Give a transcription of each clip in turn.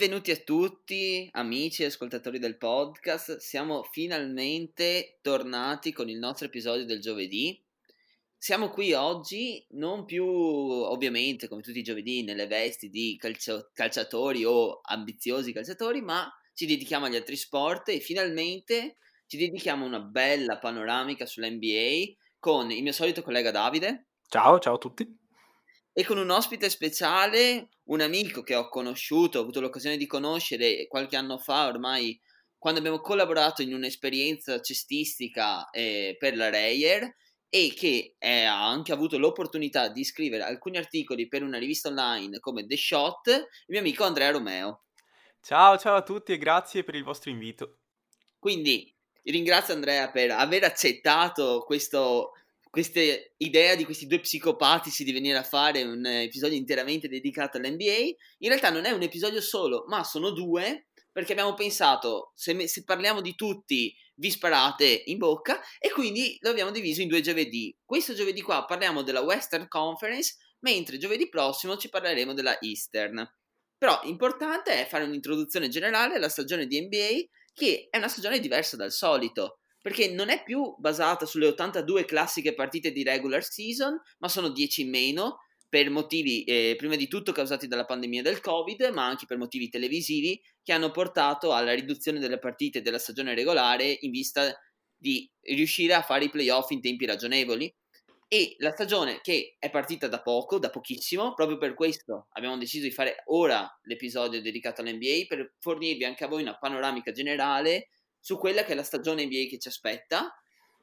Benvenuti a tutti, amici e ascoltatori del podcast. Siamo finalmente tornati con il nostro episodio del giovedì. Siamo qui oggi non più, ovviamente, come tutti i giovedì, nelle vesti di calcio- calciatori o ambiziosi calciatori, ma ci dedichiamo agli altri sport e finalmente ci dedichiamo a una bella panoramica sull'NBA con il mio solito collega Davide. Ciao, ciao a tutti. E con un ospite speciale, un amico che ho conosciuto, ho avuto l'occasione di conoscere qualche anno fa ormai, quando abbiamo collaborato in un'esperienza cestistica eh, per la Reyer e che eh, ha anche avuto l'opportunità di scrivere alcuni articoli per una rivista online come The Shot, il mio amico Andrea Romeo. Ciao, ciao a tutti e grazie per il vostro invito. Quindi ringrazio Andrea per aver accettato questo, questa idea di questi due psicopatici di venire a fare un episodio interamente dedicato all'NBA. In realtà non è un episodio solo, ma sono due, perché abbiamo pensato, se, se parliamo di tutti vi sparate in bocca e quindi lo abbiamo diviso in due giovedì. Questo giovedì qua parliamo della Western Conference, mentre giovedì prossimo ci parleremo della Eastern. Però importante è fare un'introduzione generale alla stagione di NBA, che è una stagione diversa dal solito, perché non è più basata sulle 82 classiche partite di regular season, ma sono 10 in meno, per motivi eh, prima di tutto causati dalla pandemia del Covid, ma anche per motivi televisivi che hanno portato alla riduzione delle partite della stagione regolare in vista di riuscire a fare i playoff in tempi ragionevoli. E la stagione che è partita da poco, da pochissimo, proprio per questo abbiamo deciso di fare ora l'episodio dedicato all'NBA per fornirvi anche a voi una panoramica generale su quella che è la stagione NBA che ci aspetta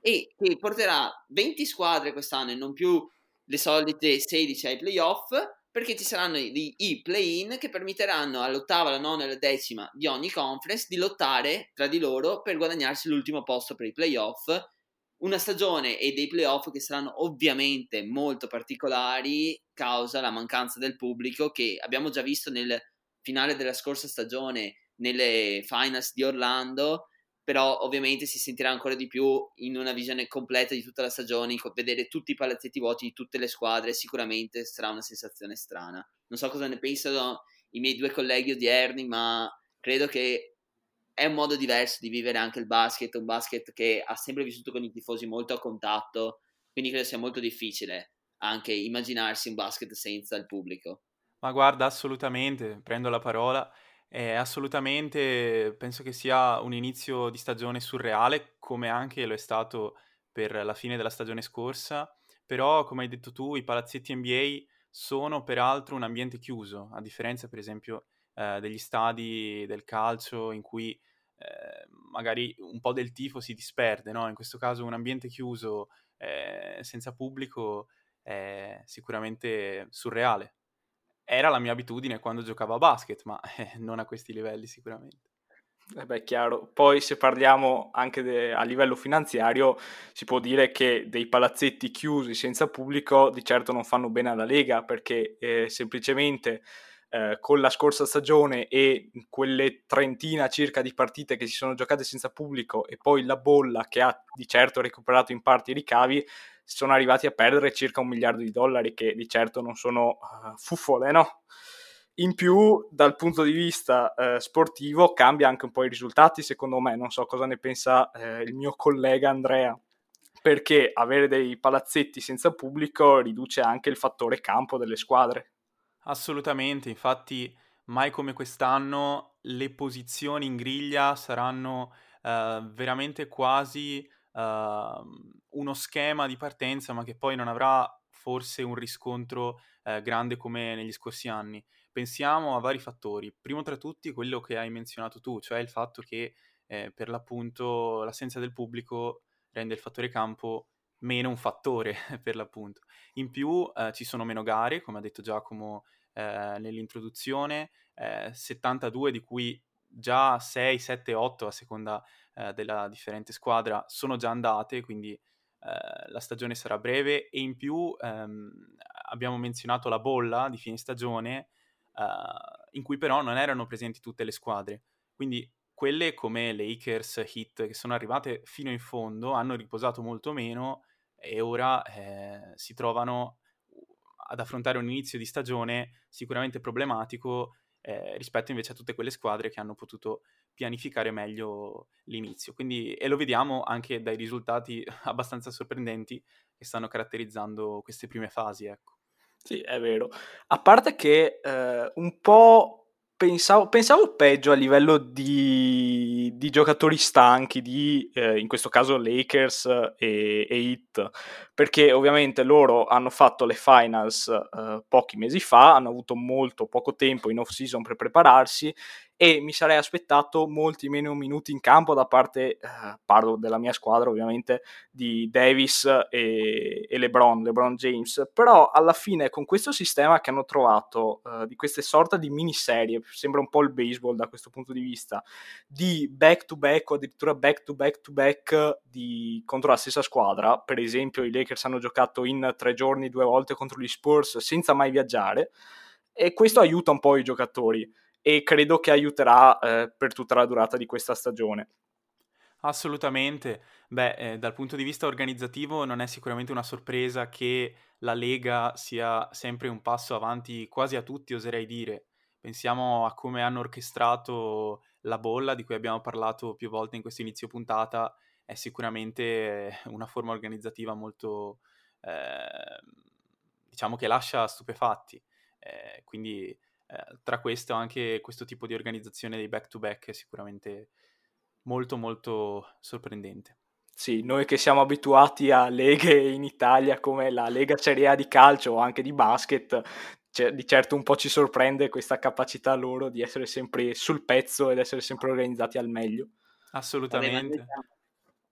e che porterà 20 squadre quest'anno e non più le solite 16 ai playoff, perché ci saranno i, i play-in che permetteranno all'ottava, alla nona e alla decima di ogni conference di lottare tra di loro per guadagnarsi l'ultimo posto per i playoff. Una stagione e dei playoff che saranno ovviamente molto particolari causa la mancanza del pubblico che abbiamo già visto nel finale della scorsa stagione nelle finals di Orlando però ovviamente si sentirà ancora di più in una visione completa di tutta la stagione, vedere tutti i palazzetti vuoti di tutte le squadre sicuramente sarà una sensazione strana. Non so cosa ne pensano i miei due colleghi odierni, ma credo che è un modo diverso di vivere anche il basket, un basket che ha sempre vissuto con i tifosi molto a contatto, quindi credo sia molto difficile anche immaginarsi un basket senza il pubblico. Ma guarda, assolutamente, prendo la parola. Eh, assolutamente, penso che sia un inizio di stagione surreale, come anche lo è stato per la fine della stagione scorsa, però come hai detto tu, i palazzetti NBA sono peraltro un ambiente chiuso, a differenza per esempio eh, degli stadi del calcio in cui eh, magari un po' del tifo si disperde, no? In questo caso un ambiente chiuso eh, senza pubblico è sicuramente surreale era la mia abitudine quando giocavo a basket, ma eh, non a questi livelli sicuramente. Eh beh, chiaro. Poi se parliamo anche de- a livello finanziario, si può dire che dei palazzetti chiusi senza pubblico di certo non fanno bene alla Lega, perché eh, semplicemente eh, con la scorsa stagione e quelle trentina circa di partite che si sono giocate senza pubblico e poi la bolla che ha di certo recuperato in parte i ricavi, sono arrivati a perdere circa un miliardo di dollari, che di certo non sono uh, fufole, no? In più, dal punto di vista uh, sportivo, cambia anche un po' i risultati, secondo me. Non so cosa ne pensa uh, il mio collega Andrea, perché avere dei palazzetti senza pubblico riduce anche il fattore campo delle squadre. Assolutamente, infatti mai come quest'anno le posizioni in griglia saranno uh, veramente quasi uh, uno schema di partenza, ma che poi non avrà forse un riscontro uh, grande come negli scorsi anni. Pensiamo a vari fattori. Primo tra tutti quello che hai menzionato tu, cioè il fatto che eh, per l'appunto l'assenza del pubblico rende il fattore campo meno un fattore per l'appunto. In più eh, ci sono meno gare, come ha detto Giacomo eh, nell'introduzione, eh, 72 di cui già 6, 7, 8 a seconda eh, della differente squadra sono già andate, quindi eh, la stagione sarà breve e in più ehm, abbiamo menzionato la bolla di fine stagione eh, in cui però non erano presenti tutte le squadre. Quindi quelle come Lakers, Heat che sono arrivate fino in fondo hanno riposato molto meno e ora eh, si trovano ad affrontare un inizio di stagione sicuramente problematico eh, rispetto invece a tutte quelle squadre che hanno potuto pianificare meglio l'inizio. Quindi, e lo vediamo anche dai risultati abbastanza sorprendenti che stanno caratterizzando queste prime fasi. Ecco. Sì, è vero. A parte che eh, un po' Pensavo, pensavo, peggio a livello di, di giocatori stanchi, di eh, in questo caso Lakers e, e Heat, perché ovviamente loro hanno fatto le finals eh, pochi mesi fa, hanno avuto molto poco tempo in off season per prepararsi e mi sarei aspettato molti meno minuti in campo da parte, eh, parlo della mia squadra ovviamente, di Davis e, e, LeBron, LeBron James, però alla fine con questo sistema che hanno trovato, eh, di queste sorta di miniserie, sembra un po' il baseball da questo punto di vista, di back to back o addirittura back to back to back di, contro la stessa squadra, per esempio i Lakers hanno giocato in tre giorni due volte contro gli Spurs senza mai viaggiare, e questo aiuta un po' i giocatori e credo che aiuterà eh, per tutta la durata di questa stagione. Assolutamente. Beh, eh, dal punto di vista organizzativo non è sicuramente una sorpresa che la Lega sia sempre un passo avanti quasi a tutti, oserei dire. Pensiamo a come hanno orchestrato la bolla di cui abbiamo parlato più volte in questo inizio puntata, è sicuramente una forma organizzativa molto, eh, diciamo che lascia stupefatti. Eh, quindi eh, tra questo anche questo tipo di organizzazione dei back-to-back è sicuramente molto molto sorprendente. Sì, noi che siamo abituati a leghe in Italia come la Lega Serie A di calcio o anche di basket, cioè, di certo un po' ci sorprende questa capacità loro di essere sempre sul pezzo ed essere sempre organizzati al meglio. Assolutamente.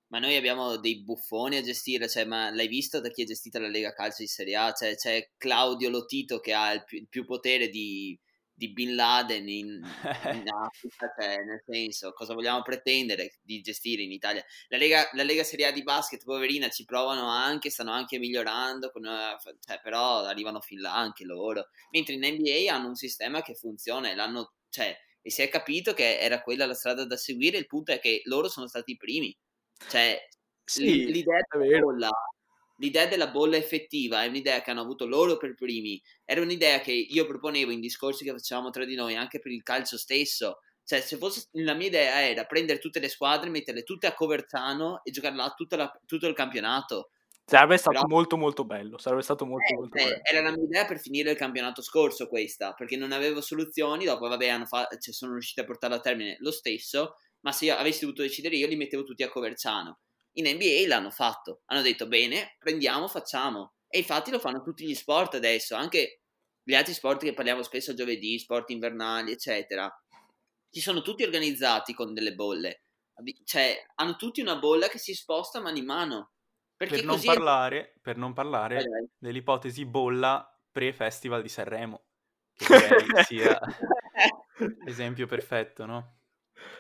Ma noi abbiamo dei buffoni a gestire, cioè, ma l'hai visto da chi è gestita la Lega Calcio di Serie A? Cioè, c'è Claudio Lotito che ha il più, il più potere di, di Bin Laden in, in Africa, cioè, nel senso, cosa vogliamo pretendere di gestire in Italia? La Lega, la Lega Serie A di basket, poverina, ci provano anche, stanno anche migliorando, con, cioè, però arrivano fin là anche loro. Mentre in NBA hanno un sistema che funziona e l'hanno, cioè, e si è capito che era quella la strada da seguire, il punto è che loro sono stati i primi. Cioè, sì, l'idea della bolla l'idea della bolla effettiva è un'idea che hanno avuto loro per primi, era un'idea che io proponevo in discorsi che facevamo tra di noi, anche per il calcio stesso. Cioè, se fosse la mia idea era prendere tutte le squadre, metterle tutte a Coverciano e giocare là la, tutto il campionato. Sarebbe stato Però, molto molto bello, sarebbe stato molto eh, molto eh, bello. Era la mia idea per finire il campionato scorso questa, perché non avevo soluzioni, dopo vabbè hanno fa- cioè, sono riusciti a portarlo a termine lo stesso, ma se io avessi dovuto decidere io li mettevo tutti a Coverciano in NBA l'hanno fatto, hanno detto bene, prendiamo, facciamo. E infatti lo fanno tutti gli sport adesso, anche gli altri sport che parliamo spesso giovedì, sport invernali, eccetera. Ci sono tutti organizzati con delle bolle. Cioè, hanno tutti una bolla che si sposta mano in mano. Per non, parlare, è... per non parlare eh, dell'ipotesi bolla pre-festival di Sanremo, che sia l'esempio perfetto, no?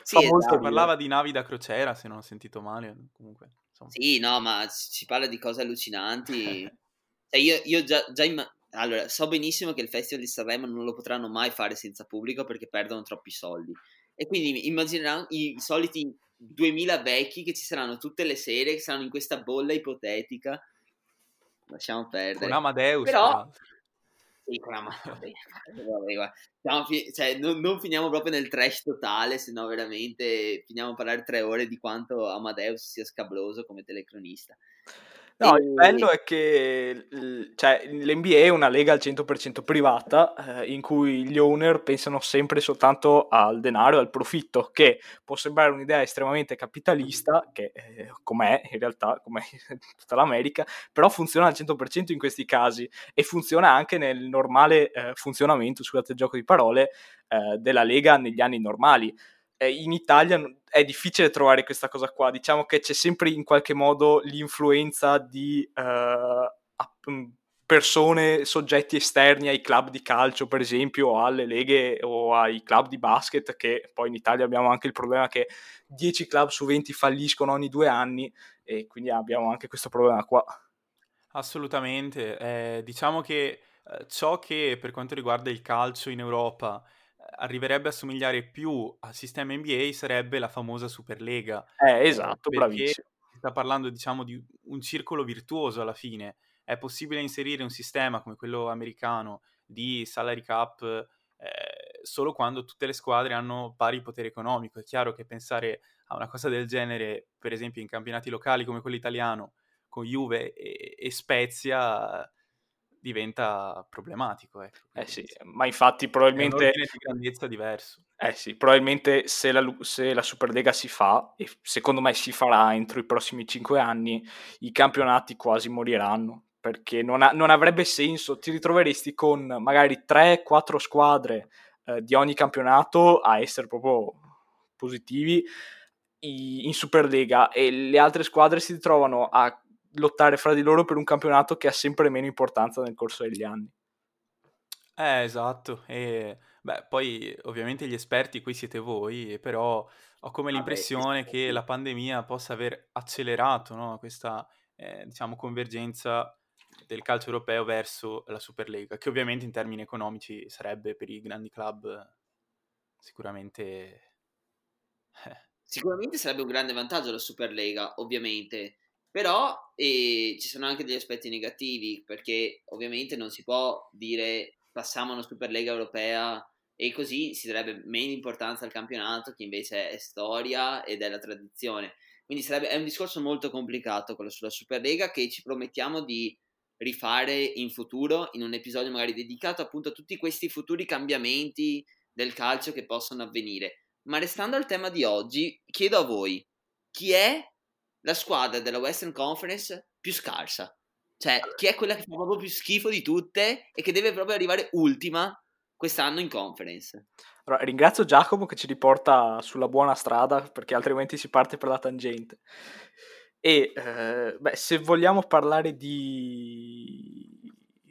Sì, esatto. parlava di navi da crociera, se non ho sentito male. Comunque, insomma. Sì, no, ma si parla di cose allucinanti. cioè, io, io già, già imm- allora, so benissimo che il Festival di Sanremo non lo potranno mai fare senza pubblico perché perdono troppi soldi. E quindi immagineranno i soliti 2000 vecchi che ci saranno tutte le sere, che saranno in questa bolla ipotetica. Lasciamo perdere. Con Amadeus, però, sì, con la Siamo, cioè, non, non, finiamo proprio nel trash totale, se no veramente finiamo a parlare tre ore di quanto Amadeus sia scabroso come telecronista. No, il bello è che cioè, l'NBA è una lega al 100% privata eh, in cui gli owner pensano sempre soltanto al denaro e al profitto, che può sembrare un'idea estremamente capitalista, che eh, com'è in realtà, come tutta l'America, però funziona al 100% in questi casi e funziona anche nel normale eh, funzionamento, scusate il gioco di parole, eh, della lega negli anni normali in Italia è difficile trovare questa cosa qua. Diciamo che c'è sempre in qualche modo l'influenza di uh, persone, soggetti esterni ai club di calcio, per esempio, o alle leghe o ai club di basket, che poi in Italia abbiamo anche il problema che 10 club su 20 falliscono ogni due anni e quindi abbiamo anche questo problema qua. Assolutamente. Eh, diciamo che eh, ciò che per quanto riguarda il calcio in Europa arriverebbe a somigliare più al sistema NBA sarebbe la famosa Superlega. Eh, esatto, bravissimo. Si sta parlando, diciamo, di un circolo virtuoso alla fine. È possibile inserire un sistema come quello americano di salary cap eh, solo quando tutte le squadre hanno pari potere economico. È chiaro che pensare a una cosa del genere, per esempio in campionati locali come quello italiano, con Juve e, e Spezia, diventa problematico. Ecco. Eh sì, ma infatti probabilmente... È un di grandezza diverso. Eh sì, probabilmente se la, se la, Superlega si fa, e secondo me si farà entro i prossimi cinque anni, i campionati quasi moriranno, perché non, ha, non avrebbe senso, ti ritroveresti con magari 3-4 squadre eh, di ogni campionato a essere proprio positivi in Superlega e le altre squadre si trovano a lottare fra di loro per un campionato che ha sempre meno importanza nel corso degli anni. Eh, esatto. E beh, poi ovviamente gli esperti qui siete voi, però ho come l'impressione Vabbè, che la pandemia possa aver accelerato no, questa eh, diciamo, convergenza del calcio europeo verso la Superlega, che ovviamente in termini economici sarebbe per i grandi club sicuramente... Eh. Sicuramente sarebbe un grande vantaggio la Superlega, ovviamente, però eh, ci sono anche degli aspetti negativi, perché ovviamente non si può dire passiamo a una Superlega europea e così si darebbe meno importanza al campionato che invece è storia ed è la tradizione. Quindi sarebbe, è un discorso molto complicato quello sulla Superlega che ci promettiamo di rifare in futuro in un episodio magari dedicato appunto a tutti questi futuri cambiamenti del calcio che possono avvenire. Ma restando al tema di oggi, chiedo a voi chi è la squadra della Western Conference più scarsa. Cioè, chi è quella che fa proprio più schifo di tutte e che deve proprio arrivare ultima quest'anno in conference. Allora, ringrazio Giacomo che ci riporta sulla buona strada perché altrimenti si parte per la tangente. E eh, beh, se vogliamo parlare di,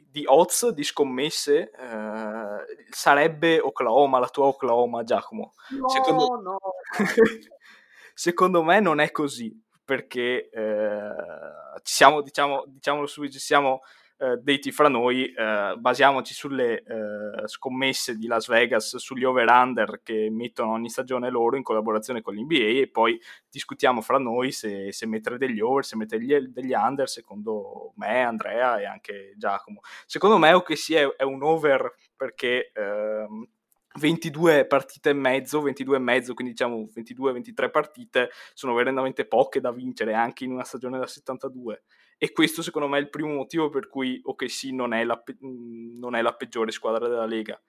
di odds, di scommesse, eh, sarebbe Oklahoma, la tua Oklahoma, Giacomo. No, secondo... no. secondo me non è così perché eh, ci siamo, diciamo, diciamolo subito, ci siamo eh, detti fra noi, eh, basiamoci sulle eh, scommesse di Las Vegas, sugli over-under che mettono ogni stagione loro in collaborazione con l'NBA e poi discutiamo fra noi se, se mettere degli over, se mettere degli, degli, under, secondo me, Andrea e anche Giacomo. Secondo me è, è un over perché... Ehm, 22 partite e mezzo, 22 e mezzo, quindi diciamo 22-23 partite, sono veramente poche da vincere anche in una stagione da 72. E questo secondo me è il primo motivo per cui OKC non è la, pe- non è la peggiore squadra della Lega.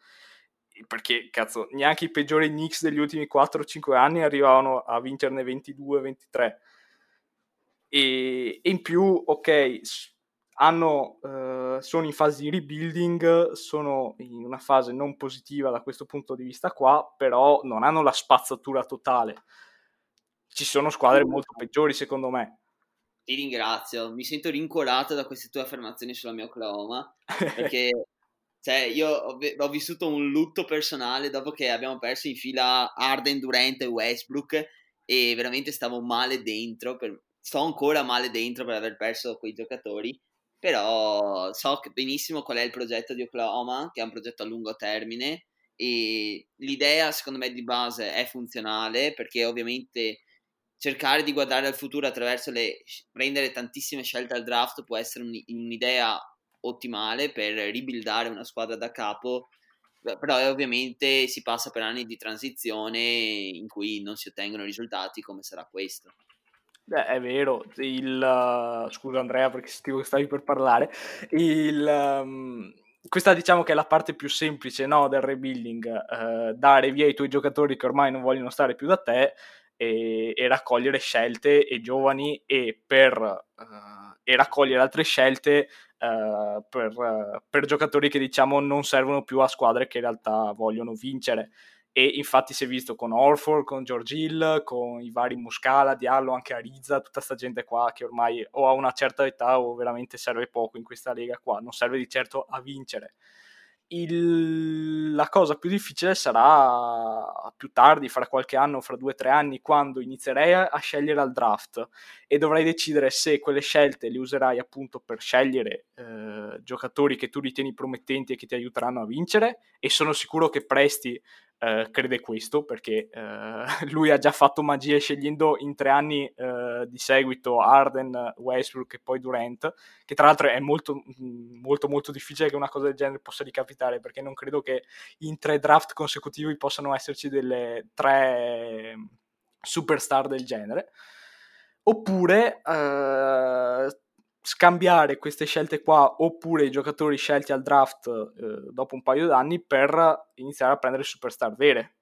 Perché, cazzo, neanche i peggiori Knicks degli ultimi 4-5 anni arrivavano a vincerne 22-23. E, e in più, ok, hanno, eh, sono in fase di rebuilding, sono in una fase non positiva da questo punto di vista qua, però non hanno la spazzatura totale. Ci sono squadre molto peggiori secondo me. Ti ringrazio, mi sento rincuorato da queste tue affermazioni sulla mia Oklahoma, perché cioè, io ho, ho, vissuto un lutto personale dopo che abbiamo perso in fila Arden, Durant e Westbrook e veramente stavo male dentro, per, sto ancora male dentro per aver perso quei giocatori però so benissimo qual è il progetto di Oklahoma, che è un progetto a lungo termine e l'idea secondo me di base è funzionale perché ovviamente cercare di guardare al futuro attraverso le prendere tantissime scelte al draft può essere un, un'idea ottimale per ribuildare una squadra da capo però ovviamente si passa per anni di transizione in cui non si ottengono risultati come sarà questo Beh, è vero, il, uh, scusa Andrea perché sentivo che stavi per parlare, il, um, questa diciamo che è la parte più semplice no, del rebuilding, uh, dare via i tuoi giocatori che ormai non vogliono stare più da te e, e raccogliere scelte e giovani e, per, uh, e raccogliere altre scelte per, per giocatori che diciamo non servono più a squadre che in realtà vogliono vincere e infatti si è visto con Orford, con George Hill, con i vari Muscala, Diallo, anche Arizza, tutta questa gente qua che ormai o ha una certa età o veramente serve poco in questa lega qua, non serve di certo a vincere. Il, la cosa più difficile sarà più tardi, fra qualche anno, fra due o tre anni, quando inizierei a, scegliere al draft e dovrai decidere se quelle scelte le userai appunto per scegliere eh, giocatori che tu ritieni promettenti e che ti aiuteranno a vincere e sono sicuro che presti eh, crede questo perché eh, lui ha già fatto magie scegliendo in tre anni eh, di seguito Arden, Westbrook e poi Durant, che tra l'altro è molto mm, molto molto difficile che una cosa del genere possa ricapitare perché non credo che in tre draft consecutivi possano esserci delle tre superstar del genere. Oppure eh, scambiare queste scelte qua oppure i giocatori scelti al draft eh, dopo un paio d'anni per iniziare a prendere superstar vere.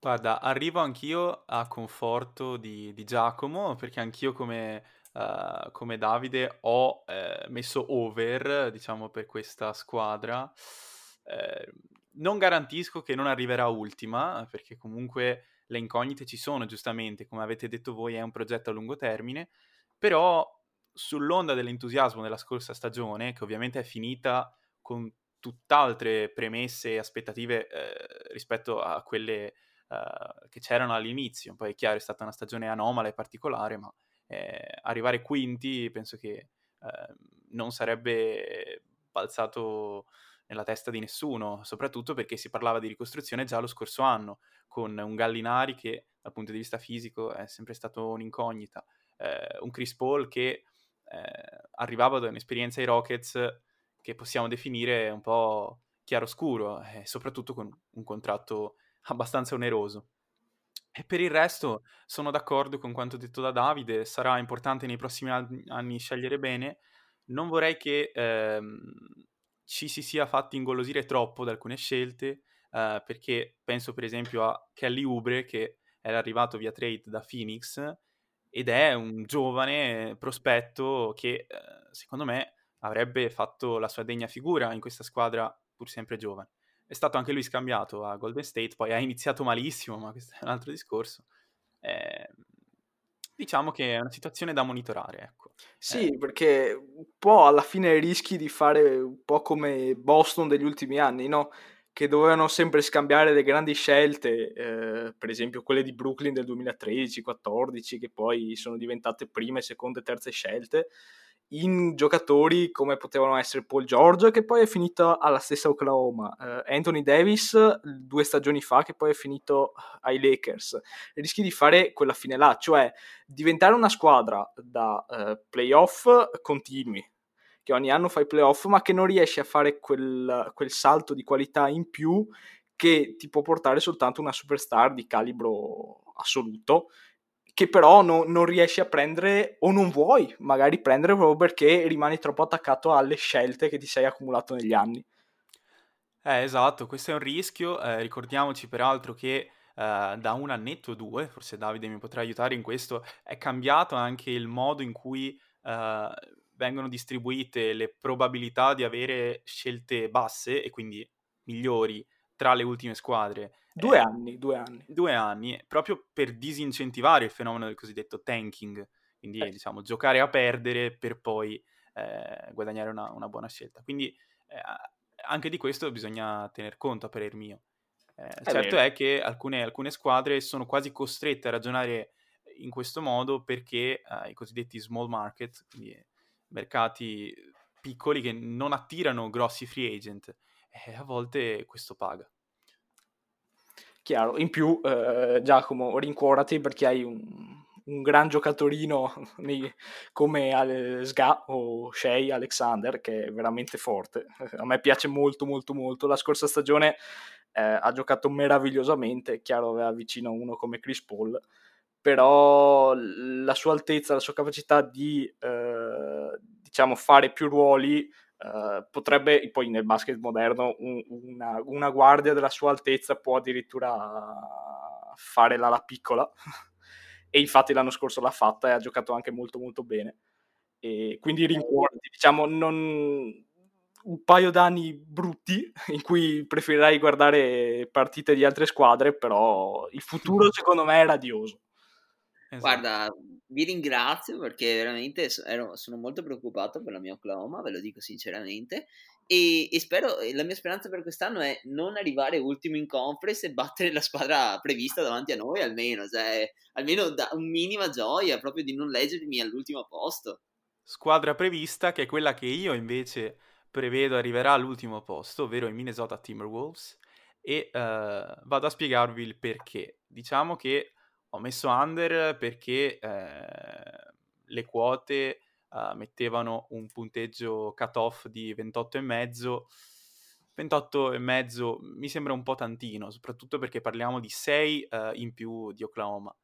Guarda, arrivo anch'io a conforto di, di Giacomo perché anch'io come, uh, come Davide ho eh, messo over, diciamo, per questa squadra. Eh, non garantisco che non arriverà ultima perché comunque le incognite ci sono, giustamente, come avete detto voi è un progetto a lungo termine, però sull'onda dell'entusiasmo della scorsa stagione, che ovviamente è finita con tutt'altre premesse e aspettative eh, rispetto a quelle eh, che c'erano all'inizio, poi è chiaro è stata una stagione anomala e particolare, ma eh, arrivare quinti penso che ehm, non sarebbe balzato nella testa di nessuno, soprattutto perché si parlava di ricostruzione già lo scorso anno, con un Gallinari che dal punto di vista fisico è sempre stato un'incognita, eh, un Chris Paul che eh, arrivava da un'esperienza ai Rockets che possiamo definire un po' chiaroscuro e soprattutto con un contratto abbastanza oneroso. E per il resto sono d'accordo con quanto detto da Davide, sarà importante nei prossimi anni scegliere bene. Non vorrei che ehm, ci si sia fatti ingolosire troppo da alcune scelte, eh, perché penso per esempio a Kelly Ubre che era arrivato via trade da Phoenix ed è un giovane prospetto che eh, secondo me avrebbe fatto la sua degna figura in questa squadra pur sempre giovane. È stato anche lui scambiato a Golden State, poi ha iniziato malissimo, ma questo è un altro discorso. Eh, diciamo che è una situazione da monitorare, ecco. Sì, eh. perché un po' alla fine rischi di fare un po' come Boston degli ultimi anni, no? Che dovevano sempre scambiare le grandi scelte, eh, per esempio quelle di Brooklyn del 2013-14, che poi sono diventate prime, seconde, terze scelte, in giocatori come potevano essere Paul George, che poi è finito alla stessa Oklahoma, eh, Anthony Davis due stagioni fa, che poi è finito ai Lakers. Rischi di fare quella fine là, cioè diventare una squadra da eh, playoff continui, che ogni anno fai playoff, ma che non riesci a fare quel, quel salto di qualità in più che ti può portare soltanto una superstar di calibro assoluto, che però no, non riesci a prendere o non vuoi magari prendere proprio perché rimani troppo attaccato alle scelte che ti sei accumulato negli anni. Eh, esatto, questo è un rischio. Eh, ricordiamoci peraltro che eh, da un annetto o due, forse Davide mi potrà aiutare in questo, è cambiato anche il modo in cui eh, vengono distribuite le probabilità di avere scelte basse e quindi migliori tra le ultime squadre. Due eh, anni, due anni. Due anni, proprio per disincentivare il fenomeno del cosiddetto tanking, quindi eh. diciamo giocare a perdere per poi eh, guadagnare una, una, buona scelta. Quindi eh, anche di questo bisogna tener conto a parer mio. Eh, certo vero. è che alcune, alcune, squadre sono quasi costrette a ragionare in questo modo perché eh, i cosiddetti small market, quindi mercati piccoli che non attirano grossi free agent e a volte questo paga. Chiaro, in più eh, Giacomo rincuorati perché hai un, un gran giocatorino come Sga o Shea Alexander che è veramente forte. A me piace molto molto molto. La scorsa stagione eh, ha giocato meravigliosamente, chiaro aveva vicino uno come Chris Paul però la sua altezza, la sua capacità di eh, diciamo fare più ruoli eh, potrebbe poi nel basket moderno un, una, una, guardia della sua altezza può addirittura fare l'ala piccola. E infatti l'anno scorso l'ha fatta e ha giocato anche molto molto bene. E quindi rincuorati diciamo non un paio d'anni brutti in cui preferirai guardare partite di altre squadre però il futuro secondo me è radioso Esatto. Guarda, vi ringrazio perché veramente ero, sono molto preoccupato per la mia Oklahoma, ve lo dico sinceramente. E, e, spero, la mia speranza per quest'anno è non arrivare ultimo in conference e battere la squadra prevista davanti a noi almeno, cioè, almeno da un minima gioia proprio di non leggermi all'ultimo posto. Squadra prevista che è quella che io invece prevedo arriverà all'ultimo posto, ovvero i Minnesota Timberwolves e uh, vado a spiegarvi il perché. Diciamo che ho messo under perché uh, le quote uh, mettevano un punteggio cut-off di 28,5. 28,5 mi sembra un po' tantino, soprattutto perché parliamo di 6 in più di Oklahoma.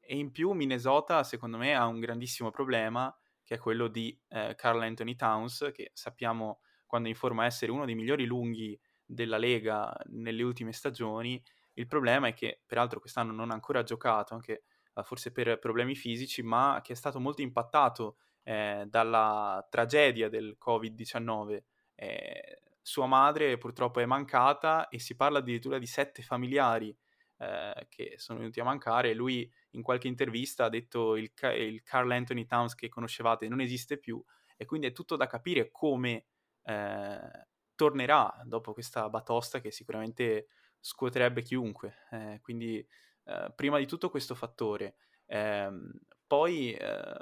E in più Minnesota, secondo me, ha un grandissimo problema, che è quello di Carl Anthony Towns, che sappiamo quando in forma essere uno dei migliori lunghi della Lega nelle ultime stagioni. Il problema è che, peraltro, quest'anno non ha ancora giocato, anche uh, forse per problemi fisici, ma che è stato molto impattato eh, dalla tragedia del Covid-19. Eh, sua madre purtroppo è mancata e si parla addirittura di sette familiari eh, che sono venuti a mancare. Lui in qualche intervista ha detto il, il Carl Anthony Towns che conoscevate non esiste più e quindi è tutto da capire come eh, tornerà dopo questa batosta che sicuramente scuoterebbe chiunque. Eh, quindi eh, prima di tutto questo fattore. Ehm, poi ehm,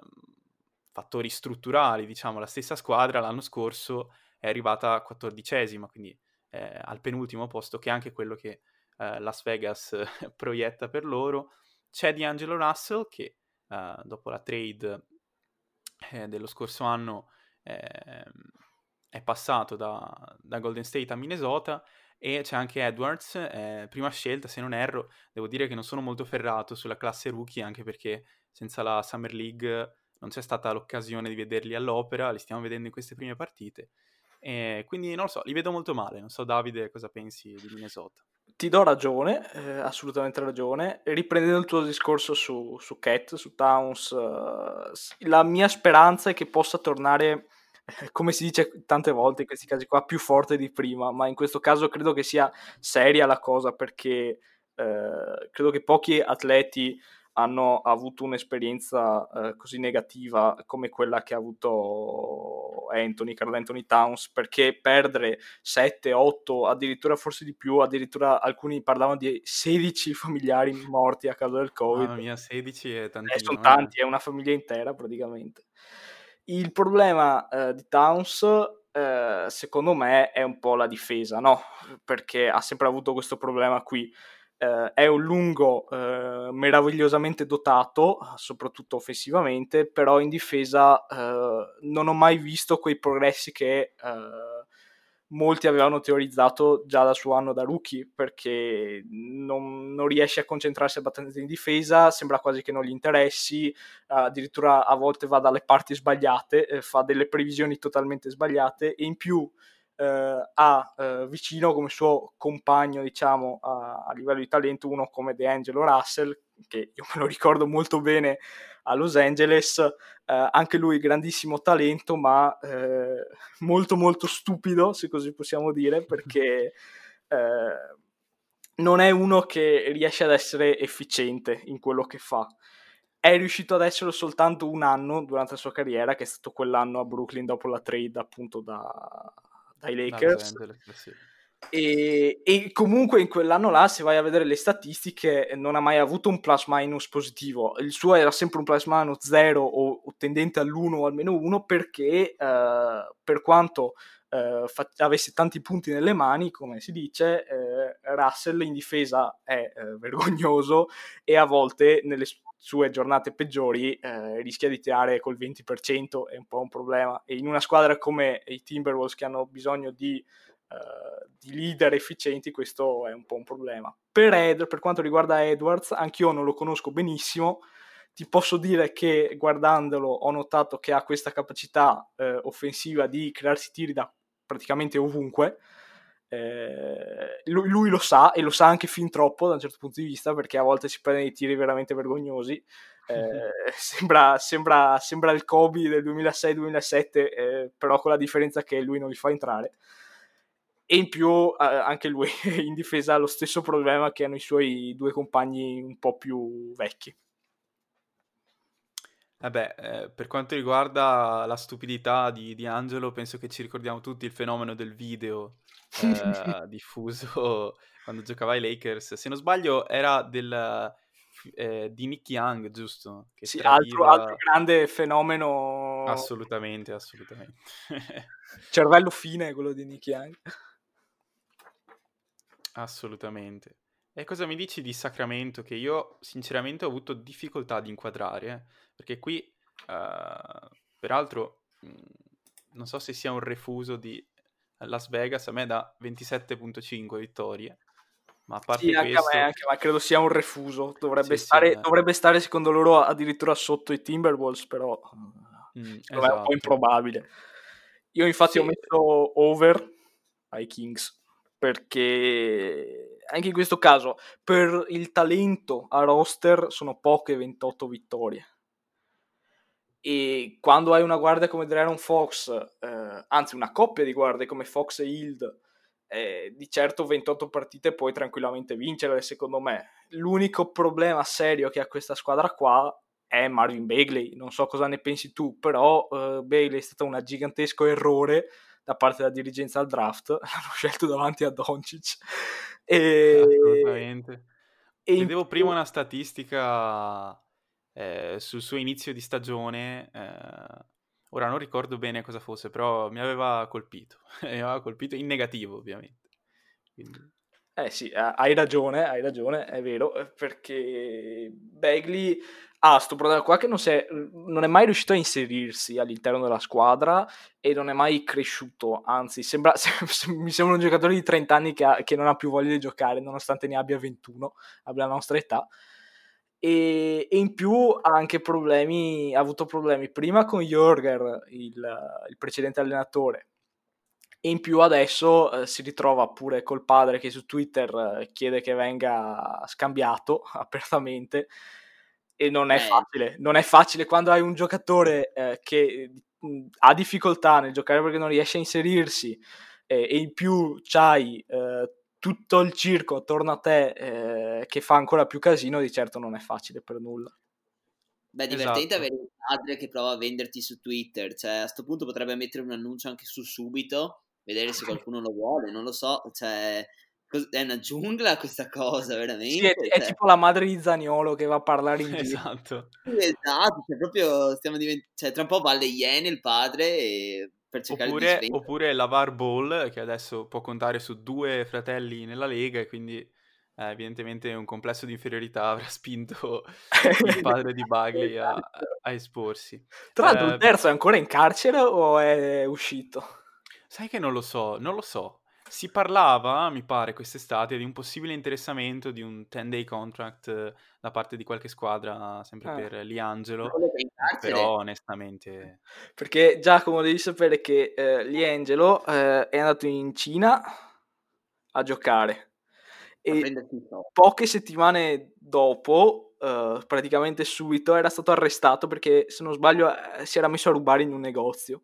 fattori strutturali, diciamo, la stessa squadra l'anno scorso è arrivata quattordicesima, quindi eh, al penultimo posto, che è anche quello che eh, Las Vegas proietta per loro. C'è D'Angelo Russell che eh, dopo la trade eh, dello scorso anno ehm, è passato da, da, Golden State a Minnesota e c'è anche Edwards, eh, prima scelta se non erro, devo dire che non sono molto ferrato sulla classe rookie anche perché senza la Summer League non c'è stata l'occasione di vederli all'opera, li stiamo vedendo in queste prime partite. E quindi non lo so, li vedo molto male. Non so, Davide, cosa pensi di Minnesota? Ti do ragione, eh, assolutamente ragione. Riprendendo il tuo discorso su, su Cat, su Towns, eh, la mia speranza è che possa tornare come si dice tante volte in questi casi qua, più forte di prima, ma in questo caso credo che sia seria la cosa perché eh, credo che pochi atleti hanno avuto un'esperienza eh, così negativa come quella che ha avuto Anthony, Carl Anthony Towns, perché perdere 7, 8, addirittura forse di più, addirittura alcuni parlavano di 16 familiari morti a causa del Covid. Mamma mia, 16 è tantissimo. Eh, sono tanti, è una famiglia intera praticamente. Il problema eh, di Towns, eh, secondo me, è un po' la difesa, no? Perché ha sempre avuto questo problema qui. Eh, è un lungo eh, meravigliosamente dotato, soprattutto offensivamente, però in difesa eh, non ho mai visto quei progressi che eh, molti avevano teorizzato già dal suo anno da rookie perché non, non, riesce a concentrarsi abbastanza in difesa, sembra quasi che non gli interessi, addirittura a volte va dalle parti sbagliate, eh, fa delle previsioni totalmente sbagliate e in più eh, ha eh, vicino come suo compagno diciamo a, a livello di talento uno come DeAngelo Russell che io me lo ricordo molto bene a Los Angeles, eh, anche lui grandissimo talento, ma eh, molto molto stupido, se così possiamo dire, perché eh, non è uno che riesce ad essere efficiente in quello che fa. È riuscito ad esserlo soltanto un anno durante la sua carriera, che è stato quell'anno a Brooklyn dopo la trade appunto da, dai Lakers. Sì e, e, comunque in quell'anno là, se vai a vedere le statistiche, non ha mai avuto un plus minus positivo. Il suo era sempre un plus minus 0 o, o tendente all'1 o almeno 1 perché eh, per quanto eh, fa- avesse tanti punti nelle mani, come si dice, eh, Russell in difesa è eh, vergognoso e a volte nelle sue giornate peggiori eh, rischia di tirare col 20%, è un po' un problema. E in una squadra come i Timberwolves che hanno bisogno di Uh, di leader efficienti, questo è un po' un problema. Per, Ed, per quanto riguarda Edwards, anch'io non lo conosco benissimo. Ti posso dire che guardandolo ho notato che ha questa capacità uh, offensiva di crearsi tiri da praticamente ovunque. Eh, lui, lui, lo sa e lo sa anche fin troppo da un certo punto di vista perché a volte si prende dei tiri veramente vergognosi. Eh, sembra, sembra, sembra, il Kobe del 2006-2007, eh, però con la differenza che lui non li fa entrare e in più eh, anche lui in difesa ha lo stesso problema che hanno i suoi due compagni un po' più vecchi. Vabbè, eh, per quanto riguarda la stupidità di, di, Angelo, penso che ci ricordiamo tutti il fenomeno del video eh, diffuso quando giocava ai Lakers. Se non sbaglio era del, eh, di Nick Young, giusto? Che sì, tradiva... altro, altro grande fenomeno. Assolutamente, assolutamente. Cervello fine quello di Nick Young. Assolutamente. E cosa mi dici di Sacramento che io sinceramente ho avuto difficoltà ad inquadrare, eh? Perché qui, uh, peraltro, mh, mm, non so se sia un refuso di Las Vegas, a me da 27.5 vittorie, ma a parte sì, anche questo... a me, anche, ma credo sia un refuso, dovrebbe, sì, stare, sì, eh. dovrebbe stare secondo loro addirittura sotto i Timberwolves, però mm, esatto. è un po' esatto. improbabile. Io infatti ho messo over ai Kings perché anche in questo caso per il talento a roster sono poche 28 vittorie e quando hai una guardia come Drayron Fox eh, anzi una coppia di guardie come Fox e Hild eh, di certo 28 partite puoi tranquillamente vincere secondo me l'unico problema serio che ha questa squadra qua è Marvin Bagley non so cosa ne pensi tu però eh, Bagley è stato un gigantesco errore da parte della dirigenza al draft, l'hanno scelto davanti a Doncic. E... Assolutamente. E Vedevo prima una statistica eh, sul suo inizio di stagione, eh, ora non ricordo bene cosa fosse, però mi aveva colpito, mi aveva colpito in negativo ovviamente. Quindi... Eh sì, hai ragione, hai ragione, è vero, perché Bagley ha questo problema qua che non, è, non, è, mai riuscito a inserirsi all'interno della squadra e non è mai cresciuto, anzi sembra, mi sembra un giocatore di 30 anni che, ha, che, non ha più voglia di giocare nonostante ne abbia 21, abbia la nostra età. E, e, in più ha anche problemi, ha avuto problemi prima con Jorger, il, il precedente allenatore, e in più adesso eh, si ritrova pure col padre che su Twitter eh, chiede che venga scambiato apertamente e non è eh. facile, non è facile quando hai un giocatore eh, che mh, ha difficoltà nel giocare perché non riesce a inserirsi eh, e in più c'hai tutto il circo attorno a te eh, che fa ancora più casino, di certo non è facile per nulla. Beh, divertente esatto. avere un padre che prova a venderti su Twitter, cioè a questo punto potrebbe mettere un annuncio anche su subito, vedere se qualcuno lo vuole, non lo so, cioè è una giungla questa cosa, veramente. Sì, è, cioè... è, tipo la madre di Zaniolo che va a parlare in Esatto. esatto, cioè proprio stiamo diventando... Cioè, tra un po' va alle Iene il padre e... per cercare oppure, di Oppure Lavar Ball, che adesso può contare su due fratelli nella Lega e quindi eh, evidentemente un complesso di inferiorità avrà spinto il padre di Bagley a, a esporsi. Tra l'altro eh, il terzo è ancora in carcere o è uscito? Sai che non lo so, non lo so. Si parlava, mi pare, quest'estate di un possibile interessamento di un 10-day contract da parte di qualche squadra, sempre ah. per Liangelo, però onestamente... Perché Giacomo devi sapere che eh, Liangelo eh, è andato in Cina a giocare e poche settimane dopo, eh, praticamente subito, era stato arrestato perché, se non sbaglio, eh, si era messo a rubare in un negozio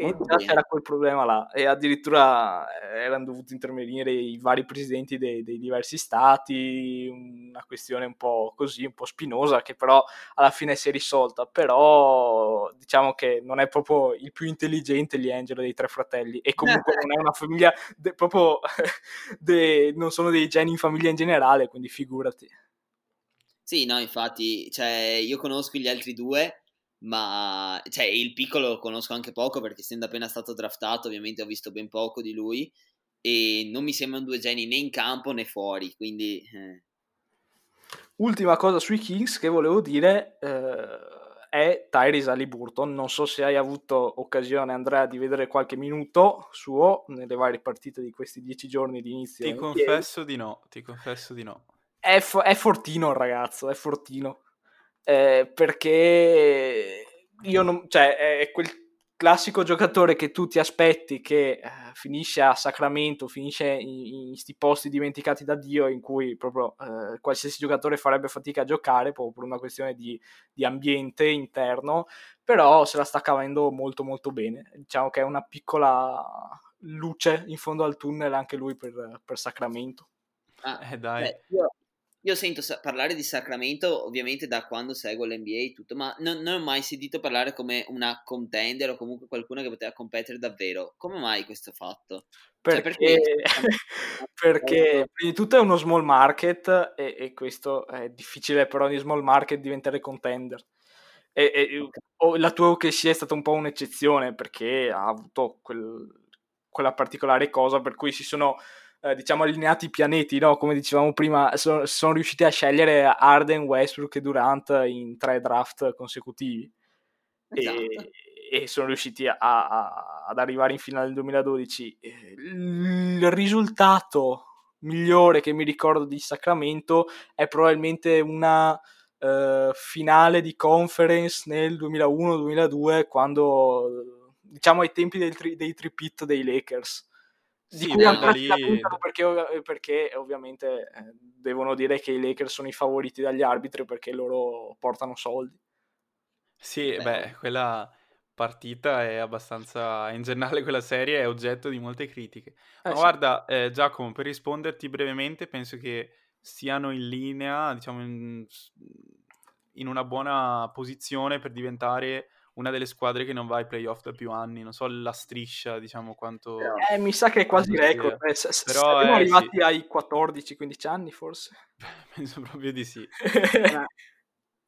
e già c'era quel problema là. E addirittura eh, erano dovuti intervenire i vari presidenti dei, dei, diversi stati una questione un po' così, un po' spinosa che però alla fine si è risolta. Però diciamo che non è proprio il più intelligente gli Angelo dei tre fratelli. E comunque non è una famiglia de, proprio de, non sono dei geni in famiglia in generale quindi figurati. Sì no infatti cioè, io conosco gli altri due ma cioè, il piccolo lo conosco anche poco perché essendo appena stato draftato ovviamente ho visto ben poco di lui e non mi sembrano due geni né in campo né fuori quindi eh. ultima cosa sui Kings che volevo dire eh, è Tyrese Aliburton non so se hai avuto occasione Andrea di vedere qualche minuto suo nelle varie partite di questi dieci giorni di inizio ti confesso di no ti confesso di no. È, fo- è fortino il ragazzo è fortino eh, perché io non, cioè, è quel classico giocatore che tu ti aspetti che eh, finisce a Sacramento, finisce in questi posti dimenticati da Dio in cui proprio eh, qualsiasi giocatore farebbe fatica a giocare proprio per una questione di, di, ambiente interno, però se la sta cavando molto molto bene. Diciamo che è una piccola luce in fondo al tunnel anche lui per, per Sacramento. Ah, eh dai. Beh, io, io sento parlare di Sacramento ovviamente da quando seguo l'NBA e tutto, ma non, non, ho mai sentito parlare come una contender o comunque qualcuno che poteva competere davvero. Come mai questo fatto? Perché, cioè, perché... perché prima di tutto è uno small market e, e, questo è difficile per ogni small market diventare contender. E, e okay. la tua OKC è stata un po' un'eccezione perché ha avuto quel, quella particolare cosa per cui si sono eh, diciamo allineati i pianeti, no? come dicevamo prima, sono, sono riusciti a scegliere Arden, Westbrook e Durant in tre draft consecutivi. Esatto. E, e, sono riusciti a, a, ad arrivare in finale nel 2012. Il risultato migliore che mi ricordo di Sacramento è probabilmente una uh, finale di conference nel 2001-2002 quando diciamo ai tempi tri- dei tripit dei Lakers di sì, cui ancora lì... perché, perché, ovviamente eh, devono dire che i Lakers sono i favoriti dagli arbitri perché loro portano soldi. Sì, beh, beh quella partita è abbastanza, in generale quella serie è oggetto di molte critiche. Eh, Ma sì. guarda, eh, Giacomo, per risponderti brevemente, penso che siano in linea, diciamo, in, in una buona posizione per diventare una delle squadre che non va ai playoff da più anni. Non so la striscia, diciamo, quanto... Eh, mi sa che è quasi record. Eh, s- Però, siamo eh, arrivati sì. ai 14-15 anni, forse. Penso proprio di sì.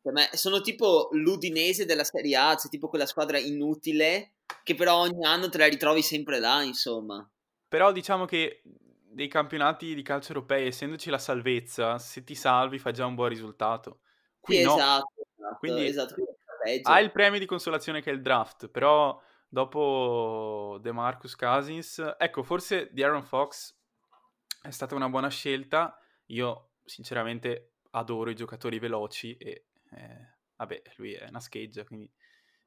Per me sono tipo l'Udinese della Serie A, cioè tipo quella squadra inutile che però ogni anno te la ritrovi sempre là, insomma. Però diciamo che dei campionati di calcio europei, essendoci la salvezza, se ti salvi fai già un buon risultato. Qui sì, no. esatto, esatto, Quindi esatto. Ha il premio di consolazione che è il draft, però dopo De Marcus Cousins, ecco, forse di Aaron Fox è stata una buona scelta. Io sinceramente adoro i giocatori veloci e eh, vabbè, lui è una scheggia, quindi...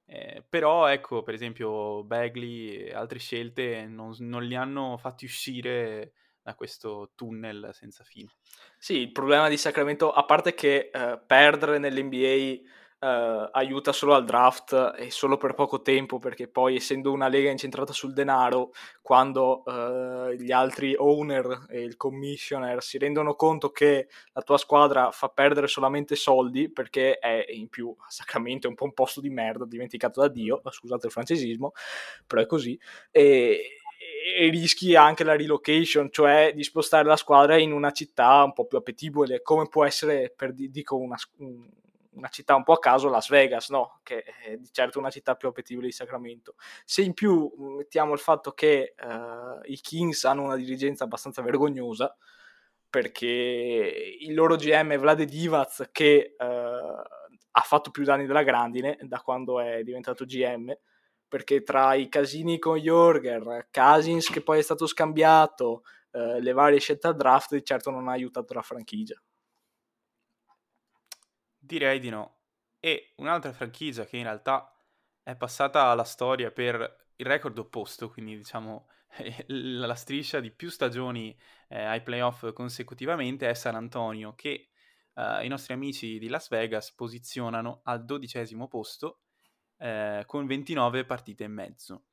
Eh, però ecco, per esempio, Bagley e altre scelte non, non li hanno fatti uscire da questo tunnel senza fine. Sì, il problema di Sacramento, a parte che eh, perdere nell'NBA Uh, aiuta solo al draft e solo per poco tempo perché poi essendo una lega incentrata sul denaro quando uh, gli altri owner e il commissioner si rendono conto che la tua squadra fa perdere solamente soldi perché è in più Sacramento è un po' un posto di merda dimenticato da Dio scusate il francesismo però è così e, e rischi anche la relocation, cioè di spostare la squadra in una città un po' più appetibile, come può essere, per dico, una, una città un po' a caso, Las Vegas, no? che è di certo una città più appetibile di Sacramento. Se in più mettiamo il fatto che uh, i Kings hanno una dirigenza abbastanza vergognosa, perché il loro GM Vlade Divac che uh, ha fatto più danni della grandine da quando è diventato GM, perché tra i casini con Jorger, Casins che poi è stato scambiato, uh, le varie scelte al draft, di certo non ha aiutato la franchigia. Direi di no. E un'altra franchigia che in realtà è passata alla storia per il record opposto, quindi diciamo la striscia di più stagioni eh, ai playoff consecutivamente è San Antonio, che eh, i nostri amici di Las Vegas posizionano al dodicesimo posto eh, con 29 partite e mezzo.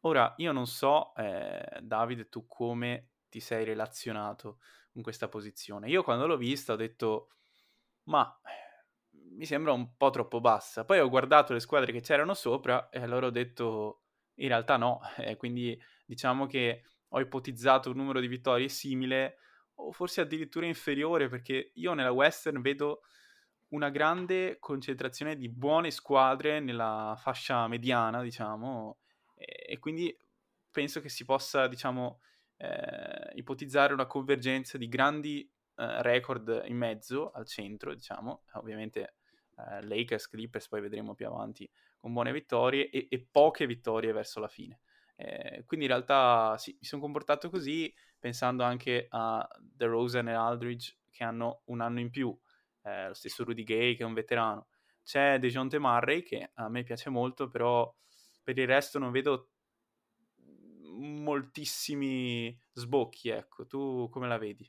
Ora, io non so, eh, Davide, tu come ti sei relazionato con questa posizione. Io quando l'ho vista ho detto, ma mi sembra un po' troppo bassa. Poi ho guardato le squadre che c'erano sopra e allora ho detto in realtà no, eh, quindi diciamo che ho ipotizzato un numero di vittorie simile o forse addirittura inferiore perché io nella Western vedo una grande concentrazione di buone squadre nella fascia mediana, diciamo, e, e quindi penso che si possa, diciamo, eh, ipotizzare una convergenza di grandi eh, record in mezzo al centro, diciamo, ovviamente eh, Lakers, Clippers, poi vedremo più avanti, con buone vittorie e, e poche vittorie verso la fine. Eh, quindi in realtà sì, mi sono comportato così pensando anche a The Rosen e Aldridge che hanno un anno in più, eh, lo stesso Rudy Gay che è un veterano. C'è DeJounte Murray che a me piace molto, però per il resto non vedo moltissimi sbocchi, ecco. Tu come la vedi?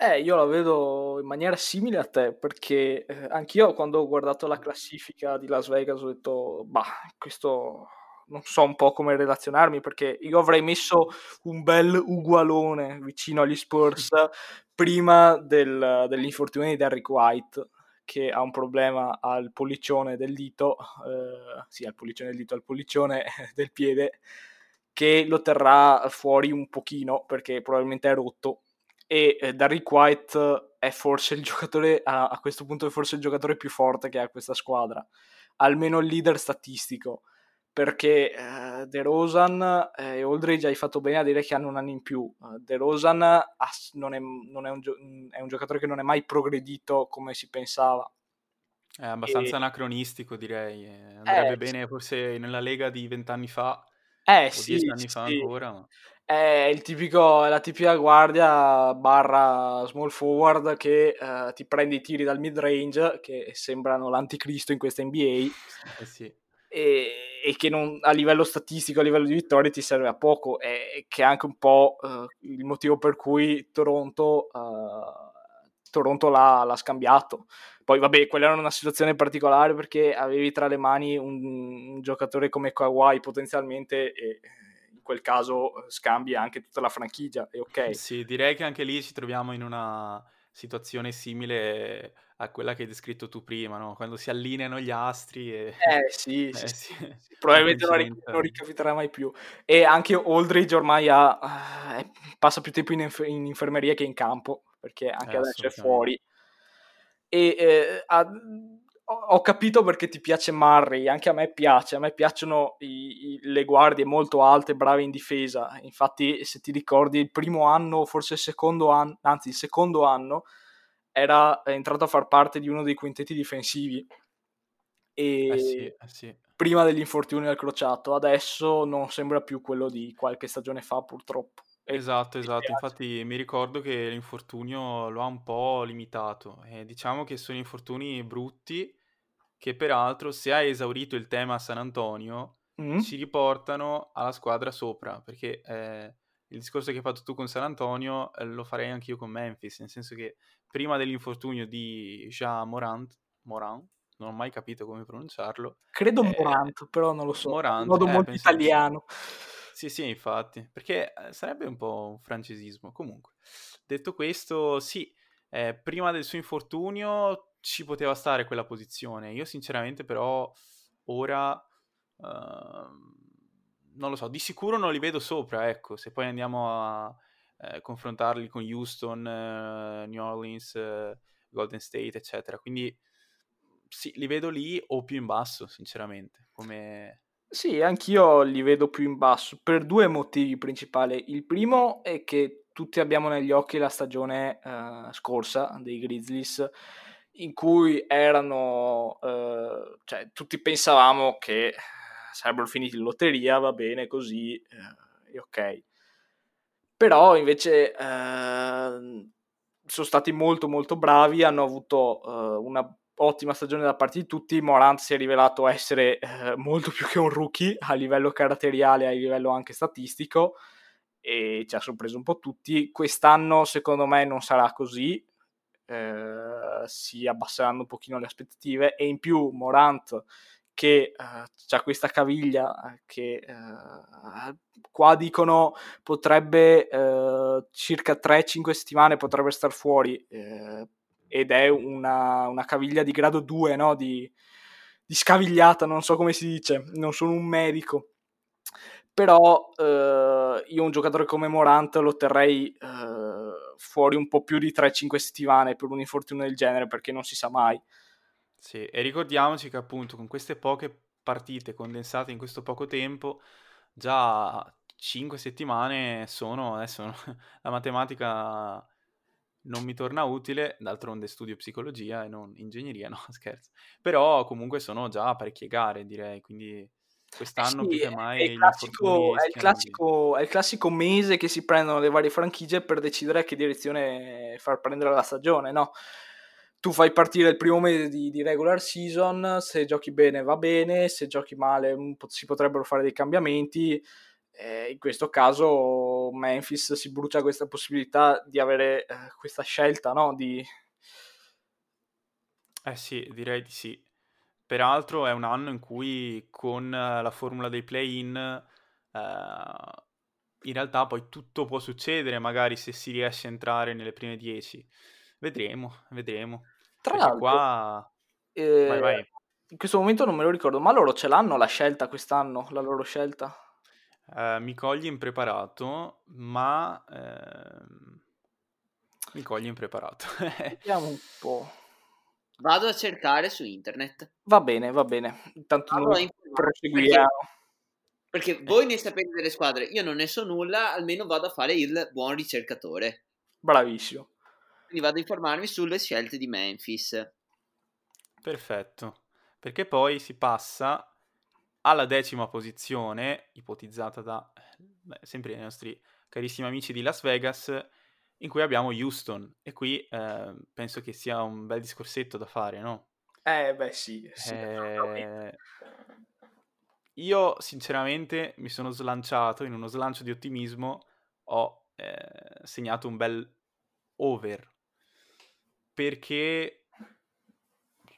Eh, io la vedo in maniera simile a te, perché eh, anch'io quando ho guardato la classifica di Las Vegas ho detto, bah, questo non so un po' come relazionarmi, perché io avrei messo un bel ugualone vicino agli Spurs prima del, dell'infortunio di Derrick White, che ha un problema al pollicione del dito, eh, sì, al pollicione del dito, al pollicione del piede, che lo terrà fuori un pochino, perché probabilmente è rotto e eh, Derrick White è forse il giocatore, a, a, questo punto è forse il giocatore più forte che ha questa squadra, almeno il leader statistico, perché uh, De Rosan e Aldridge hai fatto bene a dire che hanno un anno in più. Uh, De Rosan non, è, non è, un gio- è, un giocatore che non è mai progredito come si pensava. È abbastanza e... anacronistico, direi. Andrebbe eh, bene forse nella Lega di vent'anni fa, eh, o sì, dieci anni sì. fa ancora. Ma... È il tipico, la tipica guardia barra small forward che uh, ti prende i tiri dal mid range, che sembrano l'anticristo in questa NBA. Eh sì. E, e, che non, a livello statistico, a livello di vittorie ti serve a poco e che è anche un po' uh, il motivo per cui Toronto, uh, Toronto l'ha, l'ha, scambiato. Poi vabbè, quella era una situazione particolare perché avevi tra le mani un, un giocatore come Kawhi potenzialmente e quel caso eh, scambi anche tutta la franchigia, è ok. Sì, direi che anche lì ci troviamo in una situazione simile a quella che hai descritto tu prima, no? quando si allineano gli astri e... Eh sì, eh, sì, sì. sì. probabilmente non, ric- non, ricapiterà mai più. E anche Aldridge ormai ha, eh, passa più tempo in, inf- in, infermeria che in campo, perché anche eh, adesso è fuori. E eh, ha, ho capito perché ti piace Murray, anche a me piace, a me piacciono i, i, le guardie molto alte, brave in difesa, infatti se ti ricordi il primo anno, forse il secondo anno, anzi il secondo anno, era entrato a far parte di uno dei quintetti difensivi. E eh sì, eh sì. prima dell'infortunio al crociato, adesso non sembra più quello di qualche stagione fa purtroppo. Esatto, esatto, infatti mi ricordo che l'infortunio lo ha un po' limitato. E diciamo che sono infortuni brutti che peraltro se hai esaurito il tema San Antonio mm. ci riportano alla squadra sopra, perché eh, il discorso che hai fatto tu con San Antonio eh, lo farei anch'io con Memphis, nel senso che prima dell'infortunio di Jean Morant, Morant non ho mai capito come pronunciarlo. Credo eh, Morant, però non lo so, Morant, in modo eh, molto italiano. Sì, sì, infatti, perché eh, sarebbe un po' un francesismo. Comunque, detto questo, sì, eh, prima del suo infortunio ci poteva stare quella posizione. Io sinceramente però ora uh, non lo so, di sicuro non li vedo sopra, ecco, se poi andiamo a eh, confrontarli con Houston, eh, New Orleans, eh, Golden State, eccetera. Quindi sì, li vedo lì o più in basso, sinceramente, come sì, anch'io li vedo più in basso per due motivi principali. Il primo è che tutti abbiamo negli occhi la stagione uh, scorsa dei Grizzlies in cui erano, eh, cioè tutti pensavamo che sarebbero finiti in lotteria, va bene così, eh, ok. Però invece eh, sono stati molto molto bravi, hanno avuto eh, una ottima stagione da parte di tutti, Morant si è rivelato essere eh, molto più che un rookie a livello caratteriale, a livello anche statistico e ci ha sorpreso un po' tutti. Quest'anno secondo me non sarà così, eh, si abbasseranno un pochino le aspettative e in più Morant che uh, ha questa caviglia eh, che uh, qua dicono potrebbe uh, circa 3-5 settimane potrebbe star fuori ed è una, una, caviglia di grado 2 no? di, di scavigliata non so come si dice non sono un medico però eh, io un giocatore come Morant lo terrei eh, fuori un po' più di 3-5 settimane per un infortunio del genere perché non si sa mai. Sì, e ricordiamoci che appunto con queste poche partite condensate in questo poco tempo, già 5 settimane sono, adesso la matematica non mi torna utile, d'altronde studio psicologia e non ingegneria, no scherzo, però comunque sono già parecchie gare direi, quindi Quest'anno sì, più che mai è il, classico, è, il classico, è il, classico, mese che si prendono le varie franchigie per decidere a che direzione far prendere la stagione, no? Tu fai partire il primo mese di, di regular season, se giochi bene va bene, se giochi male si potrebbero fare dei cambiamenti. Eh, in questo caso Memphis si brucia questa possibilità di avere eh, questa scelta, no? Di... Eh sì, direi di sì. Peraltro è un anno in cui con la formula dei play-in eh, in realtà poi tutto può succedere, magari se si riesce a entrare nelle prime 10. Vedremo, vedremo. Tra Perché l'altro, qua... eh, vai, vai. in questo momento non me lo ricordo, ma loro ce l'hanno la scelta quest'anno, la loro scelta? Uh, mi cogli impreparato, ma uh, mi cogli impreparato. Vediamo un po'. Vado a cercare su internet. Va bene, va bene. Intanto allora, proseguiamo. Perché voi ne sapete delle squadre, io non ne so nulla, almeno vado a fare il buon ricercatore. Bravissimo. Quindi vado a informarmi sulle scelte di Memphis. Perfetto, perché poi si passa alla decima posizione, ipotizzata da beh, sempre i nostri carissimi amici di Las Vegas, in cui abbiamo Houston. E qui eh, penso che sia un bel discorsetto da fare, no? Eh, beh, sì. sì eh, io sinceramente mi sono slanciato in uno slancio di ottimismo, ho eh, segnato un bel over perché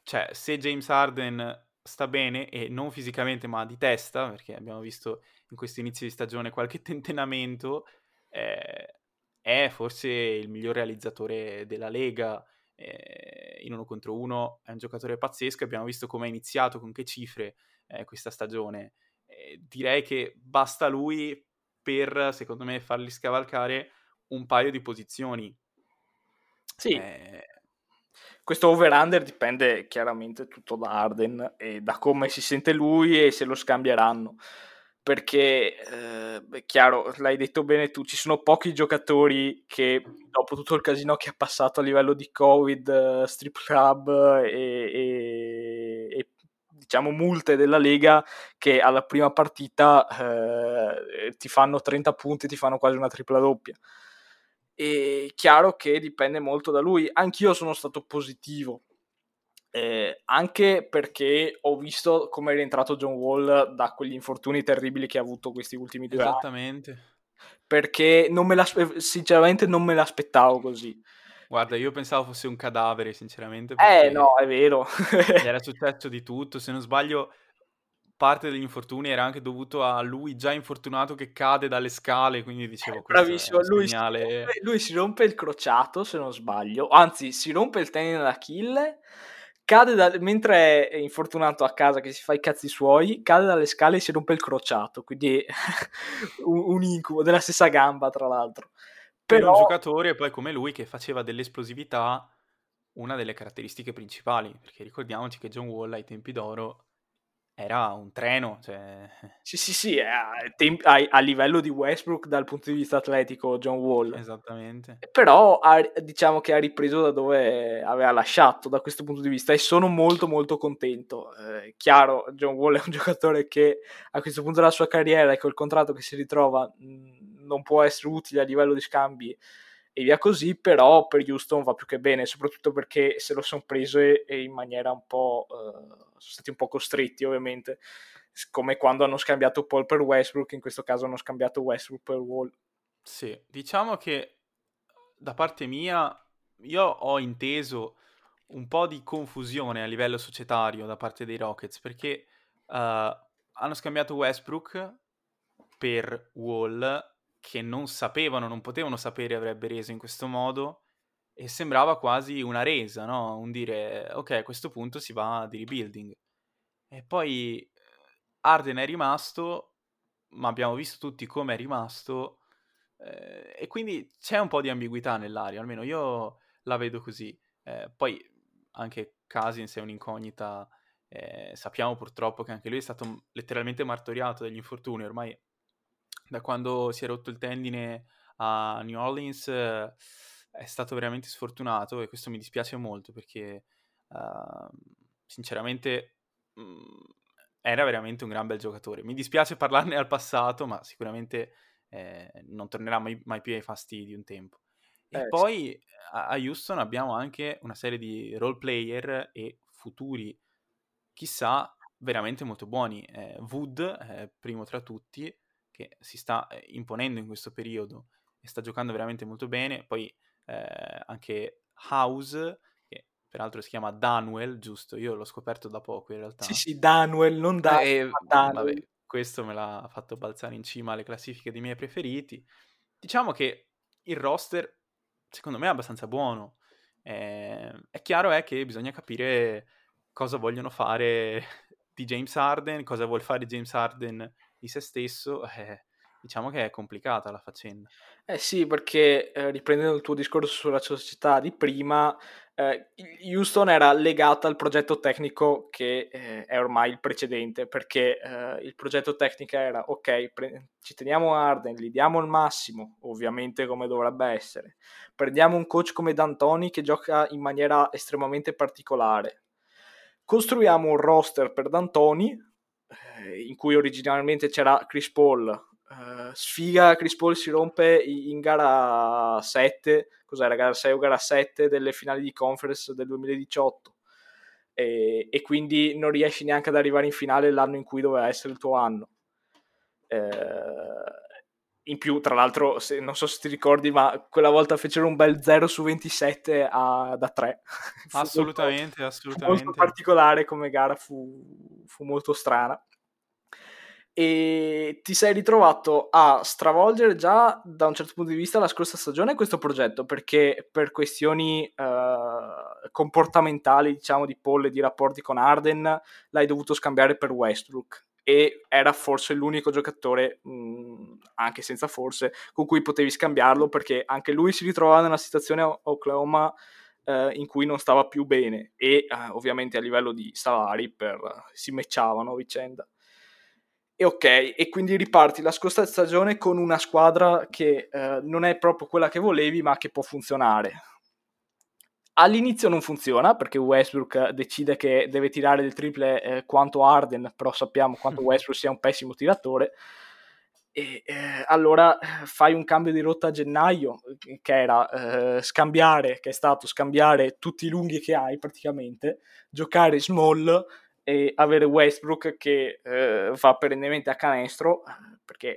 cioè se James Harden sta bene e non fisicamente ma di testa, perché abbiamo visto in questo inizio di stagione qualche tentennamento, eh, è forse il miglior realizzatore della Lega, eh, in uno contro uno è un giocatore pazzesco, abbiamo visto come ha iniziato, con che cifre eh, questa stagione. Eh, direi che basta lui per, secondo me, fargli scavalcare un paio di posizioni. Sì. Eh, questo over-under dipende chiaramente tutto da Arden e da come si sente lui e se lo scambieranno. Perché, eh, è chiaro, l'hai detto bene tu, ci sono pochi giocatori che dopo tutto il casino che ha passato a livello di Covid, strip club e, e, e diciamo multe della Lega che alla prima partita eh, ti fanno 30 punti, ti fanno quasi una tripla doppia è chiaro che dipende molto da lui. Anch'io sono stato positivo, eh, anche perché ho visto come è rientrato John Wall da quegli infortuni terribili che ha avuto questi ultimi due Esattamente. anni. Perché non me sinceramente non me l'aspettavo così. Guarda, io pensavo fosse un cadavere, sinceramente. Eh, no, è vero. era successo di tutto. Se non sbaglio, parte degli infortuni era anche dovuto a lui già infortunato che cade dalle scale, quindi dicevo Bravissimo, lui si, rompe, lui si, rompe, il crociato, se non sbaglio, anzi si rompe il tendine d'Achille, cade da, mentre è infortunato a casa che si fa i cazzi suoi, cade dalle scale e si rompe il crociato, quindi un, un incubo della stessa gamba tra l'altro. Per un giocatore poi come lui che faceva dell'esplosività una delle caratteristiche principali, perché ricordiamoci che John Wall ai tempi d'oro era un treno. Cioè... Sì, sì, sì, a, a, a, livello di Westbrook dal punto di vista atletico, John Wall. Esattamente. Però ha, diciamo che ha ripreso da dove aveva lasciato da questo punto di vista e sono molto molto contento. Eh, chiaro, John Wall è un giocatore che a questo punto della sua carriera e col contratto che si ritrova mh, non può essere utile a livello di scambi e via così, però per Houston va più che bene, soprattutto perché se lo sono preso e, in maniera un po'... Uh, sono stati un po' costretti ovviamente, come quando hanno scambiato Paul per Westbrook, in questo caso hanno scambiato Westbrook per Wall. Sì, diciamo che da parte mia io ho inteso un po' di confusione a livello societario da parte dei Rockets perché uh, hanno scambiato Westbrook per Wall che non sapevano, non potevano sapere avrebbe reso in questo modo e sembrava quasi una resa, no? Un dire, ok, a questo punto si va di rebuilding. E poi eh, Arden è rimasto, ma abbiamo visto tutti come è rimasto, eh, e quindi c'è un po' di ambiguità nell'aria, almeno io la vedo così. Eh, poi anche Cousins è un'incognita, eh, sappiamo purtroppo che anche lui è stato letteralmente martoriato dagli infortuni, ormai da quando si è rotto il tendine a New Orleans eh, è stato veramente sfortunato e questo mi dispiace molto perché uh, sinceramente mh, mhmm, era veramente un gran bel giocatore. Mi dispiace parlarne al passato, ma sicuramente eh, non tornerà mai, mai, più ai fasti di un tempo. E eh, poi sì. a, a Houston abbiamo anche una serie di role player e futuri, chissà, veramente molto buoni. Eh, Wood, eh, primo tra tutti, che si sta eh, imponendo in questo periodo e sta giocando veramente molto bene. Poi eh, anche House, che peraltro si chiama Danuel, giusto? Io l'ho scoperto da poco in realtà. Sì, sì, Danuel, non da eh, Vabbè, questo me l'ha fatto balzare in cima alle classifiche dei miei preferiti. Diciamo che il roster, secondo me, è abbastanza buono. Eh, è chiaro è che bisogna capire cosa vogliono fare di James Harden, cosa vuole fare James Harden di se stesso, eh, diciamo che è complicata la faccenda. Eh sì, perché eh, riprendendo il tuo discorso sulla società di prima, eh, Houston era legata al progetto tecnico che eh, è ormai il precedente, perché eh, il progetto tecnico era ok, pre- ci teniamo Arden, gli diamo il massimo, ovviamente come dovrebbe essere, prendiamo un coach come D'Antoni che gioca in maniera estremamente particolare, costruiamo un roster per D'Antoni, eh, in cui originalmente c'era Chris Paul, Uh, sfiga Chris Paul si rompe in gara 7 cos'era gara 6 o gara 7 delle finali di conference del 2018 e, e, quindi non riesci neanche ad arrivare in finale l'anno in cui doveva essere il tuo anno. Uh, in più tra l'altro se, non so se ti ricordi ma quella volta fecero un bel 0 su 27 a, da 3 assolutamente molto, assolutamente molto particolare come gara fu, fu molto strana. E ti sei ritrovato a stravolgere già da un certo punto di vista la scorsa stagione questo progetto? Perché per questioni uh, comportamentali diciamo di Paul e di rapporti con Arden l'hai dovuto scambiare per Westbrook e era forse l'unico giocatore mh, anche senza forse con cui potevi scambiarlo perché anche lui si ritrovava nella situazione a Oklahoma uh, in cui non stava più bene e uh, ovviamente a livello di salari per, si matchavano vicenda e ok, e quindi riparti la scorsa stagione con una squadra che eh, non è proprio quella che volevi, ma che può funzionare. All'inizio non funziona perché Westbrook decide che deve tirare del triple eh, quanto Arden, però sappiamo quanto Westbrook sia un pessimo tiratore. E eh, allora fai un cambio di rotta a gennaio, che era eh, scambiare, che è stato scambiare tutti i lunghi che hai praticamente, giocare small e avere Westbrook che eh, va perennemente a canestro, perché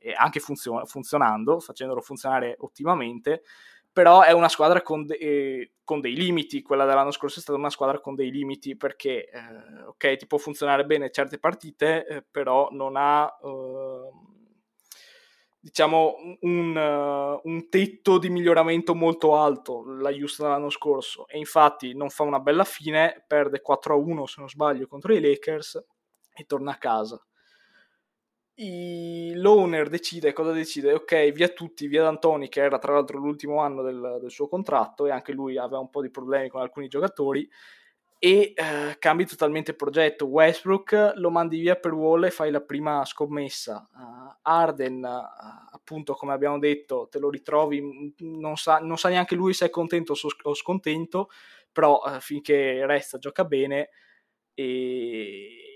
eh, anche funziona, funzionando, facendolo funzionare ottimamente, però è una squadra con, de- eh, con, dei limiti, quella dell'anno scorso è stata una squadra con dei limiti perché, eh, ok, ti può funzionare bene certe partite, eh, però non ha ehm, diciamo, un, uh, un, tetto di miglioramento molto alto la Houston l'anno scorso e infatti non fa una bella fine, perde 4-1 se non sbaglio contro i Lakers e torna a casa. L'owner decide cosa decide? Ok, via tutti, via D'Antoni che era tra l'altro l'ultimo anno del, del suo contratto e anche lui aveva un po' di problemi con alcuni giocatori e eh, cambi totalmente il progetto. Westbrook lo mandi via per Wall e fai la prima scommessa. Uh, Arden, uh, appunto, come abbiamo detto, te lo ritrovi, non sa, non sa neanche lui se è contento o scontento, però uh, finché resta gioca bene e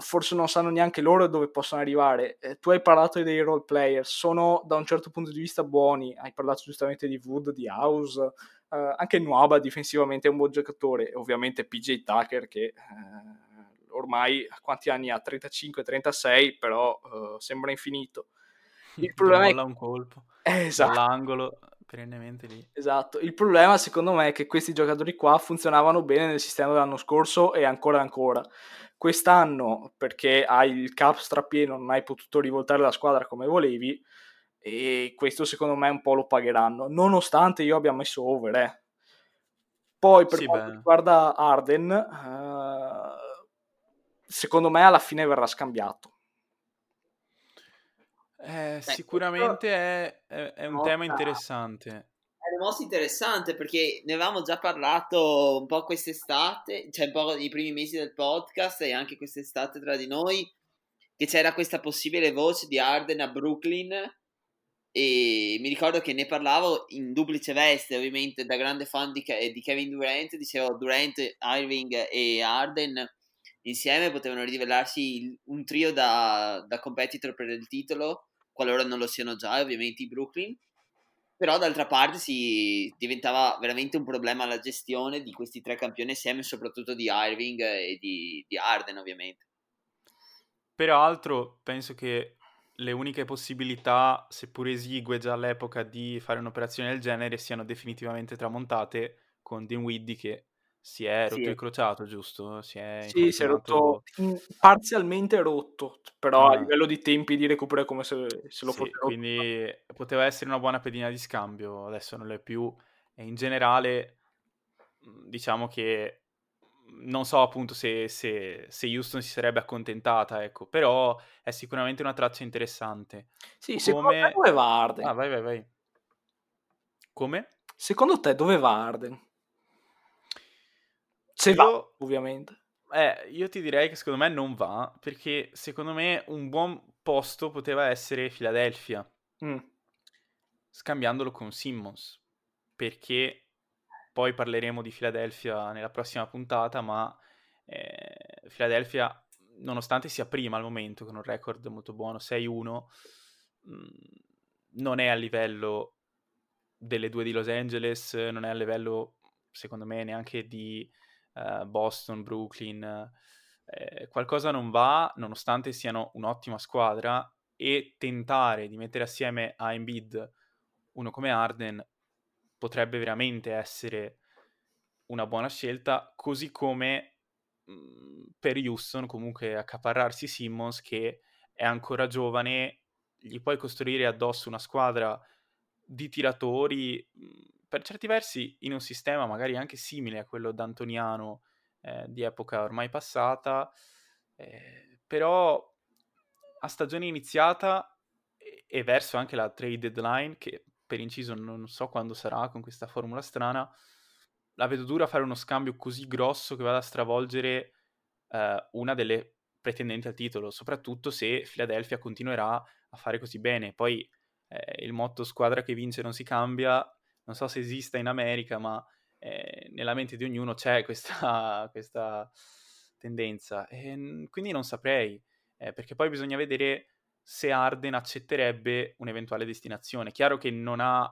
forse non sanno neanche loro dove possono arrivare. Eh, tu hai parlato dei role player, sono da un certo punto di vista buoni, hai parlato giustamente di Wood, di House, Uh, anche Nuova difensivamente è un buon giocatore, ovviamente PJ Tucker che uh, ormai quanti anni ha? 35-36, però uh, sembra infinito. Il problema è... un colpo. Eh, esatto. Dall'angolo perennemente lì. Esatto, il problema secondo me è che questi giocatori qua funzionavano bene nel sistema dell'anno scorso e ancora ancora. Quest'anno, perché hai il cap strapieno, non hai potuto rivoltare la squadra come volevi, e questo secondo me un po' lo pagheranno, nonostante io abbia messo over. Eh. Poi per sì, quanto beh. riguarda Arden, uh, secondo me alla fine verrà scambiato. Eh, sicuramente è, è, è, un no, tema interessante. Mossa interessante perché ne avevamo già parlato un po' quest'estate, cioè un po' nei primi mesi del podcast e anche quest'estate tra di noi, che c'era questa possibile voce di Arden a Brooklyn e mi ricordo che ne parlavo in duplice veste, ovviamente da grande fan di, di Kevin Durant, dicevo Durant, Irving e Arden insieme potevano rivelarsi un trio da, da competitor per il titolo, qualora non lo siano già, ovviamente i Brooklyn. Però d'altra parte si diventava veramente un problema la gestione di questi tre campioni assieme, soprattutto di Irving e di, di Arden, ovviamente. Peraltro, penso che le uniche possibilità, seppur esigue già all'epoca, di fare un'operazione del genere siano definitivamente tramontate con Dinwiddie che si è rotto sì. il crociato, giusto? Si è, sì, si è rotto parzialmente rotto, però ah. a livello di tempi di recupero è come se, se lo sì, fosse Quindi poteva essere una buona pedina di scambio, adesso non lo è più. E in generale, mhmm, diciamo che non so appunto se, se, se, Houston si sarebbe accontentata, ecco, però è sicuramente una traccia interessante. Sì, Come... secondo te dove va Arden? Ah, vai, vai, vai. Come? Secondo te dove va Arden? Se io... va, ovviamente. Eh, io ti direi che secondo me non va, perché secondo me un buon posto poteva essere Philadelphia, mm. scambiandolo con Simmons, perché poi parleremo di Philadelphia nella prossima puntata, ma eh, Philadelphia, nonostante sia prima al momento, con un record molto buono, 6-1, mh, mm, non è a livello delle due di Los Angeles, non è a livello, secondo me, neanche di uh, Boston, Brooklyn. Eh, qualcosa non va, nonostante siano un'ottima squadra, e tentare di mettere assieme a Embiid uno come Arden potrebbe veramente essere una buona scelta, così come mhmm, per Houston comunque accaparrarsi Simmons che è ancora giovane, gli puoi costruire addosso una squadra di tiratori, mhmm, per certi versi in un sistema magari anche simile a quello d'Antoniano eh, di epoca ormai passata, eh, però a stagione iniziata e, verso anche la trade deadline, che per inciso non so quando sarà con questa formula strana, la vedo dura fare uno scambio così grosso che vada a stravolgere eh, una delle pretendenti al titolo, soprattutto se Philadelphia continuerà a fare così bene. Poi eh, il motto squadra che vince non si cambia, non so se esista in America, ma eh, nella mente di ognuno c'è questa, questa tendenza. E, quindi non saprei, eh, perché poi bisogna vedere se Arden accetterebbe un'eventuale destinazione. Chiaro che non ha,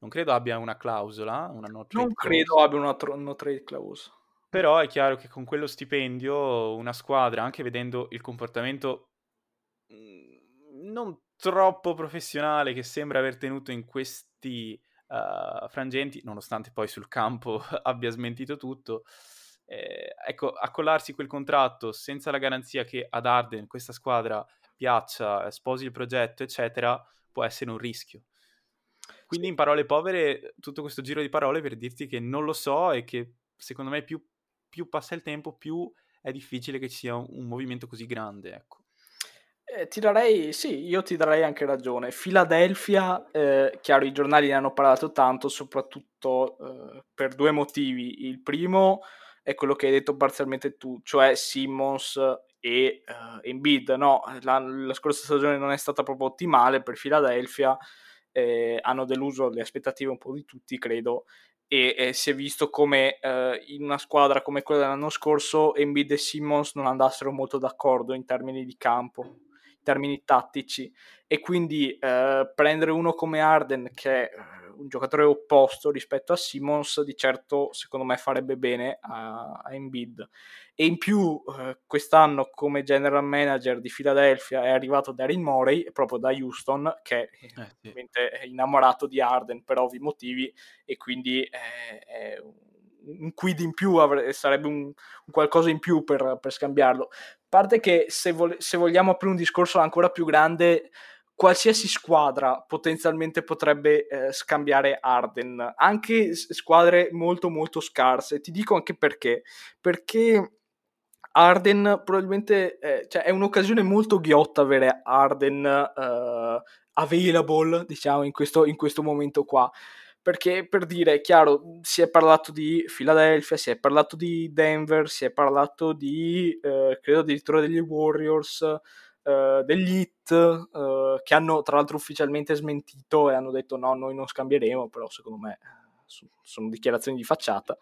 non credo abbia una clausola, una no Non credo abbia una tro- no trade clause. Però è chiaro che con quello stipendio una squadra, anche vedendo il comportamento mm, non troppo professionale che sembra aver tenuto in questi uh, frangenti, nonostante poi sul campo abbia smentito tutto, eh, ecco, accollarsi quel contratto senza la garanzia che ad Arden questa squadra piaccia, sposi il progetto, eccetera, può essere un rischio. Quindi in parole povere, tutto questo giro di parole per dirti che non lo so e che secondo me più, più passa il tempo, più è difficile che ci sia un, un movimento così grande, ecco. Eh, ti darei, sì, io ti darei anche ragione. Philadelphia, eh, chiaro, i giornali ne hanno parlato tanto, soprattutto eh, per due motivi. Il primo è quello che hai detto parzialmente tu, cioè Simmons e uh, Embiid, no, la, la, scorsa stagione non è stata proprio ottimale per Philadelphia, eh, hanno deluso le aspettative un po' di tutti, credo, e eh, si è visto come in una squadra come quella dell'anno scorso Embiid e Simmons non andassero molto d'accordo in termini di campo, termini tattici, e quindi eh, prendere uno come Arden che è un giocatore opposto rispetto a Simmons di certo secondo me farebbe bene a, a Embiid e in più eh, quest'anno come general manager di Philadelphia è arrivato Daryl Morey proprio da Houston che eh, sì. è innamorato di Arden per ovvi motivi e quindi è, è un quid in più avre- sarebbe un, un, qualcosa in più per, per scambiarlo. A parte che se, vo- se vogliamo aprire un discorso ancora più grande, qualsiasi squadra potenzialmente potrebbe eh, scambiare Arden, anche squadre molto molto scarse. Ti dico anche perché. Perché Arden probabilmente eh, cioè è un'occasione molto ghiotta avere Arden uh, available, diciamo, in questo, in questo momento qua. Perché per dire, chiaro, si è parlato di Philadelphia, si è parlato di Denver, si è parlato di, eh, credo addirittura degli Warriors, eh, degli hit eh, che hanno tra l'altro ufficialmente smentito e hanno detto no, noi non scambieremo, però secondo me sono dichiarazioni di facciata.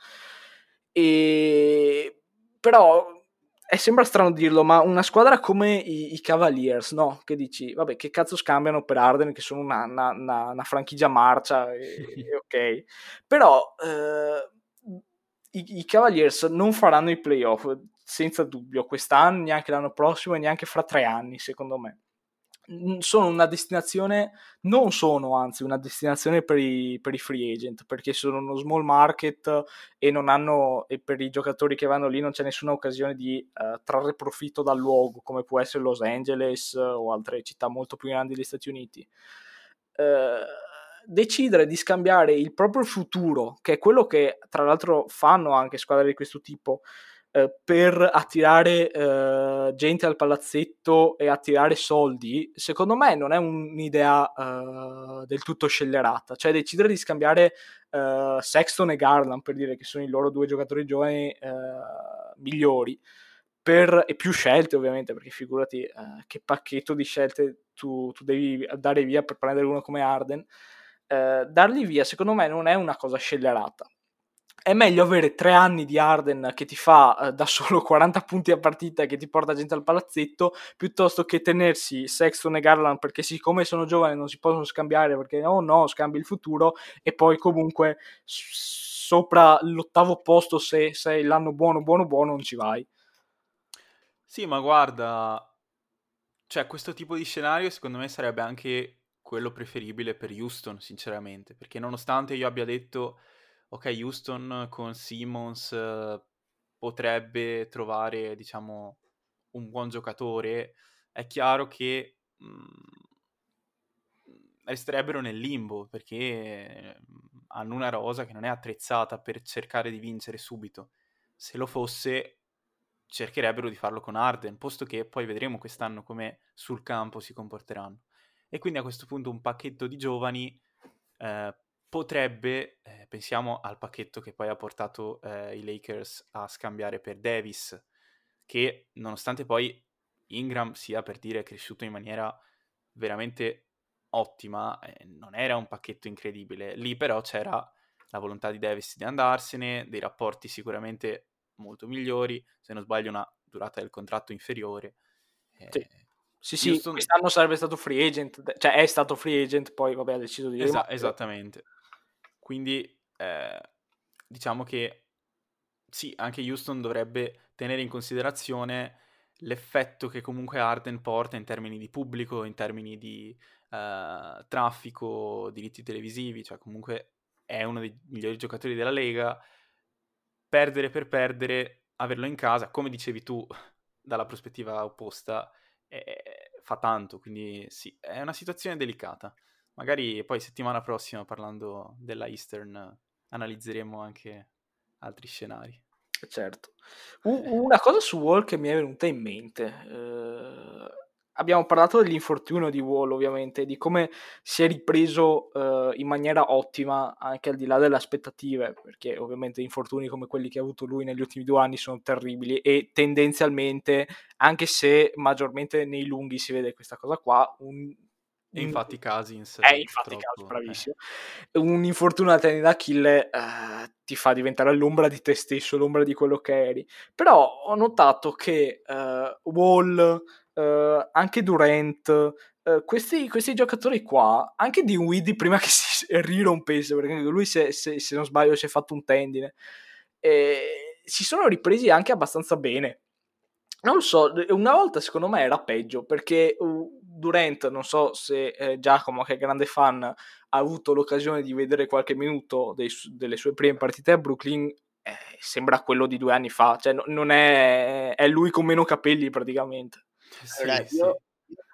E... Però è, sembra strano dirlo, ma una squadra come i, i, Cavaliers, no? Che dici, vabbè, che cazzo scambiano per Arden, che sono una, una, una, una franchigia marcia, e, e ok. Però eh, i, i, Cavaliers non faranno i playoff, senza dubbio, quest'anno, neanche l'anno prossimo e neanche fra tre anni, secondo me sono una destinazione, non sono anzi una destinazione per i, per i, free agent, perché sono uno small market e non hanno, e per i giocatori che vanno lì non c'è nessuna occasione di uh, trarre profitto dal luogo, come può essere Los Angeles o altre città molto più grandi degli Stati Uniti. Uh, decidere di scambiare il proprio futuro, che è quello che tra l'altro fanno anche squadre di questo tipo, per attirare eh, gente al palazzetto e attirare soldi, secondo me non è un'idea eh, del tutto scellerata. Cioè decidere di scambiare eh, Sexton e Garland, per dire che sono i loro due giocatori giovani eh, migliori, per, e più scelte ovviamente, perché figurati eh, che pacchetto di scelte tu, tu, devi dare via per prendere uno come Arden. darli via, secondo me, non è una cosa scellerata è meglio avere tre anni di Arden che ti fa eh, da solo 40 punti a partita e che ti porta gente al palazzetto, piuttosto che tenersi Sexton e Garland perché siccome sono giovani non si possono scambiare perché oh no, scambi il futuro e poi comunque sopra l'ottavo posto se sei l'anno buono buono buono non ci vai. Sì, ma guarda, cioè questo tipo di scenario secondo me sarebbe anche quello preferibile per Houston, sinceramente, perché nonostante io abbia detto ok, Houston con Simmons eh, potrebbe trovare, diciamo, un buon giocatore, è chiaro che mh, mhmm, resterebbero nel limbo perché mhmm, hanno una rosa che non è attrezzata per cercare di vincere subito. Se lo fosse, cercherebbero di farlo con Arden, posto che poi vedremo quest'anno come sul campo si comporteranno. E quindi a questo punto un pacchetto di giovani eh, potrebbe, eh, pensiamo al pacchetto che poi ha portato eh, i Lakers a scambiare per Davis, che nonostante poi Ingram sia per dire cresciuto in maniera veramente ottima, eh, non era un pacchetto incredibile. Lì però c'era la volontà di Davis di andarsene, dei rapporti sicuramente molto migliori, se non sbaglio una durata del contratto inferiore. Sì. Eh, sì, sì, Houston... quest'anno sarebbe stato free agent, cioè è stato free agent, poi vabbè ha deciso di... Esa- esattamente. Quindi eh, diciamo che sì, anche Houston dovrebbe tenere in considerazione l'effetto che comunque Arden porta in termini di pubblico, in termini di uh, traffico, diritti televisivi, cioè comunque è uno dei migliori giocatori della Lega. Perdere per perdere, averlo in casa, come dicevi tu, dalla prospettiva opposta, eh, fa tanto, quindi sì, è una situazione delicata. Magari poi settimana prossima, parlando della Eastern, analizzeremo anche altri scenari. Certo. una cosa su Wall che mi è venuta in mente. Eh, abbiamo parlato dell'infortunio di Wall, ovviamente, di come si è ripreso eh, in maniera ottima, anche al di là delle aspettative, perché ovviamente infortuni come quelli che ha avuto lui negli ultimi due anni sono terribili e tendenzialmente, anche se maggiormente nei lunghi si vede questa cosa qua, un e infatti Cousins è infatti Cousins, bravissimo. Eh. Un infortunio alla tennis d'Achille eh, ti fa diventare l'ombra di te stesso, l'ombra di quello che eri. Però ho notato che eh, Wall, eh, anche Durant, eh, questi, questi, giocatori qua, anche di Widdy prima che si rirompesse, perché lui se, se, se non sbaglio si è fatto un tendine, si sono ripresi anche abbastanza bene. Non lo so, una volta secondo me era peggio perché uh, Durant, non so se eh, Giacomo, che è grande fan, ha avuto l'occasione di vedere qualche minuto dei, delle sue prime partite a Brooklyn, eh, sembra quello di due anni fa, cioè no, non è, è lui con meno capelli praticamente. Sì, allora, sì. Io,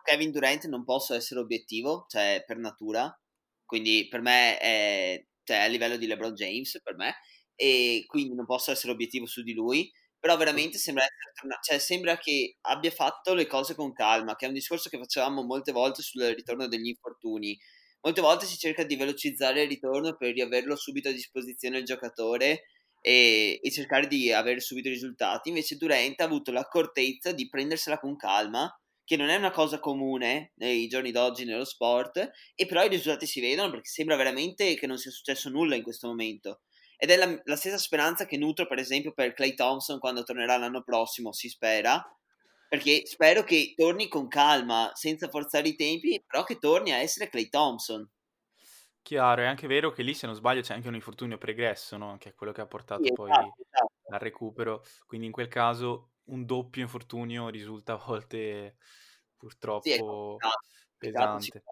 Kevin Durant non posso essere obiettivo, cioè per natura, quindi per me è, cioè, a livello di LeBron James, per me, e quindi non posso essere obiettivo su di lui però veramente sembra, cioè, sembra che abbia fatto le cose con calma, che è un discorso che facevamo molte volte sul ritorno degli infortuni. Molte volte si cerca di velocizzare il ritorno per riaverlo subito a disposizione il giocatore e, e cercare di avere subito i risultati. Invece Durant ha avuto l'accortezza di prendersela con calma, che non è una cosa comune nei giorni d'oggi nello sport, e però i risultati si vedono perché sembra veramente che non sia successo nulla in questo momento. Ed è la, la stessa speranza che nutro, per esempio, per Clay Thompson quando tornerà l'anno prossimo, si spera. Perché spero che torni con calma, senza forzare i tempi, però che torni a essere Clay Thompson. Chiaro, è anche vero che lì, se non sbaglio, c'è anche un infortunio pregresso, no? Che è quello che ha portato sì, poi esatto, esatto. al recupero. Quindi in quel caso un doppio infortunio risulta a volte purtroppo sì, pesante.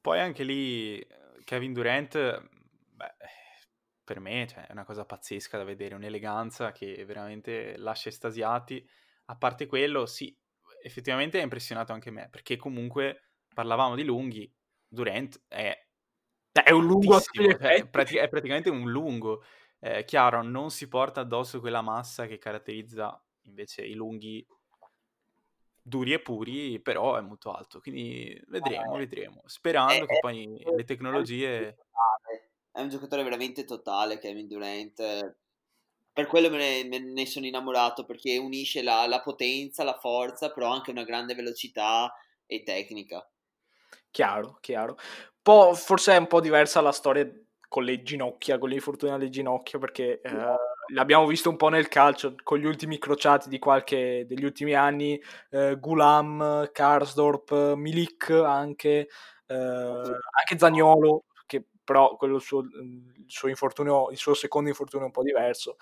Poi anche lì Kevin Durant, beh, per me cioè, è una cosa pazzesca da vedere, un'eleganza che veramente lascia estasiati. A parte quello, sì, effettivamente ha impressionato anche me, perché comunque parlavamo di lunghi, Durant è... È un lungo cioè, è, pratic- è, praticamente un lungo. eh, chiaro, non si porta addosso quella massa che caratterizza invece i lunghi duri e puri, però è molto alto, quindi vedremo, eh, vedremo, sperando è, che poi le tecnologie... È un giocatore veramente totale Kevin Durant, per quello me ne, me ne sono innamorato, perché unisce la, la potenza, la forza, però anche una grande velocità e tecnica. Chiaro, chiaro. Po', forse è un po' diversa la storia con le ginocchia, con l'infortunio alle ginocchia, perché eh, l'abbiamo visto un po' nel calcio, con gli ultimi crociati di qualche, degli ultimi anni, eh, Gulam, Karsdorp, Milik anche, eh, anche Zagnolo, però quello suo, il suo infortunio, il suo secondo infortunio è un po' diverso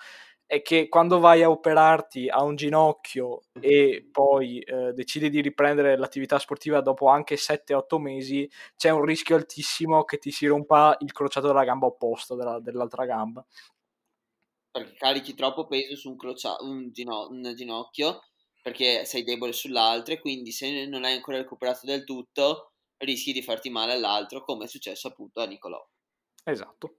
è che quando vai a operarti a un ginocchio e poi eh, decidi di riprendere l'attività sportiva dopo anche 7-8 mesi, c'è un rischio altissimo che ti si rompa il crociato della gamba opposta, della, dell'altra gamba. Perché carichi troppo peso su un, crocia- un, gino- un ginocchio perché sei debole sull'altro e quindi se non hai ancora recuperato del tutto rischi di farti male all'altro come è successo appunto a Nicolò. Esatto.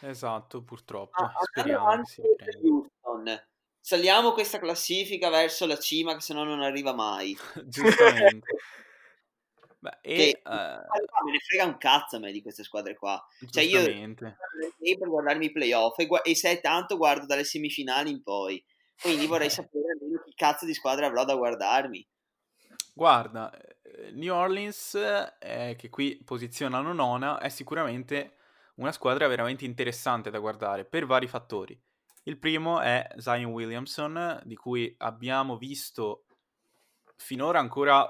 Esatto, purtroppo. Ah, Speriamo che si Houston. Saliamo questa classifica verso la cima, che se no non arriva mai. Giustamente. Beh, e, che, uh... me ne frega un cazzo a me di queste squadre qua. Cioè io per guardarmi i playoff e, gu- e se è tanto guardo dalle semifinali in poi. Quindi vorrei sapere almeno che cazzo di squadra avrò da guardarmi. Guarda, eh, New Orleans, eh, che qui posizionano nona, è sicuramente una squadra veramente interessante da guardare per vari fattori. Il primo è Zion Williamson, di cui abbiamo visto finora ancora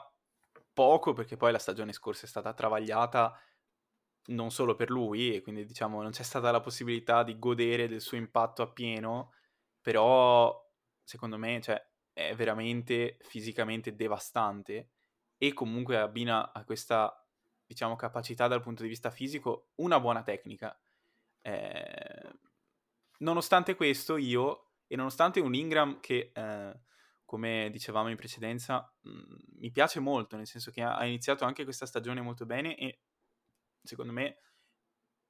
poco, perché poi la stagione scorsa è stata travagliata non solo per lui, e quindi diciamo non c'è stata la possibilità di godere del suo impatto appieno, però secondo me cioè, è veramente fisicamente devastante e comunque abbina a questa diciamo, capacità dal punto di vista fisico, una buona tecnica. Eh, nonostante questo, io, e nonostante un Ingram che, eh, come dicevamo in precedenza, mh, mm, mi piace molto, nel senso che ha, iniziato anche questa stagione molto bene e secondo me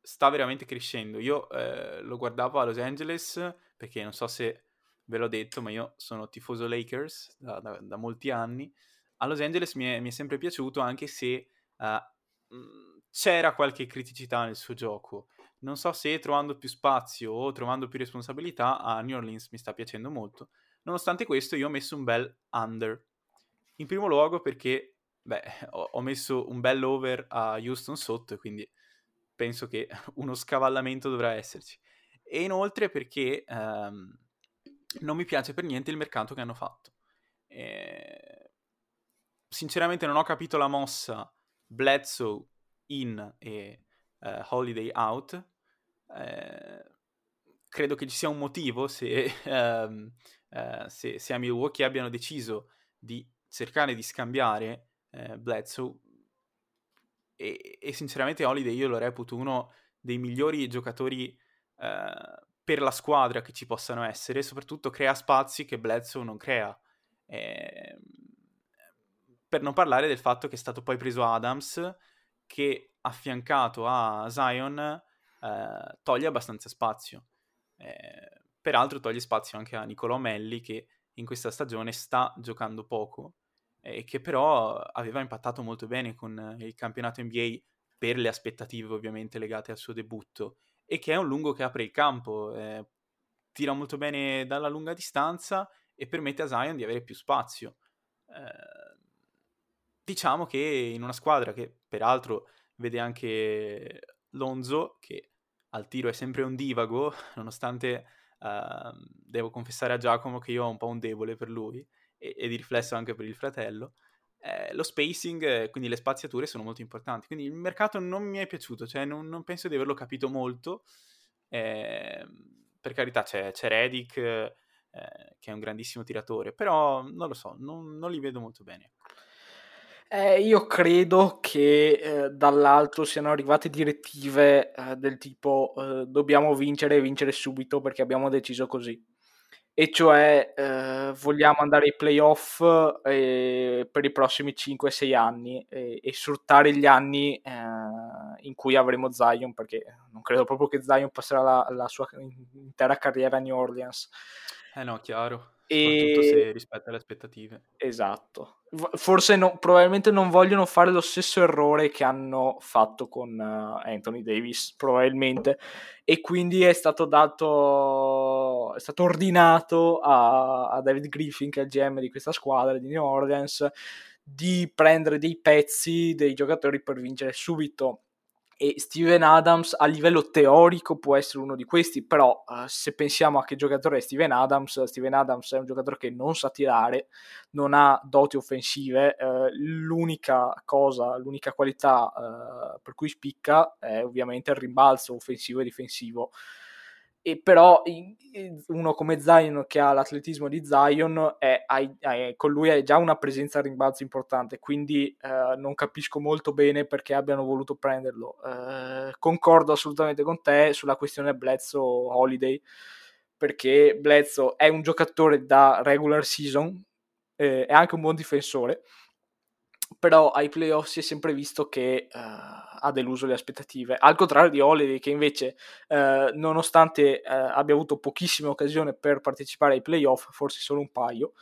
sta veramente crescendo. Io eh, lo guardavo a Los Angeles perché non so se ve l'ho detto, ma io sono tifoso Lakers da, da, da molti anni. A Los Angeles mi è, mi è sempre piaciuto, anche se uh, c'era qualche criticità nel suo gioco. Non so se trovando più spazio o trovando più responsabilità a New Orleans mi sta piacendo molto. Nonostante questo, io ho messo un bel under. In primo luogo perché, beh, ho, messo un bel over a Houston sotto, quindi penso che uno scavallamento dovrà esserci. E inoltre perché ehm, non mi piace per niente il mercato che hanno fatto. E... Sinceramente non ho capito la mossa Bledsoe in e uh, Holiday out. Eh, credo che ci sia un motivo se, um, uh, se, se, a Milwaukee abbiano deciso di cercare di scambiare uh, Bledsoe e, e, sinceramente Holiday io lo reputo uno dei migliori giocatori per la squadra che ci possano essere, soprattutto crea spazi che Bledsoe non crea. Eh, per non parlare del fatto che è stato poi preso Adams, che affiancato a Zion eh, toglie abbastanza spazio. Eh, peraltro toglie spazio anche a Nicolò Melli, che in questa stagione sta giocando poco e che però aveva impattato molto bene con il campionato NBA per le aspettative ovviamente legate al suo debutto e che è un lungo che apre il campo, eh, tira molto bene dalla lunga distanza e permette a Zion di avere più spazio. Eh, diciamo che in una squadra che peraltro vede anche Lonzo, che al tiro è sempre un divago, nonostante uh, devo confessare a Giacomo che io ho un po' un debole per lui e, e di riflesso anche per il fratello. Eh, lo spacing, quindi le spaziature sono molto importanti. Quindi il mercato non mi è piaciuto, cioè non, non penso di averlo capito molto. Eh, per carità c'è, c'è Redick, eh, che è un grandissimo tiratore, però non lo so, non, non li vedo molto bene. Eh, io credo che eh, dall'alto siano arrivate direttive eh, del tipo eh, dobbiamo vincere e vincere subito perché abbiamo deciso così. E cioè eh, vogliamo andare ai playoff eh, per i prossimi 5-6 anni e, e sfruttare gli anni in cui avremo Zion, perché non credo proprio che Zion passerà la, la sua intera carriera a New Orleans. Eh no, chiaro. Soprattutto e... se rispetta le aspettative. Esatto. Forse no, probabilmente non vogliono fare lo stesso errore che hanno fatto con uh, Anthony Davis, probabilmente. E quindi è stato dato, è stato ordinato a, a David Griffin, che è il GM di questa squadra di New Orleans, di prendere dei pezzi dei giocatori per vincere subito e Steven Adams a livello teorico può essere uno di questi, però uh, se pensiamo a che giocatore è Steven Adams, Steven Adams è un giocatore che non sa tirare, non ha doti offensive, uh, l'unica cosa, l'unica qualità uh, per cui spicca è ovviamente il rimbalzo offensivo e difensivo e però uno come Zion che ha l'atletismo di Zion è, è, è, con lui è già una presenza a rimbalzo importante quindi eh, non capisco molto bene perché abbiano voluto prenderlo. Eh, concordo assolutamente con te sulla questione Bledsoe Holiday perché Bledsoe è un giocatore da regular season eh, è anche un buon difensore però ai playoff si è sempre visto che uh, ha deluso le aspettative, al contrario di Holiday che invece uh, nonostante uh, abbia avuto pochissime occasioni per partecipare ai playoff, forse solo un paio,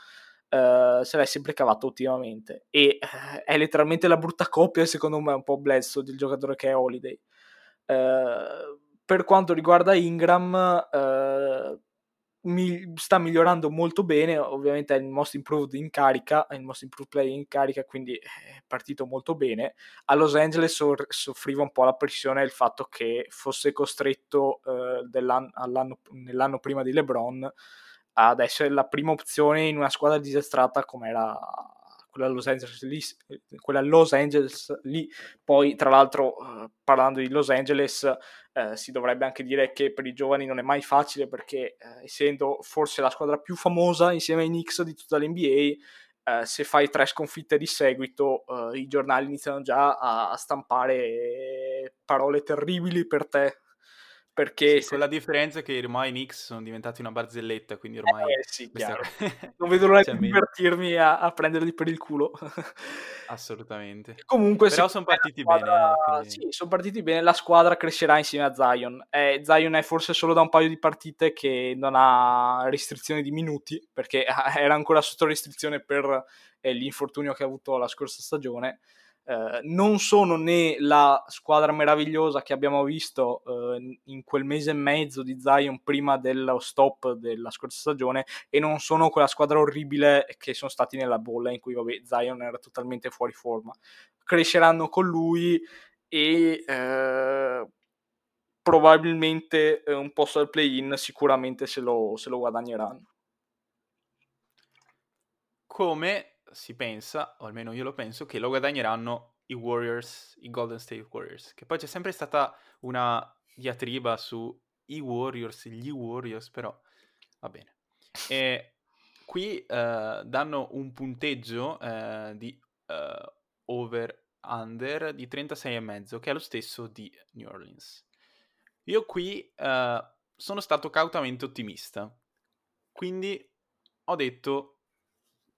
se l'è sempre cavato ultimamente e è letteralmente la brutta coppia secondo me un po' Bledsoe del giocatore che è Holiday. per quanto riguarda Ingram mi sta migliorando molto bene, ovviamente è il most improved in carica, è il most improved player in carica, quindi è partito molto bene. A Los Angeles soffriva un po' la pressione il fatto che fosse costretto eh, nell'anno prima di LeBron ad essere la prima opzione in una squadra disastrata come era quella Los Angeles lì, quella Los Angeles lì. Poi, tra l'altro, eh, parlando di Los Angeles, eh, si dovrebbe anche dire che per i giovani non è mai facile perché, eh, essendo forse la squadra più famosa insieme ai Knicks di tutta l'NBA, Uh, se fai tre sconfitte di seguito, uh, i giornali iniziano già a, a, stampare parole terribili per te perché sì, se... la differenza è che ormai i Knicks sono diventati una barzelletta, quindi ormai... Eh, sì, chiaro. non vedo l'ora cioè, di divertirmi a, a, prenderli per il culo. Assolutamente. Comunque, Però sono partiti squadra... bene. Eh, quindi... Sì, sono partiti bene, la squadra crescerà insieme a Zion. Eh, Zion è forse solo da un paio di partite che non ha restrizioni di minuti, perché era ancora sotto restrizione per eh, l'infortunio che ha avuto la scorsa stagione. Eh, non sono né la squadra meravigliosa che abbiamo visto eh, in quel mese e mezzo di Zion prima dello stop della scorsa stagione e non sono quella squadra orribile che sono stati nella bolla in cui vabbè, Zion era totalmente fuori forma. Cresceranno con lui e eh, probabilmente eh, un posto al play-in sicuramente se lo, se lo guadagneranno. Come si pensa, o almeno io lo penso, che lo guadagneranno i Warriors, i Golden State Warriors. Che poi c'è sempre stata una diatriba su i Warriors, gli Warriors, però va bene. E qui uh, danno un punteggio uh, di uh, over-under di 36,5, che è lo stesso di New Orleans. Io qui sono stato cautamente ottimista, quindi ho detto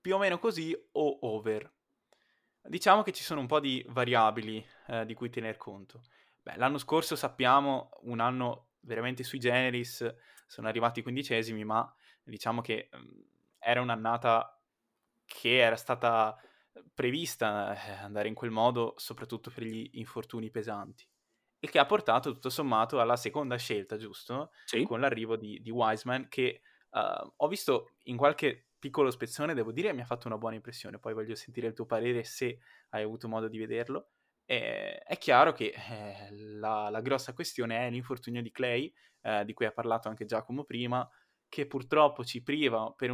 più o meno così o over. Diciamo che ci sono un po' di variabili eh, di cui tener conto. Beh, l'anno scorso sappiamo, un anno veramente sui generis, sono arrivati i quindicesimi, ma diciamo che mh, mm, era un'annata che era stata prevista eh, andare in quel modo, soprattutto per gli infortuni pesanti. Il che ha portato tutto sommato alla seconda scelta, giusto? Sì. Con l'arrivo di, di Wiseman, che uh, ho visto in qualche piccolo spezzone, devo dire, mi ha fatto una buona impressione. Poi voglio sentire il tuo parere se hai avuto modo di vederlo. Eh, è chiaro che eh, la, la, grossa questione è l'infortunio di Clay, eh, di cui ha parlato anche Giacomo prima, che purtroppo ci priva per,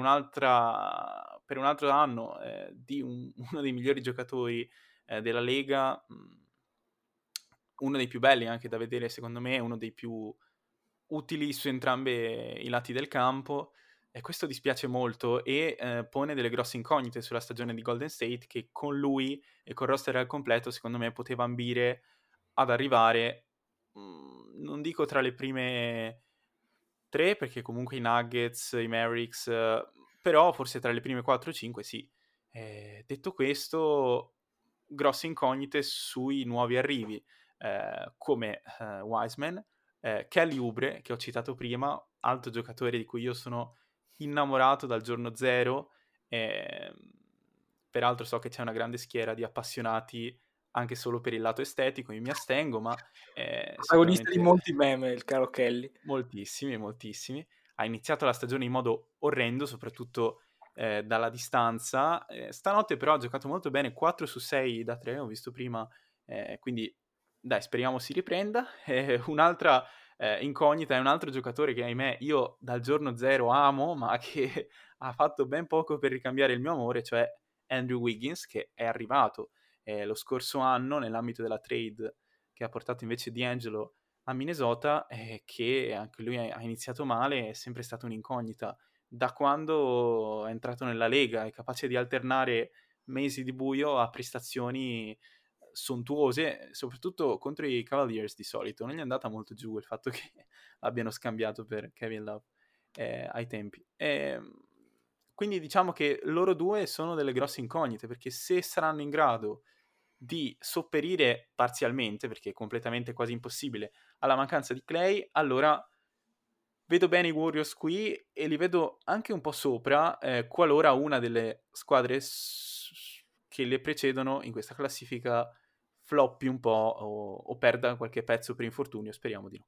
per un altro anno eh, di un, uno dei migliori giocatori eh, della Lega, mm, uno dei più belli anche da vedere secondo me, uno dei più utili su entrambi i lati del campo. E questo dispiace molto e eh, pone delle grosse incognite sulla stagione di Golden State che con lui e col roster al completo secondo me poteva ambire ad arrivare, mh, mhmm, non dico tra le prime tre perché comunque i Nuggets, i Mavericks, eh, però forse tra le prime 4-5 sì. Eh, detto questo, grosse incognite sui nuovi arrivi. eh, come eh, Wiseman, Kelly Ubre, che ho citato prima, altro giocatore di cui io sono innamorato dal giorno zero. Eh, peraltro so che c'è una grande schiera di appassionati anche solo per il lato estetico, io mi astengo, ma... Eh, Protagonista di molti meme, il caro Kelly. Moltissimi, moltissimi. Ha iniziato la stagione in modo orrendo, soprattutto eh, dalla distanza. Eh, stanotte però ha giocato molto bene, 4 su 6 da 3, ho visto prima, eh, quindi dai, speriamo si riprenda. un'altra eh, incognita è un altro giocatore che ahimè io dal giorno zero amo, ma che ha fatto ben poco per ricambiare il mio amore, cioè Andrew Wiggins, che è arrivato eh, lo scorso anno nell'ambito della trade che ha portato invece D'Angelo a Minnesota, eh, che anche lui ha iniziato male, è sempre stata un'incognita. Da quando è entrato nella Lega è capace di alternare mesi di buio a prestazioni sontuose, soprattutto contro i Cavaliers di solito. Non gli è andata molto giù il fatto che abbiano scambiato per Kevin Love eh, ai tempi. E, ehm, quindi diciamo che loro due sono delle grosse incognite, perché se saranno in grado di sopperire parzialmente, perché è completamente quasi impossibile, alla mancanza di Clay, allora vedo bene i Warriors qui e li vedo anche un po' sopra, eh, qualora una delle squadre s- che le precedono in questa classifica floppi un po' o, o, perda qualche pezzo per infortunio, speriamo di no.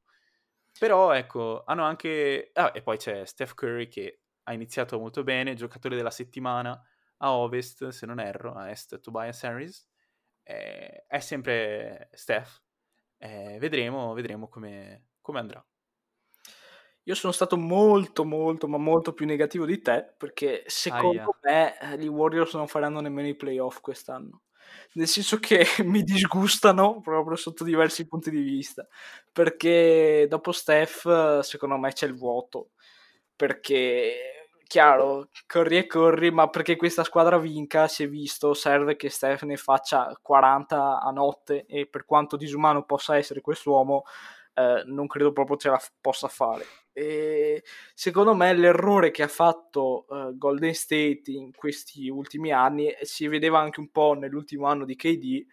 Però ecco, hanno anche... Ah, e poi c'è Steph Curry che ha iniziato molto bene, giocatore della settimana a Ovest, se non erro, a Est Tobias Harris. Eh, è sempre Steph. Eh, vedremo, vedremo come, come andrà. Io sono stato molto, molto, ma molto più negativo di te perché secondo Aia. me eh, gli Warriors non faranno nemmeno i playoff quest'anno. Nel senso che mi disgustano proprio sotto diversi punti di vista. Perché dopo Steph, secondo me, c'è il vuoto perché chiaro, corri e corri, ma perché questa squadra vinca, si è visto, serve che Steph ne faccia 40 a notte e per quanto disumano possa essere quest'uomo, eh, non credo proprio ce la f- possa fare. E secondo me l'errore che ha fatto uh, Golden State in questi ultimi anni eh, si vedeva anche un po' nell'ultimo anno di KD,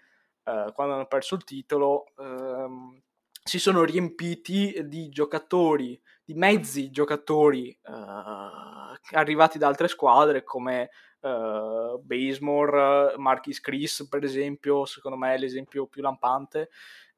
uh, eh, quando hanno perso il titolo. Uh, si sono riempiti di giocatori, di mezzi giocatori uh, arrivati da altre squadre come Basemore, Marquis Chris per esempio, secondo me è l'esempio più lampante,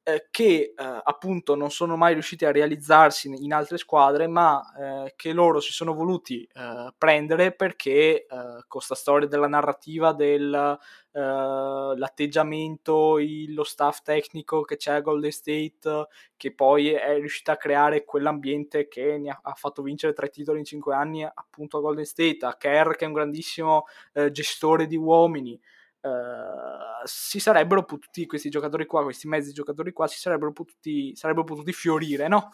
eh, che eh, appunto non sono mai riusciti a realizzarsi in, altre squadre, ma eh, che loro si sono voluti eh, prendere perché eh, con questa storia della narrativa, dell'atteggiamento, lo staff tecnico che c'è a Golden State, che poi è riuscita a creare quell'ambiente che ne ha, ha fatto vincere tre titoli in cinque anni appunto a Golden State, a Kerr che è un grandissimo gestore di uomini. Uh, si sarebbero potuti, questi giocatori qua, questi mezzi giocatori qua, si sarebbero potuti, sarebbero potuti fiorire, no?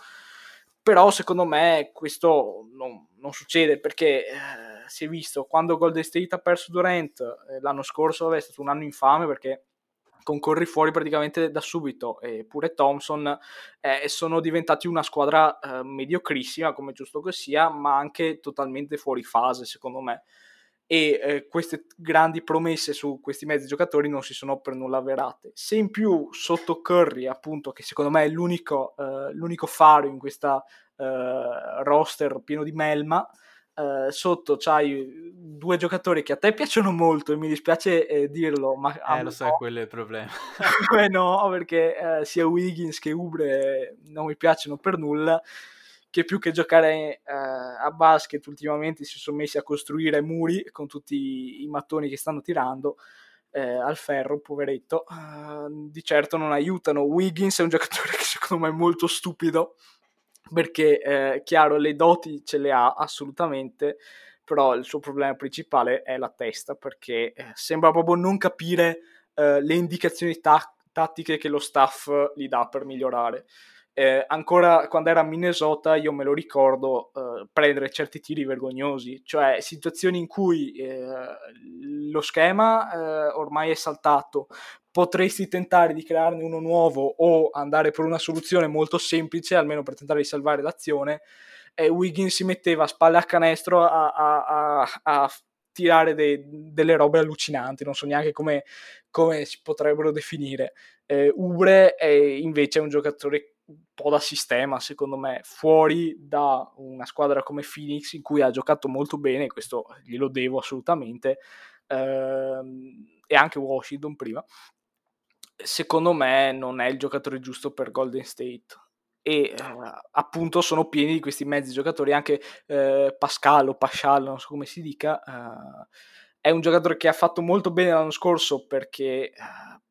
Però secondo me questo non, non succede perché eh, si è visto quando Golden State ha perso Durant eh, l'anno scorso è stato un anno infame perché concorri fuori praticamente da subito e pure Thompson eh, sono diventati una squadra eh, mediocrissima come giusto che sia ma anche totalmente fuori fase secondo me e eh, queste grandi promesse su questi mezzi giocatori non si sono per nulla avverate. Se in più sotto Curry, appunto, che secondo me è l'unico, eh, l'unico faro in questa eh, roster pieno di melma, eh, sotto c'hai due giocatori che a te piacciono molto e mi dispiace eh, dirlo, ma eh, lo sai, no. quello è il problema. Beh, no, perché eh, sia Wiggins che Ubre non mi piacciono per nulla che più che giocare eh, a basket ultimamente si sono messi a costruire muri con tutti i mattoni che stanno tirando eh, al ferro, poveretto, uh, di certo non aiutano. Wiggins è un giocatore che secondo me è molto stupido perché, eh, chiaro, le doti ce le ha assolutamente, però il suo problema principale è la testa perché eh, sembra proprio non capire eh, le indicazioni ta- tattiche che lo staff gli dà per migliorare eh, ancora quando era a Minnesota io me lo ricordo eh, prendere certi tiri vergognosi, cioè situazioni in cui eh, lo schema eh, ormai è saltato, potresti tentare di crearne uno nuovo o andare per una soluzione molto semplice, almeno per tentare di salvare l'azione, e Wiggins si metteva a spalle a canestro a, a, a, a tirare de, delle robe allucinanti, non so neanche come, come si potrebbero definire. Eh, Ubre è invece un giocatore un po' da sistema, secondo me, fuori da una squadra come Phoenix in cui ha giocato molto bene, questo glielo devo assolutamente, ehm, e anche Washington prima. Secondo me non è il giocatore giusto per Golden State e eh, appunto sono pieni di questi mezzi giocatori, anche eh, Pascal o Pascal, non so come si dica, eh, è un giocatore che ha fatto molto bene l'anno scorso perché eh,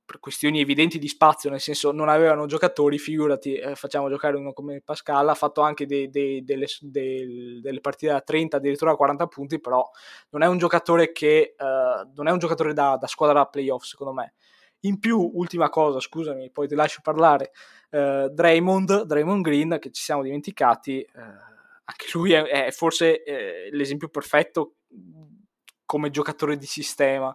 per questioni evidenti di spazio, nel senso non avevano giocatori, figurati, eh, facciamo giocare uno come Pascal, ha fatto anche dei, dei, delle, dei, delle, partite da 30, addirittura da 40 punti, però non è un giocatore che uh, non è un giocatore da, da, squadra da playoff, secondo me. In più, ultima cosa, scusami, poi ti lascio parlare, uh, Draymond, Draymond Green, che ci siamo dimenticati, uh, anche lui è, è forse l'esempio perfetto come giocatore di sistema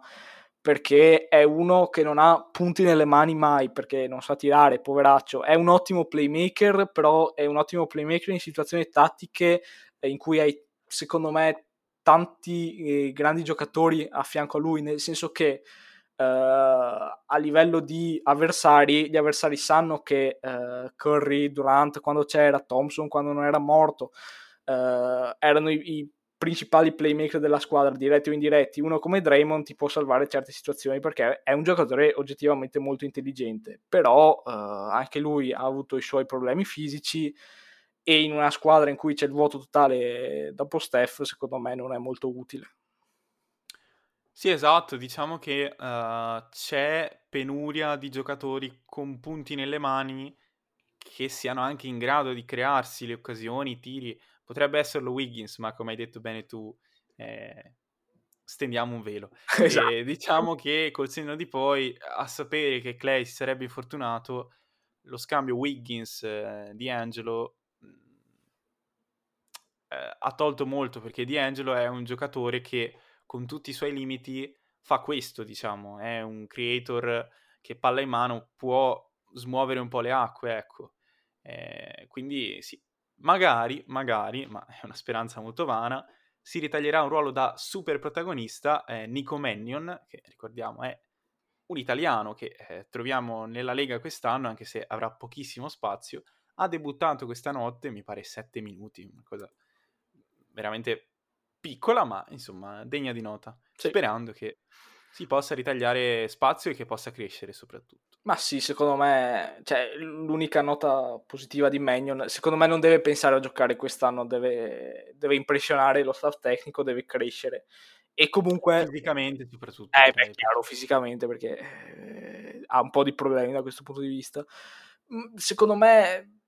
perché è uno che non ha punti nelle mani mai, perché non sa tirare, poveraccio. È un ottimo playmaker, però è un ottimo playmaker in situazioni tattiche eh, in cui hai, secondo me, tanti eh, grandi giocatori a fianco a lui, nel senso che eh, a livello di avversari, gli avversari sanno che eh, Curry, Durant, quando c'era, Thompson, quando non era morto, eh, erano i, i principali playmaker della squadra, diretti o indiretti, uno come Draymond ti può salvare certe situazioni perché è un giocatore oggettivamente molto intelligente, però uh, anche lui ha avuto i suoi problemi fisici e in una squadra in cui c'è il vuoto totale dopo Steph, secondo me non è molto utile. Sì, esatto, diciamo che uh, c'è penuria di giocatori con punti nelle mani che siano anche in grado di crearsi le occasioni, i tiri Potrebbe esserlo Wiggins, ma come hai detto bene tu, eh, stendiamo un velo. Esatto. E diciamo che col senno di poi, a sapere che Clay si sarebbe infortunato, lo scambio Wiggins eh, di Angelo mm, eh, ha tolto molto perché D'Angelo è un giocatore che con tutti i suoi limiti fa questo, diciamo, è un creator che palla in mano può smuovere un po' le acque, ecco. Eh, quindi sì, magari, magari, ma è una speranza molto vana, si ritaglierà un ruolo da super protagonista eh, Nico Mannion, che ricordiamo è un italiano che eh, troviamo nella Lega quest'anno, anche se avrà pochissimo spazio, ha debuttato questa notte, mi pare 7 minuti, una cosa veramente piccola, ma insomma degna di nota, sì. sperando che si possa ritagliare spazio e che possa crescere soprattutto. Ma sì, secondo me, cioè, l'unica nota positiva di Magnon, secondo me non deve pensare a giocare quest'anno, deve, deve impressionare lo staff tecnico, deve crescere. E comunque... Fisicamente soprattutto. Eh, beh, chiaro, fisicamente, perché eh, ha un po' di problemi da questo punto di vista. Mm, secondo me,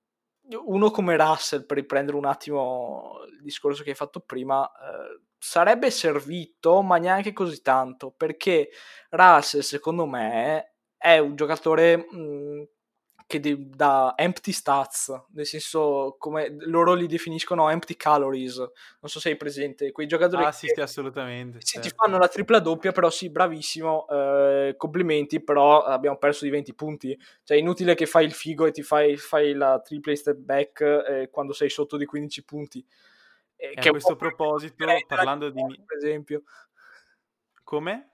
uno come Russell, per riprendere un attimo il discorso che hai fatto prima, eh, sarebbe servito, ma neanche così tanto, perché Russell, secondo me, è un giocatore mh, mhmm, che de- dà empty stats, nel senso come loro li definiscono empty calories, non so se hai presente, quei giocatori ah, che sì, sì, assolutamente, sì, certo. ti fanno la tripla doppia, però sì, bravissimo, eh, complimenti, però abbiamo perso di 20 punti, cioè è inutile che fai il figo e ti fai, fai la tripla step back eh, quando sei sotto di 15 punti. Eh, a questo proposito, parlando di... Per esempio. Come?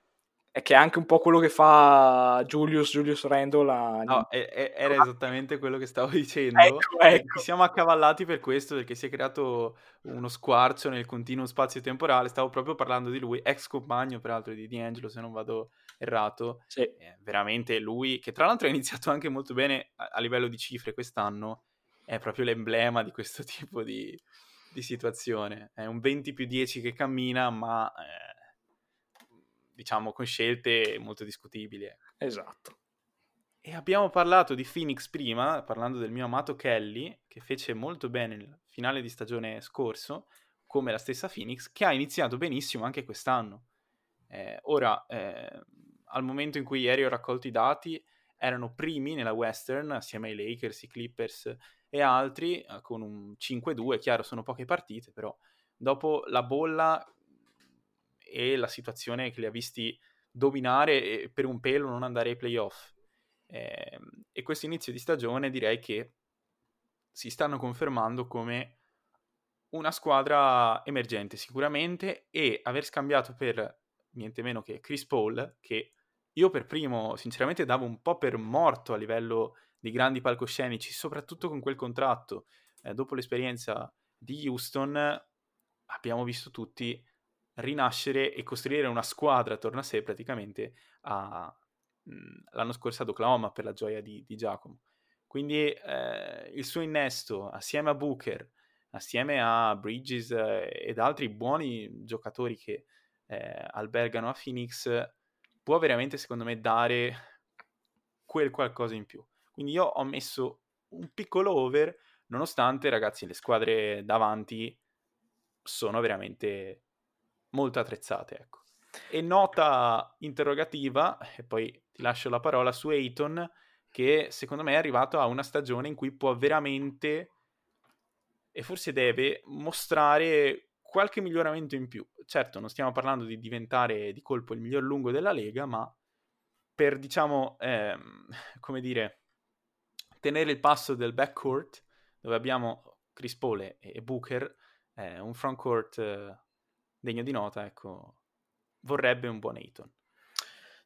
È che è anche un po' quello che fa Julius, Julius Randall. A... No, è, è, era esattamente quello che stavo dicendo. Ecco, ecco. Ci siamo accavallati per questo, perché si è creato uno squarcio nel continuo spazio temporale. Stavo proprio parlando di lui, ex compagno peraltro di D'Angelo, se non vado errato. Sì. Eh, veramente lui, che tra l'altro ha iniziato anche molto bene a, a, livello di cifre quest'anno, è proprio l'emblema di questo tipo di, di situazione. È un 20 più 10 che cammina, ma... Eh, diciamo, con scelte molto discutibili. Ecco. Esatto. E abbiamo parlato di Phoenix prima, parlando del mio amato Kelly, che fece molto bene nel finale di stagione scorso, come la stessa Phoenix, che ha iniziato benissimo anche quest'anno. Eh, ora, eh, al momento in cui ieri ho raccolto i dati, erano primi nella Western, assieme ai Lakers, i Clippers e altri, eh, con un 5-2, chiaro sono poche partite, però dopo la bolla e la situazione che li ha visti dominare e per un pelo non andare ai playoff. Eh, e questo inizio di stagione direi che si stanno confermando come una squadra emergente sicuramente e aver scambiato per niente meno che Chris Paul che io per primo, sinceramente, davo un po' per morto a livello di grandi palcoscenici, soprattutto con quel contratto. Eh, dopo l'esperienza di Houston abbiamo visto tutti rinascere e costruire una squadra attorno a sé praticamente a, mh, l'anno scorso ad Oklahoma per la gioia di, di Giacomo. Quindi eh, il suo innesto assieme a Booker, assieme a Bridges eh, ed altri buoni giocatori che eh, albergano a Phoenix, può veramente secondo me dare quel qualcosa in più. Quindi io ho messo un piccolo over, nonostante ragazzi le squadre davanti sono veramente molto attrezzate, ecco. E nota interrogativa, e poi ti lascio la parola su Ayton, che secondo me è arrivato a una stagione in cui può veramente, e forse deve, mostrare qualche miglioramento in più. Certo, non stiamo parlando di diventare di colpo il miglior lungo della Lega, ma per, diciamo, ehm, come dire, tenere il passo del backcourt, dove abbiamo Chris Paul e Booker, eh, un frontcourt eh, degno di nota, ecco, vorrebbe un buon Ayton.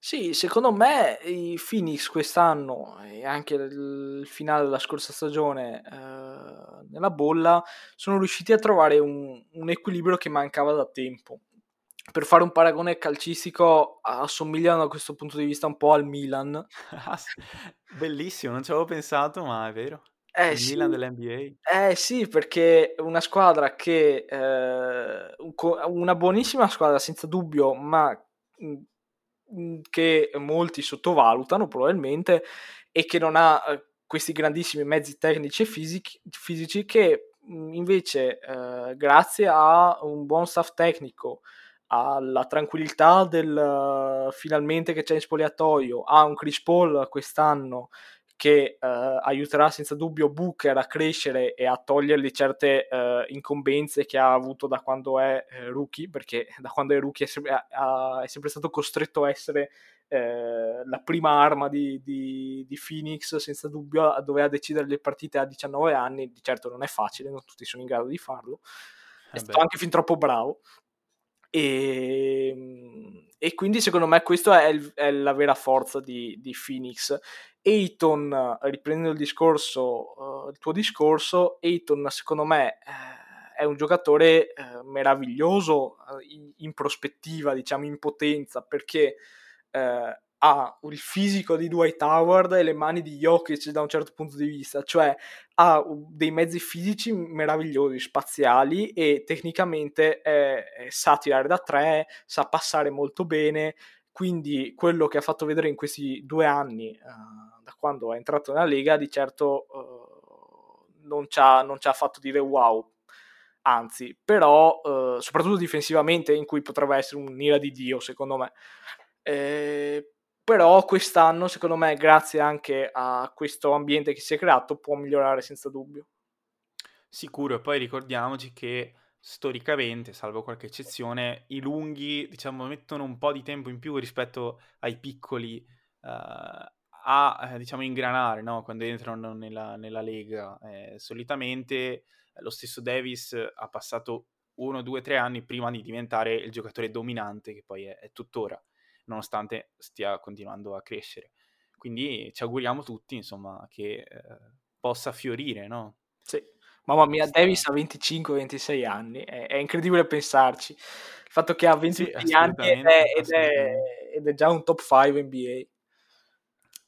Sì, secondo me i Phoenix quest'anno e anche il finale della scorsa stagione eh, nella bolla sono riusciti a trovare un, un, equilibrio che mancava da tempo. Per fare un paragone calcistico assomigliano da questo punto di vista un po' al Milan. Bellissimo, non ci avevo pensato, ma è vero. Eh, il sì. Milan dell'NBA. Eh sì, perché una squadra che eh, una buonissima squadra senza dubbio, ma che molti sottovalutano probabilmente e che non ha eh, questi grandissimi mezzi tecnici e fisici, fisici che invece eh, grazie a un buon staff tecnico alla tranquillità del uh, finalmente che c'è in spogliatoio, a un Chris Paul quest'anno che uh, aiuterà senza dubbio Booker a crescere e a togliergli certe uh, incombenze che ha avuto da quando è uh, rookie, perché da quando è rookie è sempre, è sempre stato costretto a essere la prima arma di, di, di, Phoenix, senza dubbio, doveva decidere le partite a 19 anni, di certo non è facile, non tutti sono in grado di farlo, è eh stato anche fin troppo bravo. E, ehm, e, quindi secondo me questa è, è, la vera forza di, di Phoenix. Ayton, riprendendo il discorso, uh, il tuo discorso, Ayton secondo me eh, è un giocatore eh, meraviglioso eh, in, in, prospettiva, diciamo in potenza, perché eh, ha il fisico di Dwight Howard e le mani di Jokic da un certo punto di vista, cioè ha dei mezzi fisici meravigliosi, spaziali e tecnicamente sa tirare da tre, sa passare molto bene, quindi quello che ha fatto vedere in questi due anni, uh, da quando è entrato nella Lega, di certo uh, non, ci ha, non, ci ha, fatto dire wow. Anzi, però, uh, soprattutto difensivamente, in cui potrebbe essere un'ira di Dio, secondo me. Eh, però quest'anno, secondo me, grazie anche a questo ambiente che si è creato, può migliorare senza dubbio. Sicuro, e poi ricordiamoci che storicamente, salvo qualche eccezione, i lunghi, diciamo, mettono un po' di tempo in più rispetto ai piccoli uh, a, eh, diciamo, ingranare, no? Quando entrano nella, nella lega. Eh, solitamente eh, lo stesso Davis ha passato uno, due, tre anni prima di diventare il giocatore dominante che poi è, è tuttora, nonostante stia continuando a crescere. Quindi ci auguriamo tutti, insomma, che eh, possa fiorire, no? Sì. Mamma mia, Davis ha 25-26 anni, è, è, incredibile pensarci. Il fatto che ha 26 sì, anni ed è, ed, è, ed è, già un top 5 NBA.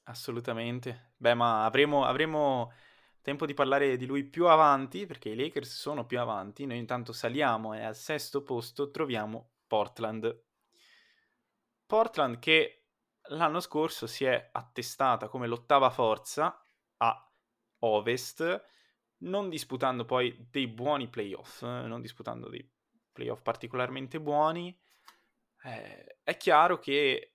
Assolutamente. Beh, ma avremo, avremo, tempo di parlare di lui più avanti, perché i Lakers sono più avanti. Noi intanto saliamo e al sesto posto troviamo Portland. Portland che l'anno scorso si è attestata come l'ottava forza a Ovest non disputando poi dei buoni playoff, eh, non disputando dei playoff particolarmente buoni, eh, è chiaro che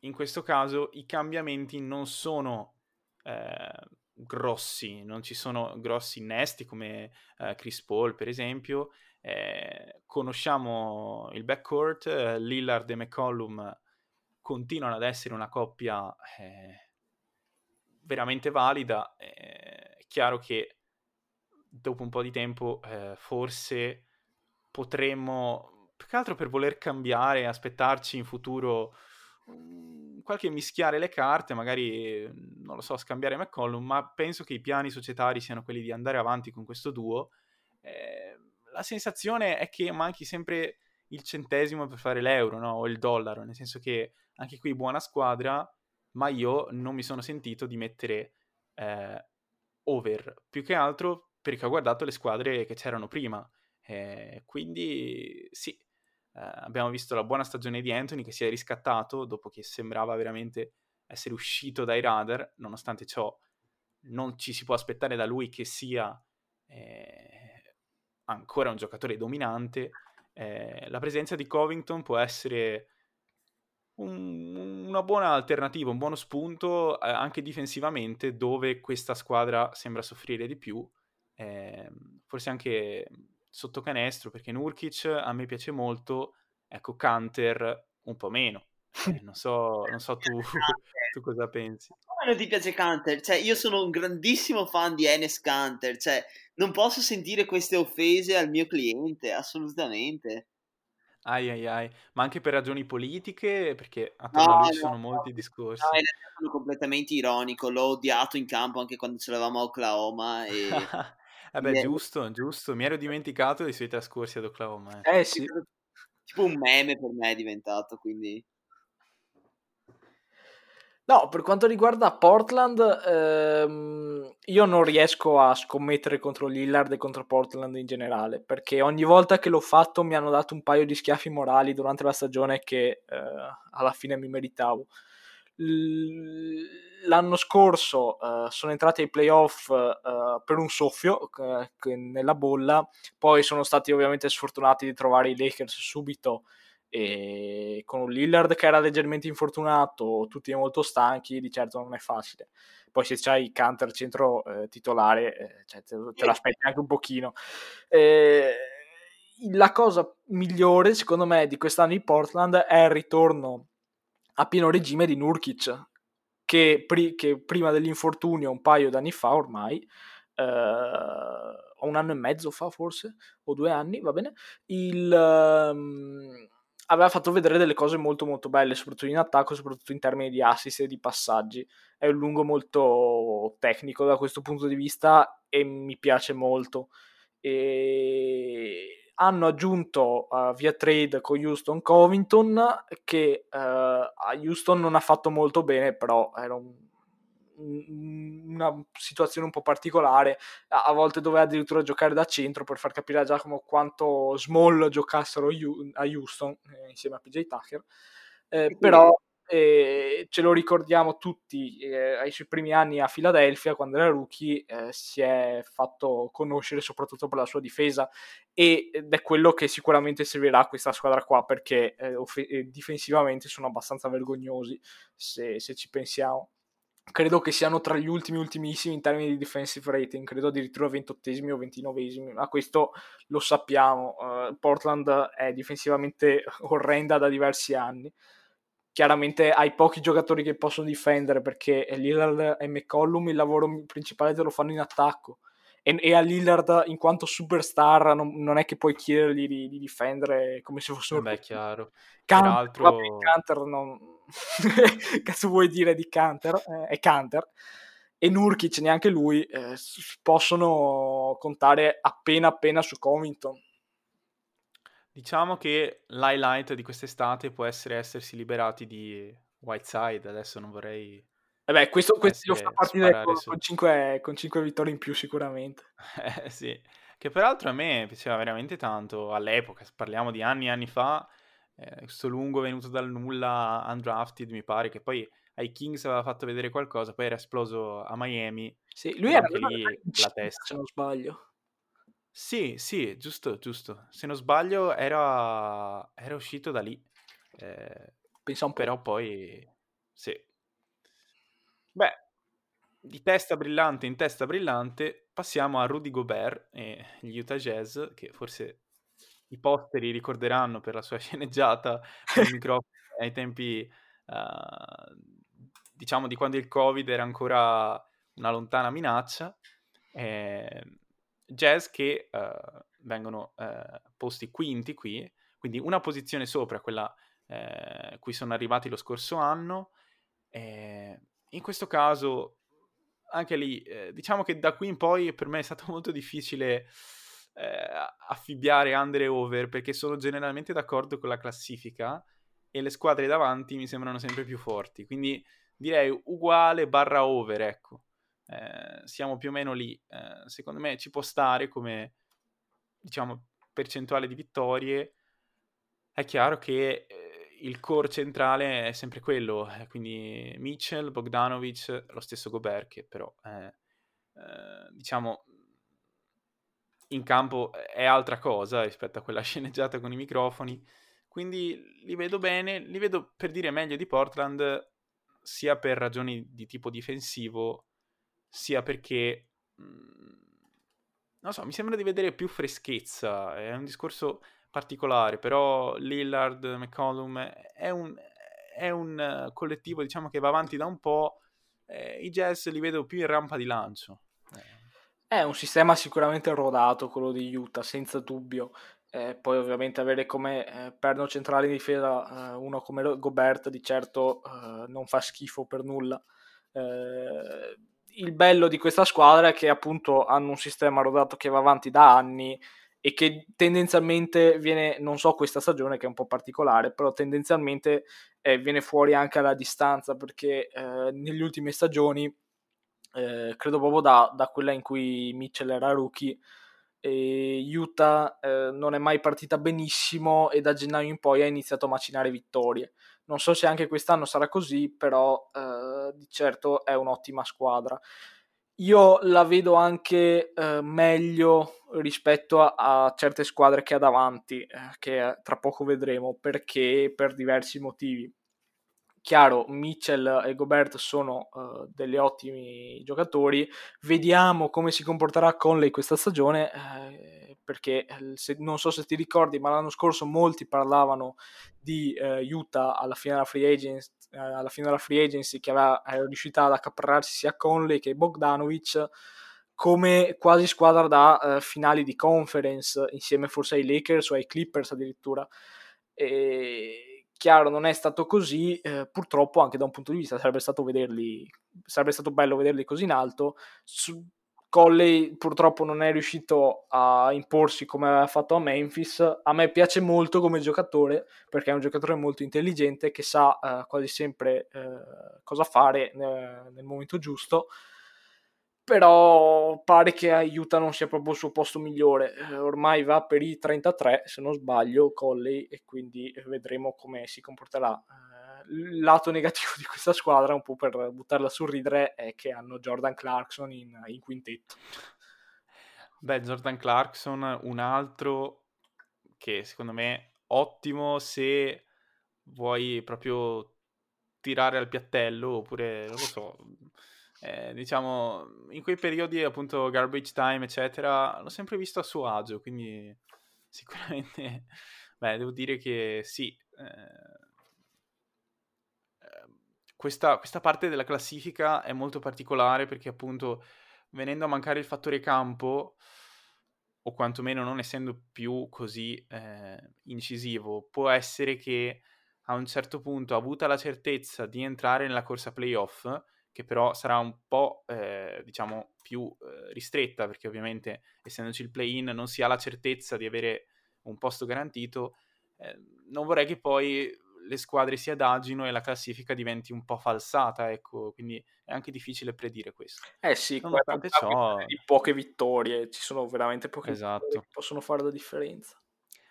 in questo caso i cambiamenti non sono eh, grossi, non ci sono grossi innesti come eh, Chris Paul per esempio, eh, conosciamo il backcourt, eh, Lillard e McCollum continuano ad essere una coppia veramente valida, è chiaro che dopo un po' di tempo eh, forse potremmo, più che altro per voler cambiare, aspettarci in futuro qualche mischiare le carte, magari, non lo so, scambiare McCollum, ma penso che i piani societari siano quelli di andare avanti con questo duo. La sensazione è che manchi sempre il centesimo per fare l'euro, no? O il dollaro, nel senso che anche qui buona squadra, ma io non mi sono sentito di mettere eh, over, più che altro perché ho guardato le squadre che c'erano prima. Eh, quindi sì, eh, abbiamo visto la buona stagione di Anthony che si è riscattato dopo che sembrava veramente essere uscito dai radar, nonostante ciò non ci si può aspettare da lui che sia eh, ancora un giocatore dominante. Eh, la presenza di Covington può essere un, una buona alternativa, un buono spunto eh, anche difensivamente dove questa squadra sembra soffrire di più. Eh, forse anche sotto canestro perché Nurkic a me piace molto, ecco Canter un po' meno. Eh, non, so, non so tu, tu cosa pensi. Come non ti piace Canter? Cioè, io sono un grandissimo fan di Enes Canter, cioè, non posso sentire queste offese al mio cliente, assolutamente. Ai ai ai, ma anche per ragioni politiche, perché attorno no, a lui ci sono molti discorsi. No, sono completamente ironico, l'ho odiato in campo anche quando ce l'avevamo a Oklahoma. E... Vabbè, eh giusto, giusto, mi ero dimenticato dei suoi trascorsi ad Oklahoma. Eh, eh sì. Tipo un meme per me è diventato, quindi... No, per quanto riguarda Portland, ehm, io non riesco a scommettere contro Lillard e contro Portland in generale, perché ogni volta che l'ho fatto mi hanno dato un paio di schiaffi morali durante la stagione che eh, alla fine mi meritavo. L'anno scorso uh, sono entrati ai playoff uh, per un soffio uh, nella bolla, poi sono stati ovviamente sfortunati di trovare i Lakers subito e con un Lillard che era leggermente infortunato, tutti molto stanchi, di certo non è facile. Poi se c'hai Canter centro eh, titolare, eh, cioè te, te l'aspetti anche un pochino. Eh, la cosa migliore, secondo me, di quest'anno di Portland è il ritorno a pieno regime di Nurkic, che, pri- che prima dell'infortunio, un paio d'anni fa ormai, eh, un anno e mezzo fa forse, o due anni, va bene, il... Um, aveva fatto vedere delle cose molto molto belle, soprattutto in attacco, soprattutto in termini di assist e di passaggi. È un lungo molto tecnico da questo punto di vista e mi piace molto. E hanno aggiunto uh, via trade con Houston Covington che uh, a Houston non ha fatto molto bene, però era un, una situazione un po' particolare. A, volte doveva addirittura giocare da centro per far capire a Giacomo quanto small giocassero a Houston eh, insieme a PJ Tucker. Eh, però eh, ce lo ricordiamo tutti eh, ai suoi primi anni a Philadelphia quando era rookie eh, si è fatto conoscere soprattutto per la sua difesa ed è quello che sicuramente servirà a questa squadra qua perché eh, off- difensivamente sono abbastanza vergognosi se, se ci pensiamo credo che siano tra gli ultimi ultimissimi in termini di defensive rating, credo addirittura 28 o 29 ma questo lo sappiamo, uh, Portland è difensivamente orrenda da diversi anni, chiaramente hai pochi giocatori che possono difendere perché Lillard e McCollum il lavoro principale te lo fanno in attacco e, e a Lillard in quanto superstar non, non, è che puoi chiedergli di, di difendere come se fosse un... Beh, chiaro. Canter, Peraltro... vabbè, Canter non cazzo vuoi dire di Canter? Eh, è Canter. E Nurkic, neanche lui, eh, possono contare appena appena su Covington. Diciamo che l'highlight di quest'estate può essere essersi liberati di Whiteside, adesso non vorrei... Eh beh, questo, questo lo fa partire con, con, 5, con 5 vittorie in più sicuramente. Eh, sì, che peraltro a me piaceva veramente tanto all'epoca, parliamo di anni e anni fa, eh, questo lungo venuto dal nulla, undrafted, mi pare, che poi ai Kings aveva fatto vedere qualcosa, poi era esploso a Miami. Sì, lui era lì la testa. Se non sbaglio. Sì, sì, giusto, giusto. Se non sbaglio era, era uscito da lì. Eh, Pensa un po'. Però poi... Sì. Beh, di testa brillante in testa brillante passiamo a Rudy Gobert e gli Utah Jazz, che forse i posteri ricorderanno per la sua sceneggiata ai tempi, uh, diciamo, di quando il Covid era ancora una lontana minaccia. Eh, jazz che uh, vengono uh, posti quinti qui, quindi una posizione sopra quella eh, cui sono arrivati lo scorso anno. Eh, in questo caso, anche lì, eh, diciamo che da qui in poi per me è stato molto difficile eh, affibbiare under e over perché sono generalmente d'accordo con la classifica e le squadre davanti mi sembrano sempre più forti. Quindi direi uguale barra over, ecco. Eh, siamo più o meno lì. Eh, secondo me ci può stare come, diciamo, percentuale di vittorie. È chiaro che eh, il core centrale è sempre quello, eh, quindi Mitchell, Bogdanovic, lo stesso Gobert, che però, eh, diciamo, in campo è altra cosa rispetto a quella sceneggiata con i microfoni. Quindi li vedo bene, li vedo per dire meglio di Portland, sia per ragioni di tipo difensivo, sia perché, mhmm, non so, mi sembra di vedere più freschezza, è un discorso particolare, però Lillard, McCollum è un, è un collettivo diciamo che va avanti da un po', eh, i Jazz li vedo più in rampa di lancio. È un sistema sicuramente rodato quello di Utah, senza dubbio. Eh, poi ovviamente avere come eh, perno centrale in difesa eh, uno come Gobert di certo eh, non fa schifo per nulla. Eh, il bello di questa squadra è che appunto hanno un sistema rodato che va avanti da anni e che tendenzialmente viene, non so questa stagione che è un po' particolare, però tendenzialmente eh, viene fuori anche alla distanza perché negli ultime stagioni, credo proprio da, da quella in cui Mitchell era rookie, Utah eh, non è mai partita benissimo e da gennaio in poi ha iniziato a macinare vittorie. Non so se anche quest'anno sarà così, però eh, di certo è un'ottima squadra. Io la vedo anche eh, meglio rispetto a, a, certe squadre che ha davanti, eh, che tra poco vedremo, perché per diversi motivi chiaro, Mitchell e Gobert sono uh, degli ottimi giocatori. Vediamo come si comporterà Conley questa stagione, eh, perché eh, se, non so se ti ricordi, ma l'anno scorso molti parlavano di Utah alla fine della free agency, uh, alla fine della free agency che aveva, era riuscita ad accaparrarsi sia Conley che Bogdanovic come quasi squadra da finali di conference, insieme forse ai Lakers o ai Clippers addirittura. E Chiaro, non è stato così, eh, purtroppo anche da un punto di vista sarebbe stato, vederli, sarebbe stato bello vederli così in alto. Su, Colley purtroppo non è riuscito a imporsi come aveva fatto a Memphis. A me piace molto come giocatore perché è un giocatore molto intelligente che sa eh, quasi sempre eh, cosa fare eh, nel momento giusto però pare che aiuta non sia proprio il suo posto migliore. Eh, ormai va per i 33, se non sbaglio, Colley, e quindi vedremo come si comporterà. Il lato negativo di questa squadra, un po' per buttarla sul ridere, è che hanno Jordan Clarkson in, in quintetto. Beh, Jordan Clarkson, un altro che secondo me è ottimo se vuoi proprio tirare al piattello, oppure non lo so eh, diciamo, in quei periodi appunto garbage time, eccetera, l'ho sempre visto a suo agio, quindi sicuramente, beh, devo dire che sì, eh, questa, questa, parte della classifica è molto particolare perché appunto venendo a mancare il fattore campo, o quantomeno non essendo più così eh, incisivo, può essere che a un certo punto, avuta la certezza di entrare nella corsa playoff, che però sarà un po' eh, diciamo più eh, ristretta perché ovviamente essendoci il play-in non si ha la certezza di avere un posto garantito eh, non vorrei che poi le squadre si adagino e la classifica diventi un po' falsata ecco quindi è anche difficile predire questo eh sì nonostante ciò poche vittorie ci sono veramente poche esatto. che possono fare la differenza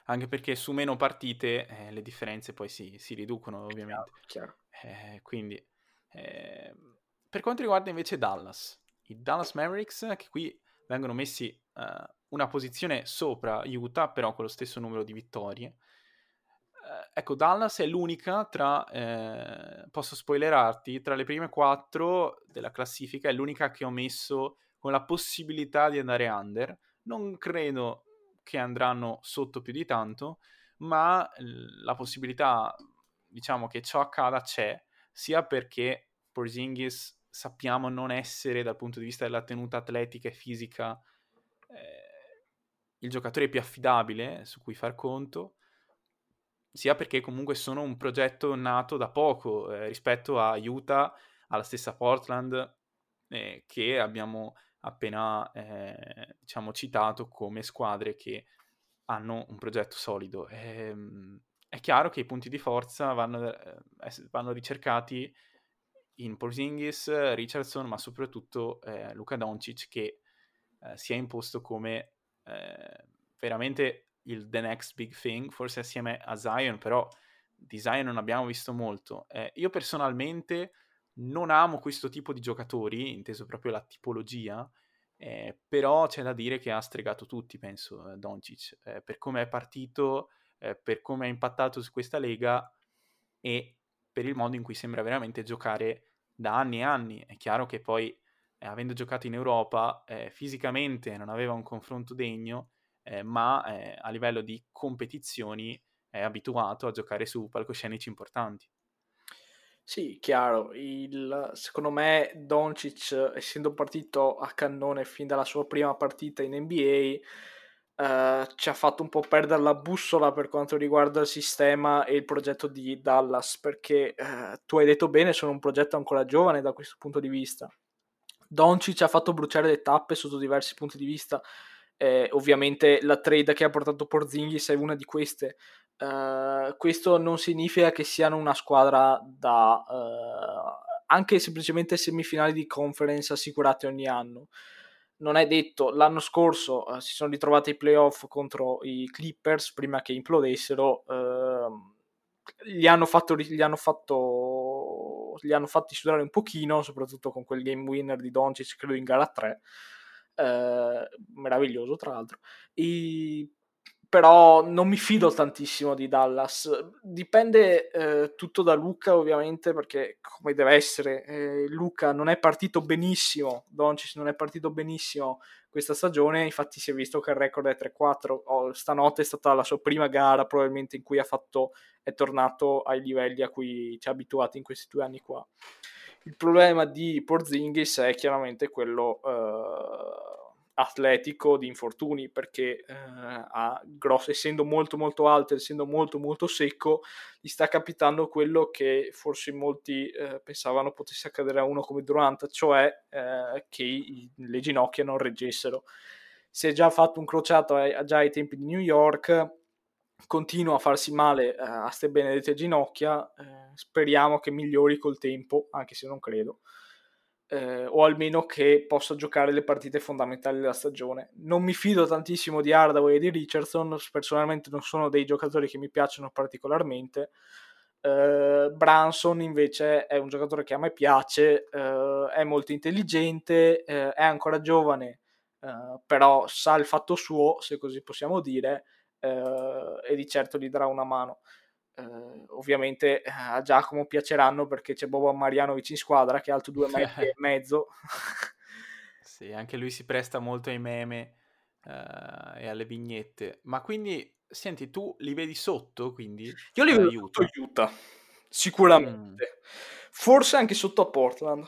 anche perché su meno partite eh, le differenze poi si, si riducono ovviamente chiaro, chiaro. Eh, quindi ehm, per quanto riguarda invece Dallas, i Dallas Mavericks, che qui vengono messi uh, una posizione sopra Utah, però con lo stesso numero di vittorie. Uh, ecco, Dallas è l'unica tra, eh, posso spoilerarti, tra le prime quattro della classifica, è l'unica che ho messo con la possibilità di andare under. Non credo che andranno sotto più di tanto, ma la possibilità, diciamo, che ciò accada c'è, sia perché Porzingis sappiamo non essere dal punto di vista della tenuta atletica e fisica eh, il giocatore più affidabile su cui far conto sia perché comunque sono un progetto nato da poco eh, rispetto a Utah, alla stessa Portland, eh, che abbiamo appena eh, diciamo, citato come squadre che hanno un progetto solido. Ehm, è chiaro che i punti di forza vanno, eh, vanno ricercati in Porzingis, Richardson, ma soprattutto eh, Luca Doncic che eh, si è imposto come veramente il the next big thing, forse assieme a Zion, però di Zion non abbiamo visto molto. Eh, io personalmente non amo questo tipo di giocatori, inteso proprio la tipologia, eh, però c'è da dire che ha stregato tutti, penso, eh, Doncic, eh, per come è partito, eh, per come ha impattato su questa lega e per il modo in cui sembra veramente giocare da anni e anni. È chiaro che poi, eh, avendo giocato in Europa, eh, fisicamente non aveva un confronto degno, ma a livello di competizioni è abituato a giocare su palcoscenici importanti. Sì, chiaro. Il, secondo me Doncic, essendo partito a cannone fin dalla sua prima partita in NBA, eh, ci ha fatto un po' perdere la bussola per quanto riguarda il sistema e il progetto di Dallas, perché eh, tu hai detto bene, sono un progetto ancora giovane da questo punto di vista. Doncic ha fatto bruciare le tappe sotto diversi punti di vista. Eh, ovviamente la trade che ha portato Porzingis è una di queste. Uh, questo non significa che siano una squadra da uh, anche semplicemente semifinali di conference assicurate ogni anno. Non è detto, l'anno scorso uh, si sono ritrovati ai playoff contro i Clippers prima che implodessero. Ehm, li hanno fatto, li hanno fatto li hanno fatti sudare un pochino, soprattutto con quel game winner di Doncic, credo in gara 3. Meraviglioso, tra l'altro. E però non mi fido tantissimo di Dallas. Dipende eh, tutto da Luca, ovviamente, perché come deve essere, eh, Luca non è partito benissimo, Doncic non è partito benissimo questa stagione, infatti si è visto che il record è 3-4. Oh, stanotte è stata la sua prima gara, probabilmente in cui fatto, è tornato ai livelli a cui ci ha abituati in questi due anni qua. Il problema di Porzingis è chiaramente quello... Eh, atletico di infortuni perché eh, ha grosso, essendo molto molto alto essendo molto molto secco gli sta capitando quello che forse molti eh, pensavano potesse accadere a uno come Durant cioè eh, che i, le ginocchia non reggessero. Si è già fatto un crociato già ai tempi di New York continua a farsi male eh, a ste benedette ginocchia eh, speriamo che migliori col tempo anche se non credo eh, o almeno che possa giocare le partite fondamentali della stagione. Non mi fido tantissimo di Hardaway e di Richardson, personalmente non sono dei giocatori che mi piacciono particolarmente. Uh, Branson invece è un giocatore che a me piace, uh, è molto intelligente, uh, è ancora giovane, però sa il fatto suo, se così possiamo dire, e di certo gli darà una mano eh, ovviamente eh, a Giacomo piaceranno perché c'è Bobo Marianovic in squadra che è alto due metri e mezzo. sì, anche lui si presta molto ai meme uh, e alle vignette. Ma quindi, senti, tu li vedi sotto, quindi? Io li vedo sotto Utah, sicuramente. Mm. Forse anche sotto a Portland.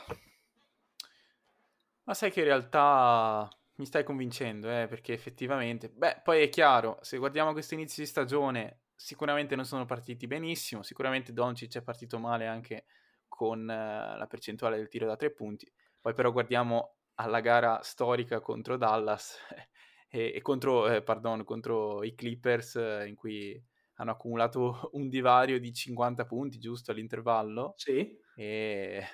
Ma sai che in realtà mi stai convincendo, eh, perché effettivamente... Beh, poi è chiaro, se guardiamo questo inizio di stagione sicuramente non sono partiti benissimo, sicuramente Doncic è partito male anche con uh, la percentuale del tiro da tre punti, poi però guardiamo alla gara storica contro Dallas e, e contro, eh, pardon, contro i Clippers eh, in cui hanno accumulato un divario di 50 punti giusto all'intervallo. Sì. E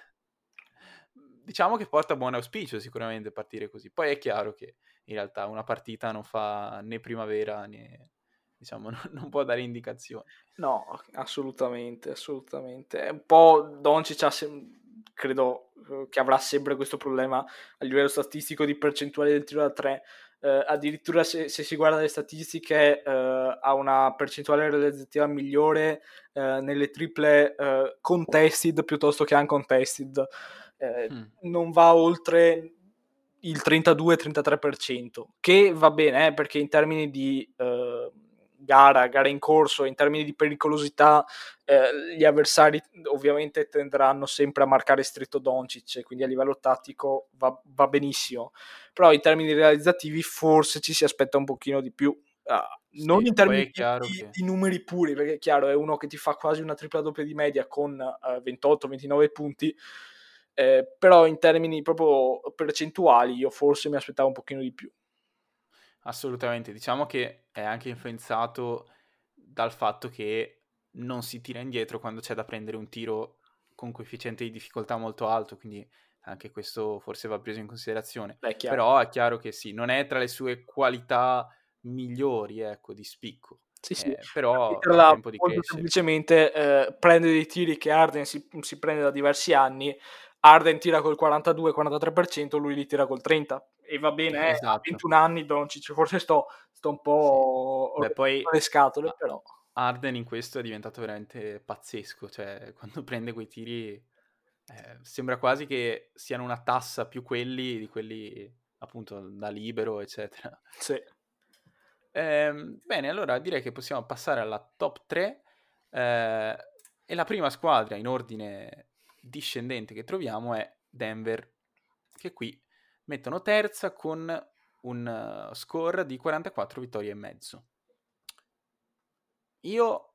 diciamo che porta buon auspicio sicuramente partire così. Poi è chiaro che in realtà una partita non fa né primavera né, diciamo, non, non può dare indicazioni. No, assolutamente, assolutamente. È un po' Doncic ha sem- credo eh, che avrà sempre questo problema a livello statistico di percentuale del tiro da 3. Uh, addirittura se, se, si guarda le statistiche uh, ha una percentuale realizzativa migliore uh, nelle triple contested piuttosto che uncontested mm. non va oltre il 32-33% che va bene eh, perché in termini di gara, gara in corso, in termini di pericolosità, eh, gli avversari ovviamente tenderanno sempre a marcare stretto Doncic, quindi a livello tattico va, va benissimo, però in termini realizzativi forse ci si aspetta un pochino di più. Non Sì, in poi termini di, che- di numeri puri, perché è chiaro, è uno che ti fa quasi una tripla doppia di media con eh, 28-29 punti, eh, però in termini proprio percentuali io forse mi aspettavo un pochino di più. Assolutamente, diciamo che è anche influenzato dal fatto che non si tira indietro quando c'è da prendere un tiro con coefficiente di difficoltà molto alto, quindi anche questo forse va preso in considerazione. Beh, è. Però è chiaro che sì, non è tra le sue qualità migliori, ecco, di spicco. Sì, sì. Eh, però la- tempo di crescere. semplicemente eh, prende dei tiri che Arden si, si prende da diversi anni. Arden tira col 42-43%, lui li tira col 30%. E va bene, eh, Esatto. 21 anni Doncic, forse sto, sto un po' Beh, poi le scatole, però. Arden in questo è diventato veramente pazzesco, cioè quando prende quei tiri eh, sembra quasi che siano una tassa più quelli di quelli appunto da libero, eccetera. Sì. Ehm, bene, allora direi che possiamo passare alla top 3 eh, e la prima squadra in ordine discendente che troviamo è Denver, che qui mettono terza con un eh, score di 44 vittorie e mezzo. Io,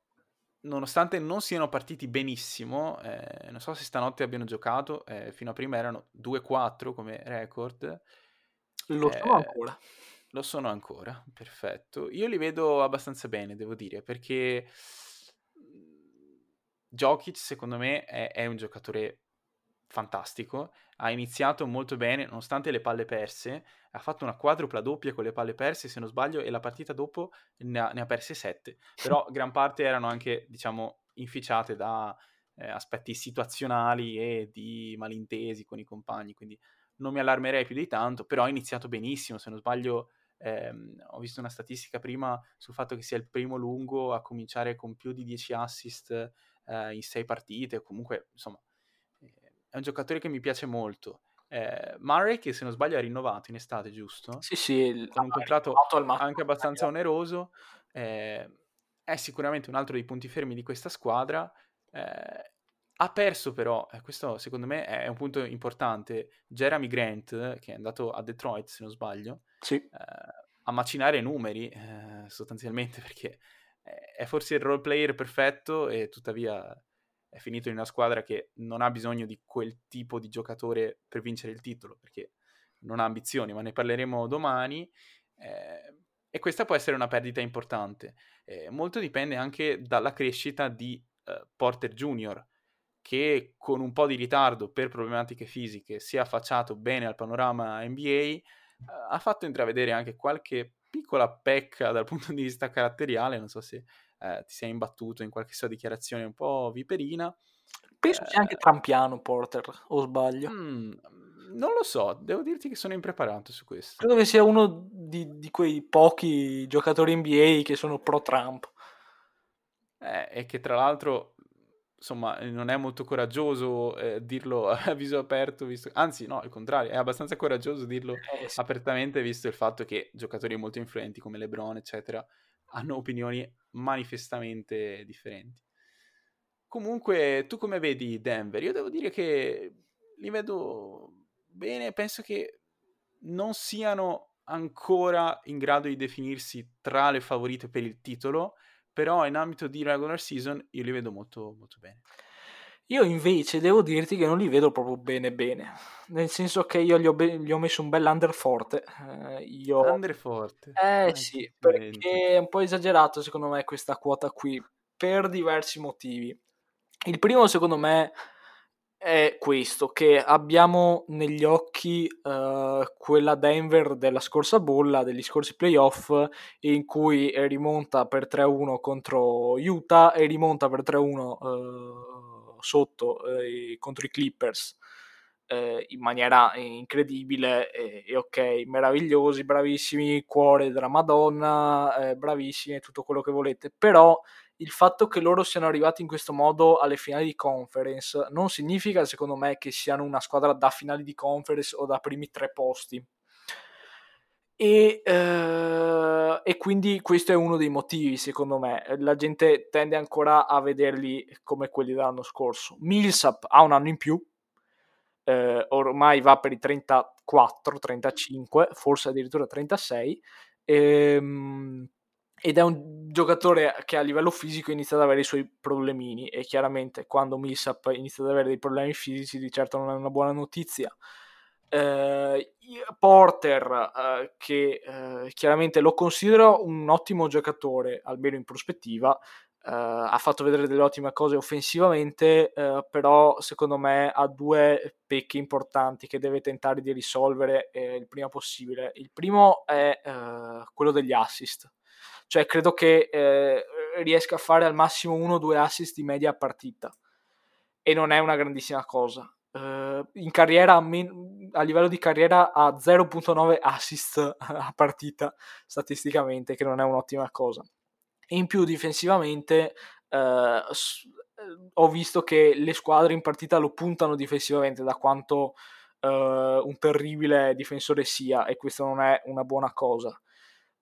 nonostante non siano partiti benissimo, eh, non so se stanotte abbiano giocato, eh, fino a prima erano 2-4 come record. Lo sono Eh, ancora. Lo sono ancora, perfetto. Io li vedo abbastanza bene, devo dire, perché Jokic secondo me è, è un giocatore fantastico. Ha iniziato molto bene, nonostante le palle perse. Ha fatto una quadrupla doppia con le palle perse, se non sbaglio, e la partita dopo ne ha, ne ha perse sette. Però gran parte erano anche, diciamo, inficiate da eh, aspetti situazionali e di malintesi con i compagni, quindi non mi allarmerei più di tanto, però ha iniziato benissimo, se non sbaglio ehm, ho visto una statistica prima sul fatto che sia il primo lungo a cominciare con più di 10 assist eh, in 6 partite, comunque insomma eh, è un giocatore che mi piace molto. Eh, Murray che se non sbaglio ha rinnovato in estate, giusto? Sì, sì. Con un ha contratto anche abbastanza oneroso, eh, è sicuramente un altro dei punti fermi di questa squadra. eh, ha perso però, e questo secondo me è un punto importante, Jeremy Grant, che è andato a Detroit se non sbaglio, Sì. eh, a macinare numeri eh, sostanzialmente perché è- forse il role player perfetto e tuttavia è finito in una squadra che non ha bisogno di quel tipo di giocatore per vincere il titolo perché non ha ambizioni, ma ne parleremo domani. eh, e questa può essere una perdita importante. Eh, molto dipende anche dalla crescita di eh, Porter Jr., che con un po' di ritardo per problematiche fisiche si è affacciato bene al panorama NBA, eh, ha fatto intravedere anche qualche piccola pecca dal punto di vista caratteriale, non so se eh, ti sei imbattuto in qualche sua dichiarazione un po' viperina. Penso sia anche Eh, trampiano Porter, o sbaglio. mm, non lo so, devo dirti che sono impreparato su questo. Credo che sia uno di, di quei pochi giocatori NBA che sono pro Trump. Eh, e che tra l'altro, insomma, non è molto coraggioso eh, dirlo a viso aperto, visto... anzi no, al contrario, è abbastanza coraggioso dirlo Eh, sì. apertamente, visto il fatto che giocatori molto influenti come LeBron, eccetera, hanno opinioni manifestamente differenti. Comunque, tu come vedi Denver? Io devo dire che li vedo bene, penso che non siano ancora in grado di definirsi tra le favorite per il titolo, però in ambito di regular season io li vedo molto, molto bene. Io invece devo dirti che non li vedo proprio bene bene, nel senso che io gli ho, be- gli ho messo un bel under forte. eh, io... Andre forte. Eh Ai sì, perché è un po' esagerato secondo me questa quota qui, per diversi motivi. Il primo secondo me è questo, che abbiamo negli occhi eh, quella Denver della scorsa bolla, degli scorsi playoff, in cui rimonta per 3-1 contro Utah e rimonta per 3-1 eh, sotto eh, contro i Clippers in maniera incredibile e, e ok, meravigliosi, bravissimi, cuore della Madonna, eh, bravissimi tutto quello che volete, però il fatto che loro siano arrivati in questo modo alle finali di conference non significa secondo me che siano una squadra da finali di conference o da primi tre posti. E, eh, e quindi questo è uno dei motivi, secondo me. La gente tende ancora a vederli come quelli dell'anno scorso. Millsap ha un anno in più, eh, ormai va per i 34, 35, forse addirittura 36. Ehm, ed è un giocatore che a livello fisico inizia ad avere i suoi problemini e chiaramente quando Millsap inizia ad avere dei problemi fisici di certo non è una buona notizia. Eh, Porter, eh, che eh, chiaramente lo considero un ottimo giocatore, almeno in prospettiva, eh, ha fatto vedere delle ottime cose offensivamente, eh, però secondo me ha due pecche importanti che deve tentare di risolvere eh, il prima possibile. Il primo è quello degli assist cioè, credo che eh, riesca a fare al massimo uno o due assist di media partita. E non è una grandissima cosa. Uh, in carriera, a livello di carriera, ha 0.9 assist a partita statisticamente, che non è un'ottima cosa. E in più, difensivamente, uh, ho visto che le squadre in partita lo puntano difensivamente da quanto uh, un terribile difensore sia, e questo non è una buona cosa.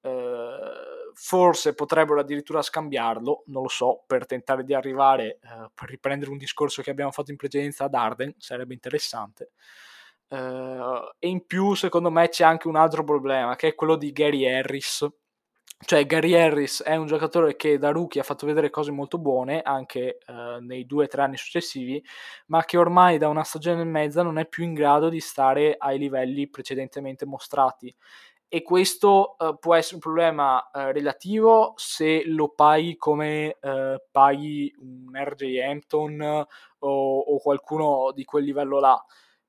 Uh, forse potrebbero addirittura scambiarlo, non lo so, per tentare di arrivare, uh, per riprendere un discorso che abbiamo fatto in precedenza ad Arden, sarebbe interessante. Uh, e in più, secondo me, c'è anche un altro problema, che è quello di Gary Harris. Cioè, Gary Harris è un giocatore che da rookie ha fatto vedere cose molto buone anche nei due o tre anni successivi, ma che ormai da una stagione e mezza non è più in grado di stare ai livelli precedentemente mostrati e questo uh, può essere un problema uh, relativo se lo paghi come uh, paghi un RJ Hampton o, o, qualcuno di quel livello là.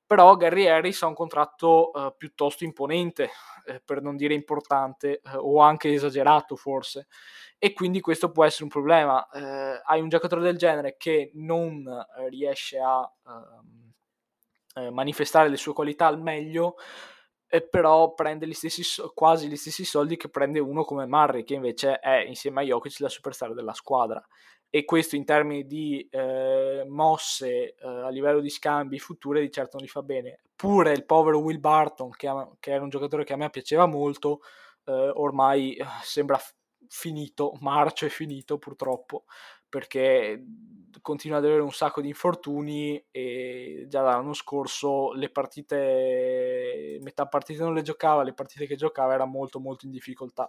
Però Gary Harris ha un contratto piuttosto imponente, eh, per non dire importante, o anche esagerato forse, e quindi questo può essere un problema. Eh, hai un giocatore del genere che non riesce a ehm, manifestare le sue qualità al meglio, e però prende gli stessi, quasi gli stessi soldi che prende uno come Murray, che invece è insieme a Jokic la superstar della squadra. E questo in termini di eh, mosse eh, a livello di scambi future di certo non gli fa bene. Pure il povero Will Barton, che, che era un giocatore che a me piaceva molto, eh, ormai eh, sembra finito, marcio è finito purtroppo, perché continua ad avere un sacco di infortuni e già l'anno scorso le partite, metà partite non le giocava, le partite che giocava era molto molto in difficoltà.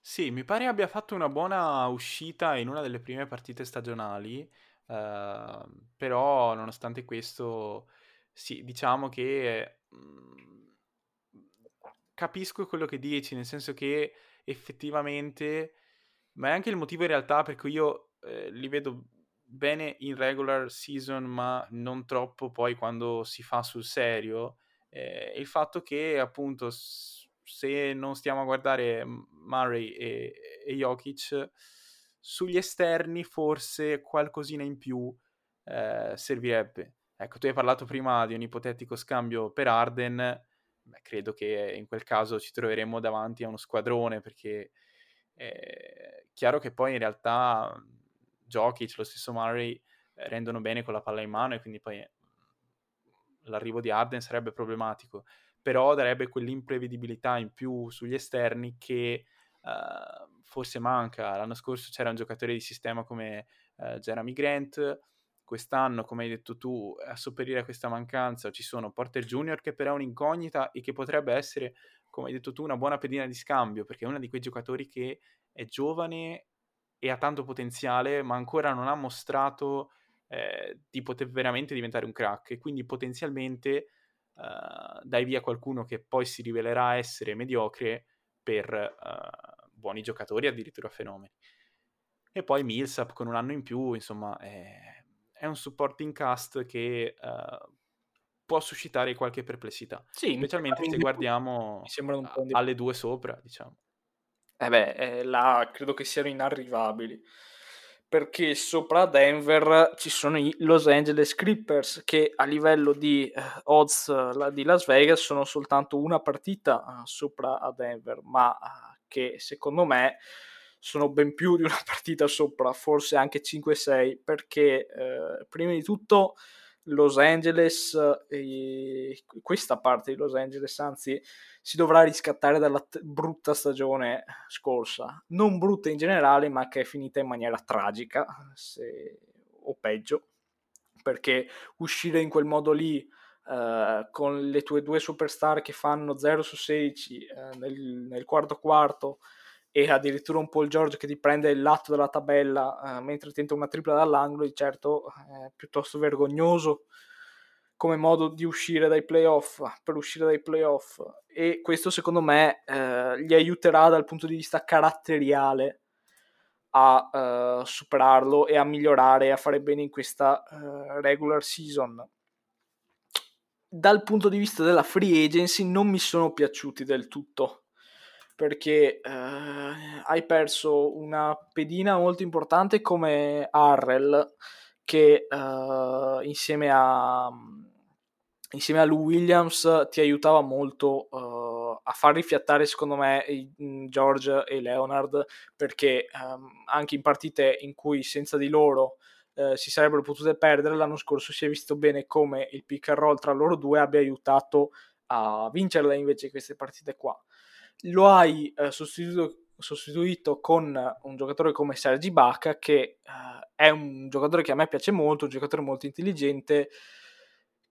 Sì, mi pare abbia fatto una buona uscita in una delle prime partite stagionali, eh, però nonostante questo, sì, diciamo che mm, capisco quello che dici, nel senso che effettivamente ma è anche il motivo in realtà per cui io eh, li vedo bene in regular season, ma non troppo poi quando si fa sul serio. Eh, il fatto che appunto se non stiamo a guardare Murray e, e Jokic, sugli esterni forse qualcosina in più eh, servirebbe. Ecco, tu hai parlato prima di un ipotetico scambio per Arden, Beh, credo che in quel caso ci troveremo davanti a uno squadrone perché è chiaro che poi in realtà Jokic, lo stesso Murray eh, rendono bene con la palla in mano e quindi poi l'arrivo di Arden sarebbe problematico, però darebbe quell'imprevedibilità in più sugli esterni che uh, forse manca. L'anno scorso c'era un giocatore di sistema come uh, Jeremy Grant, quest'anno, come hai detto tu, a sopperire a questa mancanza ci sono Porter Junior che però è un'incognita e che potrebbe essere come hai detto tu, una buona pedina di scambio, perché è uno di quei giocatori che è giovane e ha tanto potenziale, ma ancora non ha mostrato eh, di poter veramente diventare un crack. E quindi potenzialmente eh, dai via qualcuno che poi si rivelerà essere mediocre per eh, buoni giocatori, addirittura fenomeni. E poi Millsap con un anno in più, insomma, è, è un supporting cast che uh, può suscitare qualche perplessità. Sì, specialmente se guardiamo alle due sopra, diciamo. Eh beh, eh, là credo che siano inarrivabili. Perché sopra Denver ci sono i Los Angeles Clippers che a livello di eh, odds la, di Las Vegas sono soltanto una partita uh, sopra a Denver, ma uh, che secondo me sono ben più di una partita sopra, forse anche 5-6, perché eh, prima di tutto Los Angeles, e questa parte di Los Angeles, anzi, si dovrà riscattare dalla t- brutta stagione scorsa. Non brutta in generale, ma che è finita in maniera tragica, se... o peggio, perché uscire in quel modo lì uh, con le tue due superstar che fanno 0 su 16 uh, nel, nel quarto quarto e addirittura un Paul George che ti prende il lato della tabella eh, mentre tenta una tripla dall'angolo, di certo è piuttosto vergognoso come modo di uscire dai playoff, per uscire dai playoff e questo secondo me eh, gli aiuterà dal punto di vista caratteriale a uh, superarlo e a migliorare e a fare bene in questa uh, regular season. Dal punto di vista della free agency non mi sono piaciuti del tutto perché uh, hai perso una pedina molto importante come Arrel che insieme a insieme a Lou Williams ti aiutava molto uh, a far rifiattare secondo me George e Leonard perché um, anche in partite in cui senza di loro uh, si sarebbero potute perdere l'anno scorso si è visto bene come il pick and roll tra loro due abbia aiutato a vincerle invece queste partite qua lo hai uh, sostituito, sostituito, con un giocatore come Sergi Baca che è un giocatore che a me piace molto un giocatore molto intelligente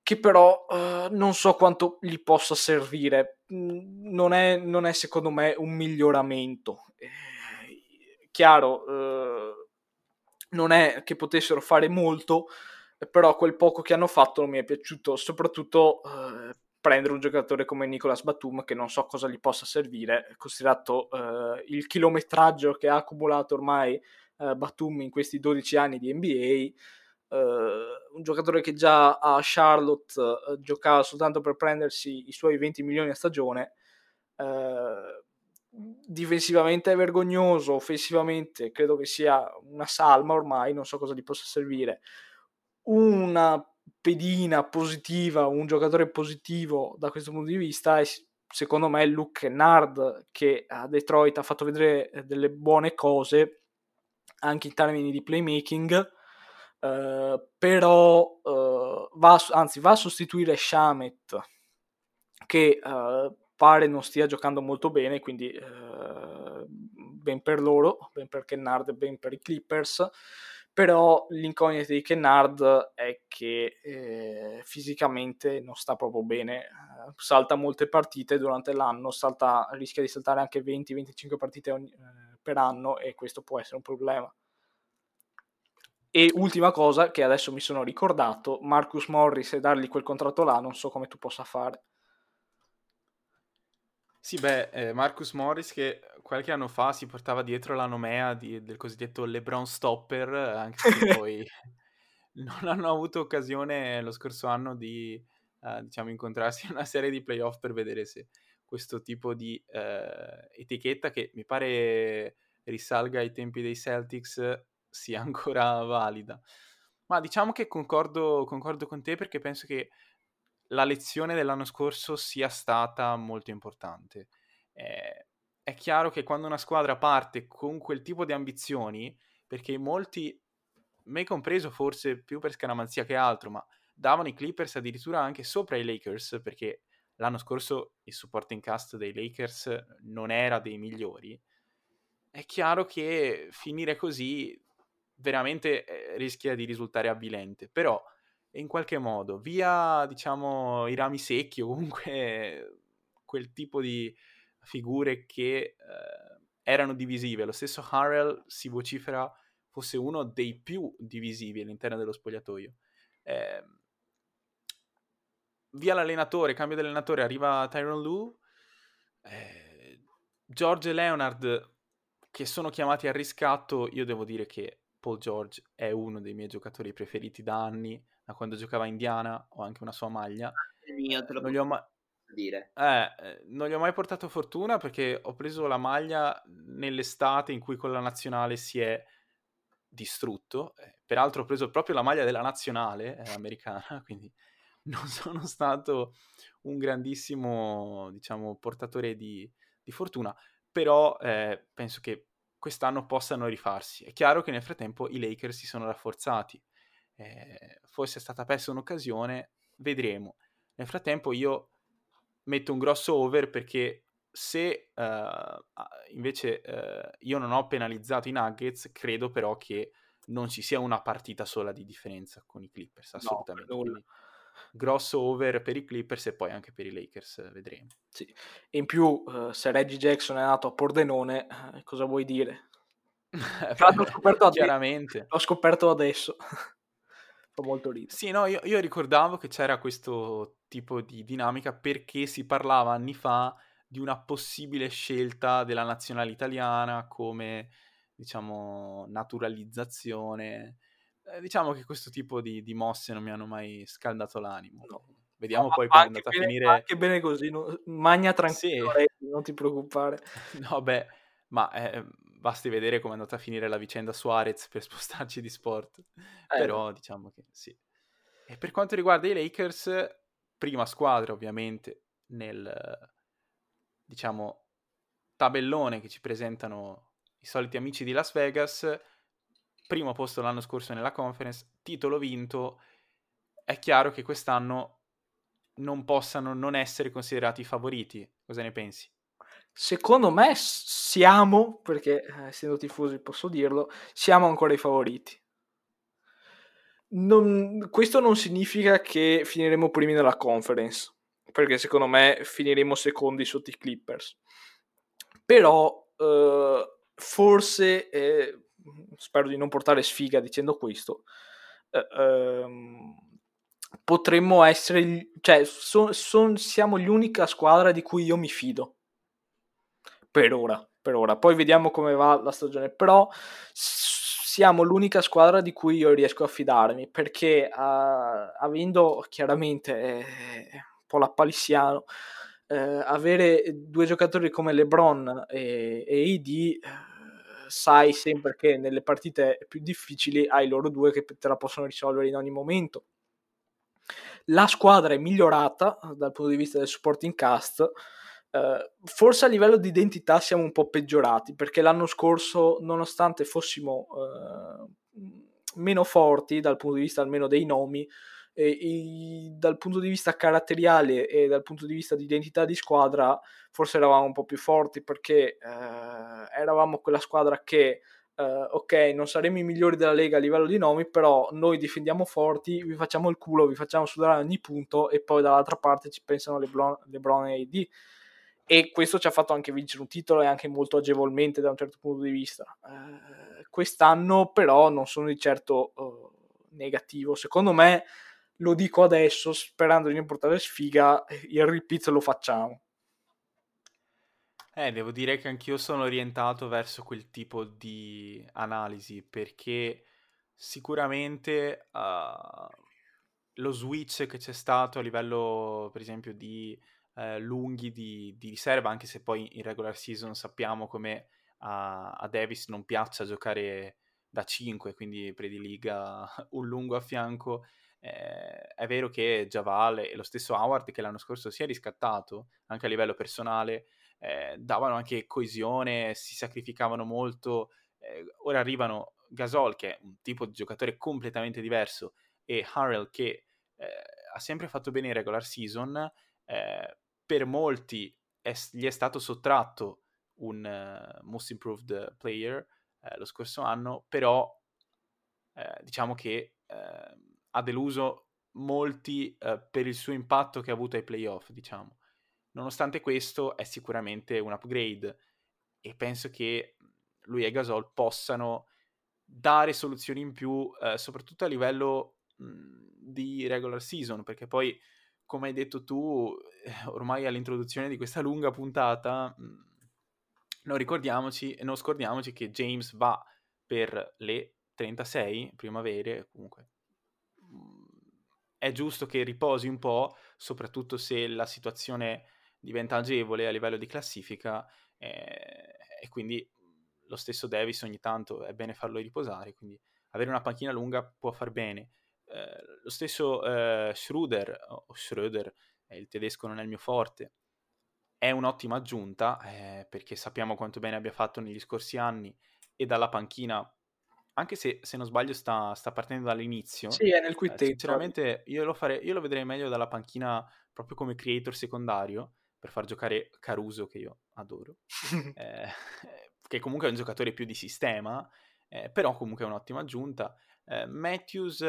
che però uh, non so quanto gli possa servire. Mm, non è, non è secondo me un miglioramento. Eh, chiaro, uh, non è che potessero fare molto, però quel poco che hanno fatto non mi è piaciuto, soprattutto prendere un giocatore come Nicolas Batum che non so cosa gli possa servire, considerato il chilometraggio che ha accumulato ormai Batum in questi 12 anni di NBA Uh, un giocatore che già a Charlotte uh, giocava soltanto per prendersi i suoi 20 milioni a stagione. Uh, difensivamente è vergognoso, offensivamente credo che sia una salma ormai, non so cosa gli possa servire. Una pedina positiva, un giocatore positivo da questo punto di vista è secondo me Luke Nard che a Detroit ha fatto vedere delle buone cose anche in termini di playmaking Uh, però uh, va, anzi va a sostituire Shamet che uh, pare non stia giocando molto bene quindi ben per loro ben per Kennard ben per i Clippers però l'incognita di Kennard è che eh, fisicamente non sta proprio bene salta molte partite durante l'anno salta, rischia di saltare anche 20-25 partite ogni, per anno e questo può essere un problema e ultima cosa che adesso mi sono ricordato, Marcus Morris e dargli quel contratto là, non so come tu possa fare. Sì, beh, eh, Marcus Morris che qualche anno fa si portava dietro la nomea di, del cosiddetto LeBron Stopper, anche se poi non hanno avuto occasione lo scorso anno di eh, diciamo, incontrarsi in una serie di playoff per vedere se questo tipo di eh, etichetta che mi pare risalga ai tempi dei Celtics sia ancora valida. Ma diciamo che concordo, concordo con te perché penso che la lezione dell'anno scorso sia stata molto importante. Eh, è chiaro che quando una squadra parte con quel tipo di ambizioni, perché molti, me compreso forse più per scaramanzia che altro, ma davano i Clippers addirittura anche sopra i Lakers, perché l'anno scorso il supporting cast dei Lakers non era dei migliori, è chiaro che finire così veramente eh, rischia di risultare avvilente, però in qualche modo, via diciamo i rami secchi o comunque quel tipo di figure che eh, erano divisive, lo stesso Harrell si vocifera fosse uno dei più divisivi all'interno dello spogliatoio. Eh, via l'allenatore, cambio di allenatore, arriva Tyron Lue, eh, George e Leonard che sono chiamati al riscatto, io devo dire che Paul George è uno dei miei giocatori preferiti da anni, da quando giocava a Indiana, ho anche una sua maglia. Il mio, te lo non gli ho mai... dire. Eh, eh, non gli ho mai portato fortuna perché ho preso la maglia nell'estate in cui con la nazionale si è distrutto. Eh, peraltro ho preso proprio la maglia della nazionale eh, americana, quindi non sono stato un grandissimo, diciamo, portatore di, di fortuna, però eh, penso che quest'anno possano rifarsi. È chiaro che nel frattempo i Lakers si sono rafforzati, eh, forse è stata persa un'occasione, vedremo. Nel frattempo io metto un grosso over perché se uh, invece uh, io non ho penalizzato i Nuggets, credo però che non ci sia una partita sola di differenza con i Clippers, assolutamente. No, grosso over per i Clippers e poi anche per i Lakers, vedremo. Sì. In più, uh, se Reggie Jackson è nato a Pordenone, cosa vuoi dire? l'ho scoperto chiaramente. L'ho scoperto adesso. Molto ridere. Sì, no, io, io ricordavo che c'era questo tipo di dinamica perché si parlava anni fa di una possibile scelta della nazionale italiana come, diciamo, naturalizzazione. Eh, diciamo che questo tipo di, di, mosse non mi hanno mai scaldato l'animo. No. Vediamo no, poi come è andata bene, a finire. Anche bene così, no? magna tranquillo, sì. non ti preoccupare. No, beh, ma eh, basti vedere come è andata a finire la vicenda Suarez per spostarci di sport. Eh. Però diciamo che sì. E per quanto riguarda i Lakers, prima squadra ovviamente nel, diciamo, tabellone che ci presentano i soliti amici di Las Vegas, primo posto l'anno scorso nella conference, titolo vinto, è chiaro che quest'anno non possano non essere considerati i favoriti. Cosa ne pensi? Secondo me siamo, perché eh, essendo tifosi posso dirlo, siamo ancora i favoriti. Non, questo non significa che finiremo primi nella conference, perché secondo me finiremo secondi sotto i Clippers. Però eh, forse, eh, spero di non portare sfiga dicendo questo, eh, ehm, potremmo essere, cioè son, son, siamo l'unica squadra di cui io mi fido. Per ora, per ora. Poi vediamo come va la stagione, però siamo l'unica squadra di cui io riesco a fidarmi, perché uh, avendo chiaramente eh, un po' l'appalissiano, eh, avere due giocatori come LeBron e, e AD, eh, sai sempre che nelle partite più difficili hai loro due che te la possono risolvere in ogni momento. La squadra è migliorata dal punto di vista del supporting cast, Uh, forse a livello di identità siamo un po' peggiorati perché l'anno scorso, nonostante fossimo uh, meno forti dal punto di vista almeno dei nomi, e, e, dal punto di vista caratteriale e dal punto di vista di identità di squadra, forse eravamo un po' più forti perché uh, eravamo quella squadra che Uh, ok, non saremo i migliori della Lega a livello di nomi, però noi difendiamo forti, vi facciamo il culo, vi facciamo sudare ogni punto e poi dall'altra parte ci pensano LeBron, LeBron e AD e questo ci ha fatto anche vincere un titolo e anche molto agevolmente da un certo punto di vista. Eh, quest'anno però non sono di certo uh, negativo, secondo me lo dico adesso sperando di non portare sfiga, il repeat lo facciamo. Eh, devo dire che anch'io sono orientato verso quel tipo di analisi perché sicuramente uh, lo switch che c'è stato a livello, per esempio, di eh, lunghi di, di, riserva, anche se poi in regular season sappiamo come a, a Davis non piaccia giocare da 5, quindi prediliga un lungo a fianco. Eh, è vero che Javal e lo stesso Howard, che l'anno scorso si è riscattato anche a livello personale, eh, davano anche coesione, si sacrificavano molto. Eh, ora arrivano Gasol, che è un tipo di giocatore completamente diverso, e Harrell, che eh, ha sempre fatto bene in regular season, eh, per molti è, gli è stato sottratto un uh, Most Improved Player uh, lo scorso anno, però uh, diciamo che ha deluso molti per il suo impatto che ha avuto ai playoff, diciamo. Nonostante questo è sicuramente un upgrade e penso che lui e Gasol possano dare soluzioni in più, soprattutto a livello mh, di regular season, perché poi come hai detto tu, eh, ormai all'introduzione di questa lunga puntata, mm, non ricordiamoci e non scordiamoci che James va per le 36 primavere, comunque mm, è giusto che riposi un po', soprattutto se la situazione diventa agevole a livello di classifica eh, e quindi lo stesso Davis ogni tanto è bene farlo riposare, quindi avere una panchina lunga può far bene. Eh, lo stesso eh, Schröder, o Schröder, eh, il tedesco non è il mio forte, è un'ottima aggiunta eh, perché sappiamo quanto bene abbia fatto negli scorsi anni e dalla panchina, anche se se non sbaglio sta, sta partendo dall'inizio. Sì, è nel quintetto. Eh, sinceramente io lo, fare, io lo vedrei meglio dalla panchina proprio come creator secondario per far giocare Caruso che io adoro, che comunque è un giocatore più di sistema, eh, però comunque è un'ottima aggiunta. Eh, Matthews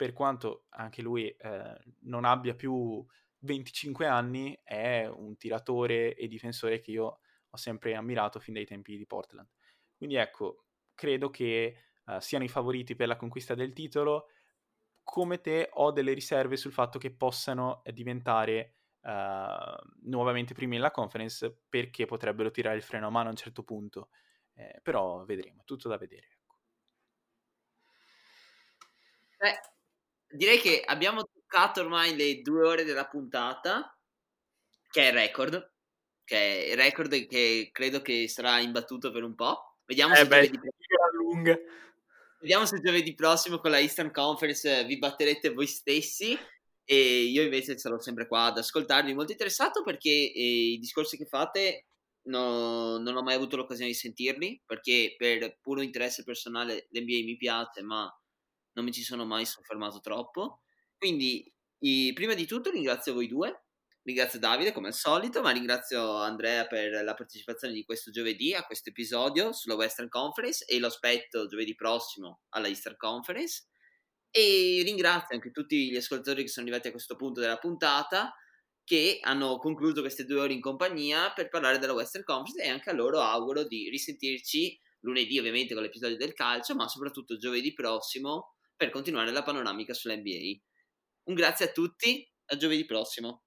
per quanto anche lui eh, non abbia più 25 anni, è un tiratore e difensore che io ho sempre ammirato fin dai tempi di Portland. Quindi ecco, credo che uh, siano i favoriti per la conquista del titolo. Come te ho delle riserve sul fatto che possano diventare uh, nuovamente primi nella conference perché potrebbero tirare il freno a mano a un certo punto. Eh, però vedremo, tutto da vedere. Ecco. Eh, direi che abbiamo toccato ormai le due ore della puntata, che è il record, che è il record che credo che sarà imbattuto per un po'. Vediamo, eh se, beh, giovedì... Vediamo se giovedì prossimo con la Eastern Conference vi batterete voi stessi e io invece sarò sempre qua ad ascoltarvi, molto interessato perché eh, i discorsi che fate no, non ho mai avuto l'occasione di sentirli perché per puro interesse personale l'NBA mi piace ma non mi ci sono mai soffermato troppo. Quindi, i, prima di tutto ringrazio voi due, ringrazio Davide come al solito, ma ringrazio Andrea per la partecipazione di questo giovedì a questo episodio sulla Western Conference e lo aspetto giovedì prossimo alla Eastern Conference. E ringrazio anche tutti gli ascoltatori che sono arrivati a questo punto della puntata che hanno concluso queste due ore in compagnia per parlare della Western Conference e anche a loro auguro di risentirci lunedì ovviamente con l'episodio del calcio, ma soprattutto giovedì prossimo per continuare la panoramica sull'NBA. Un grazie a tutti, a giovedì prossimo.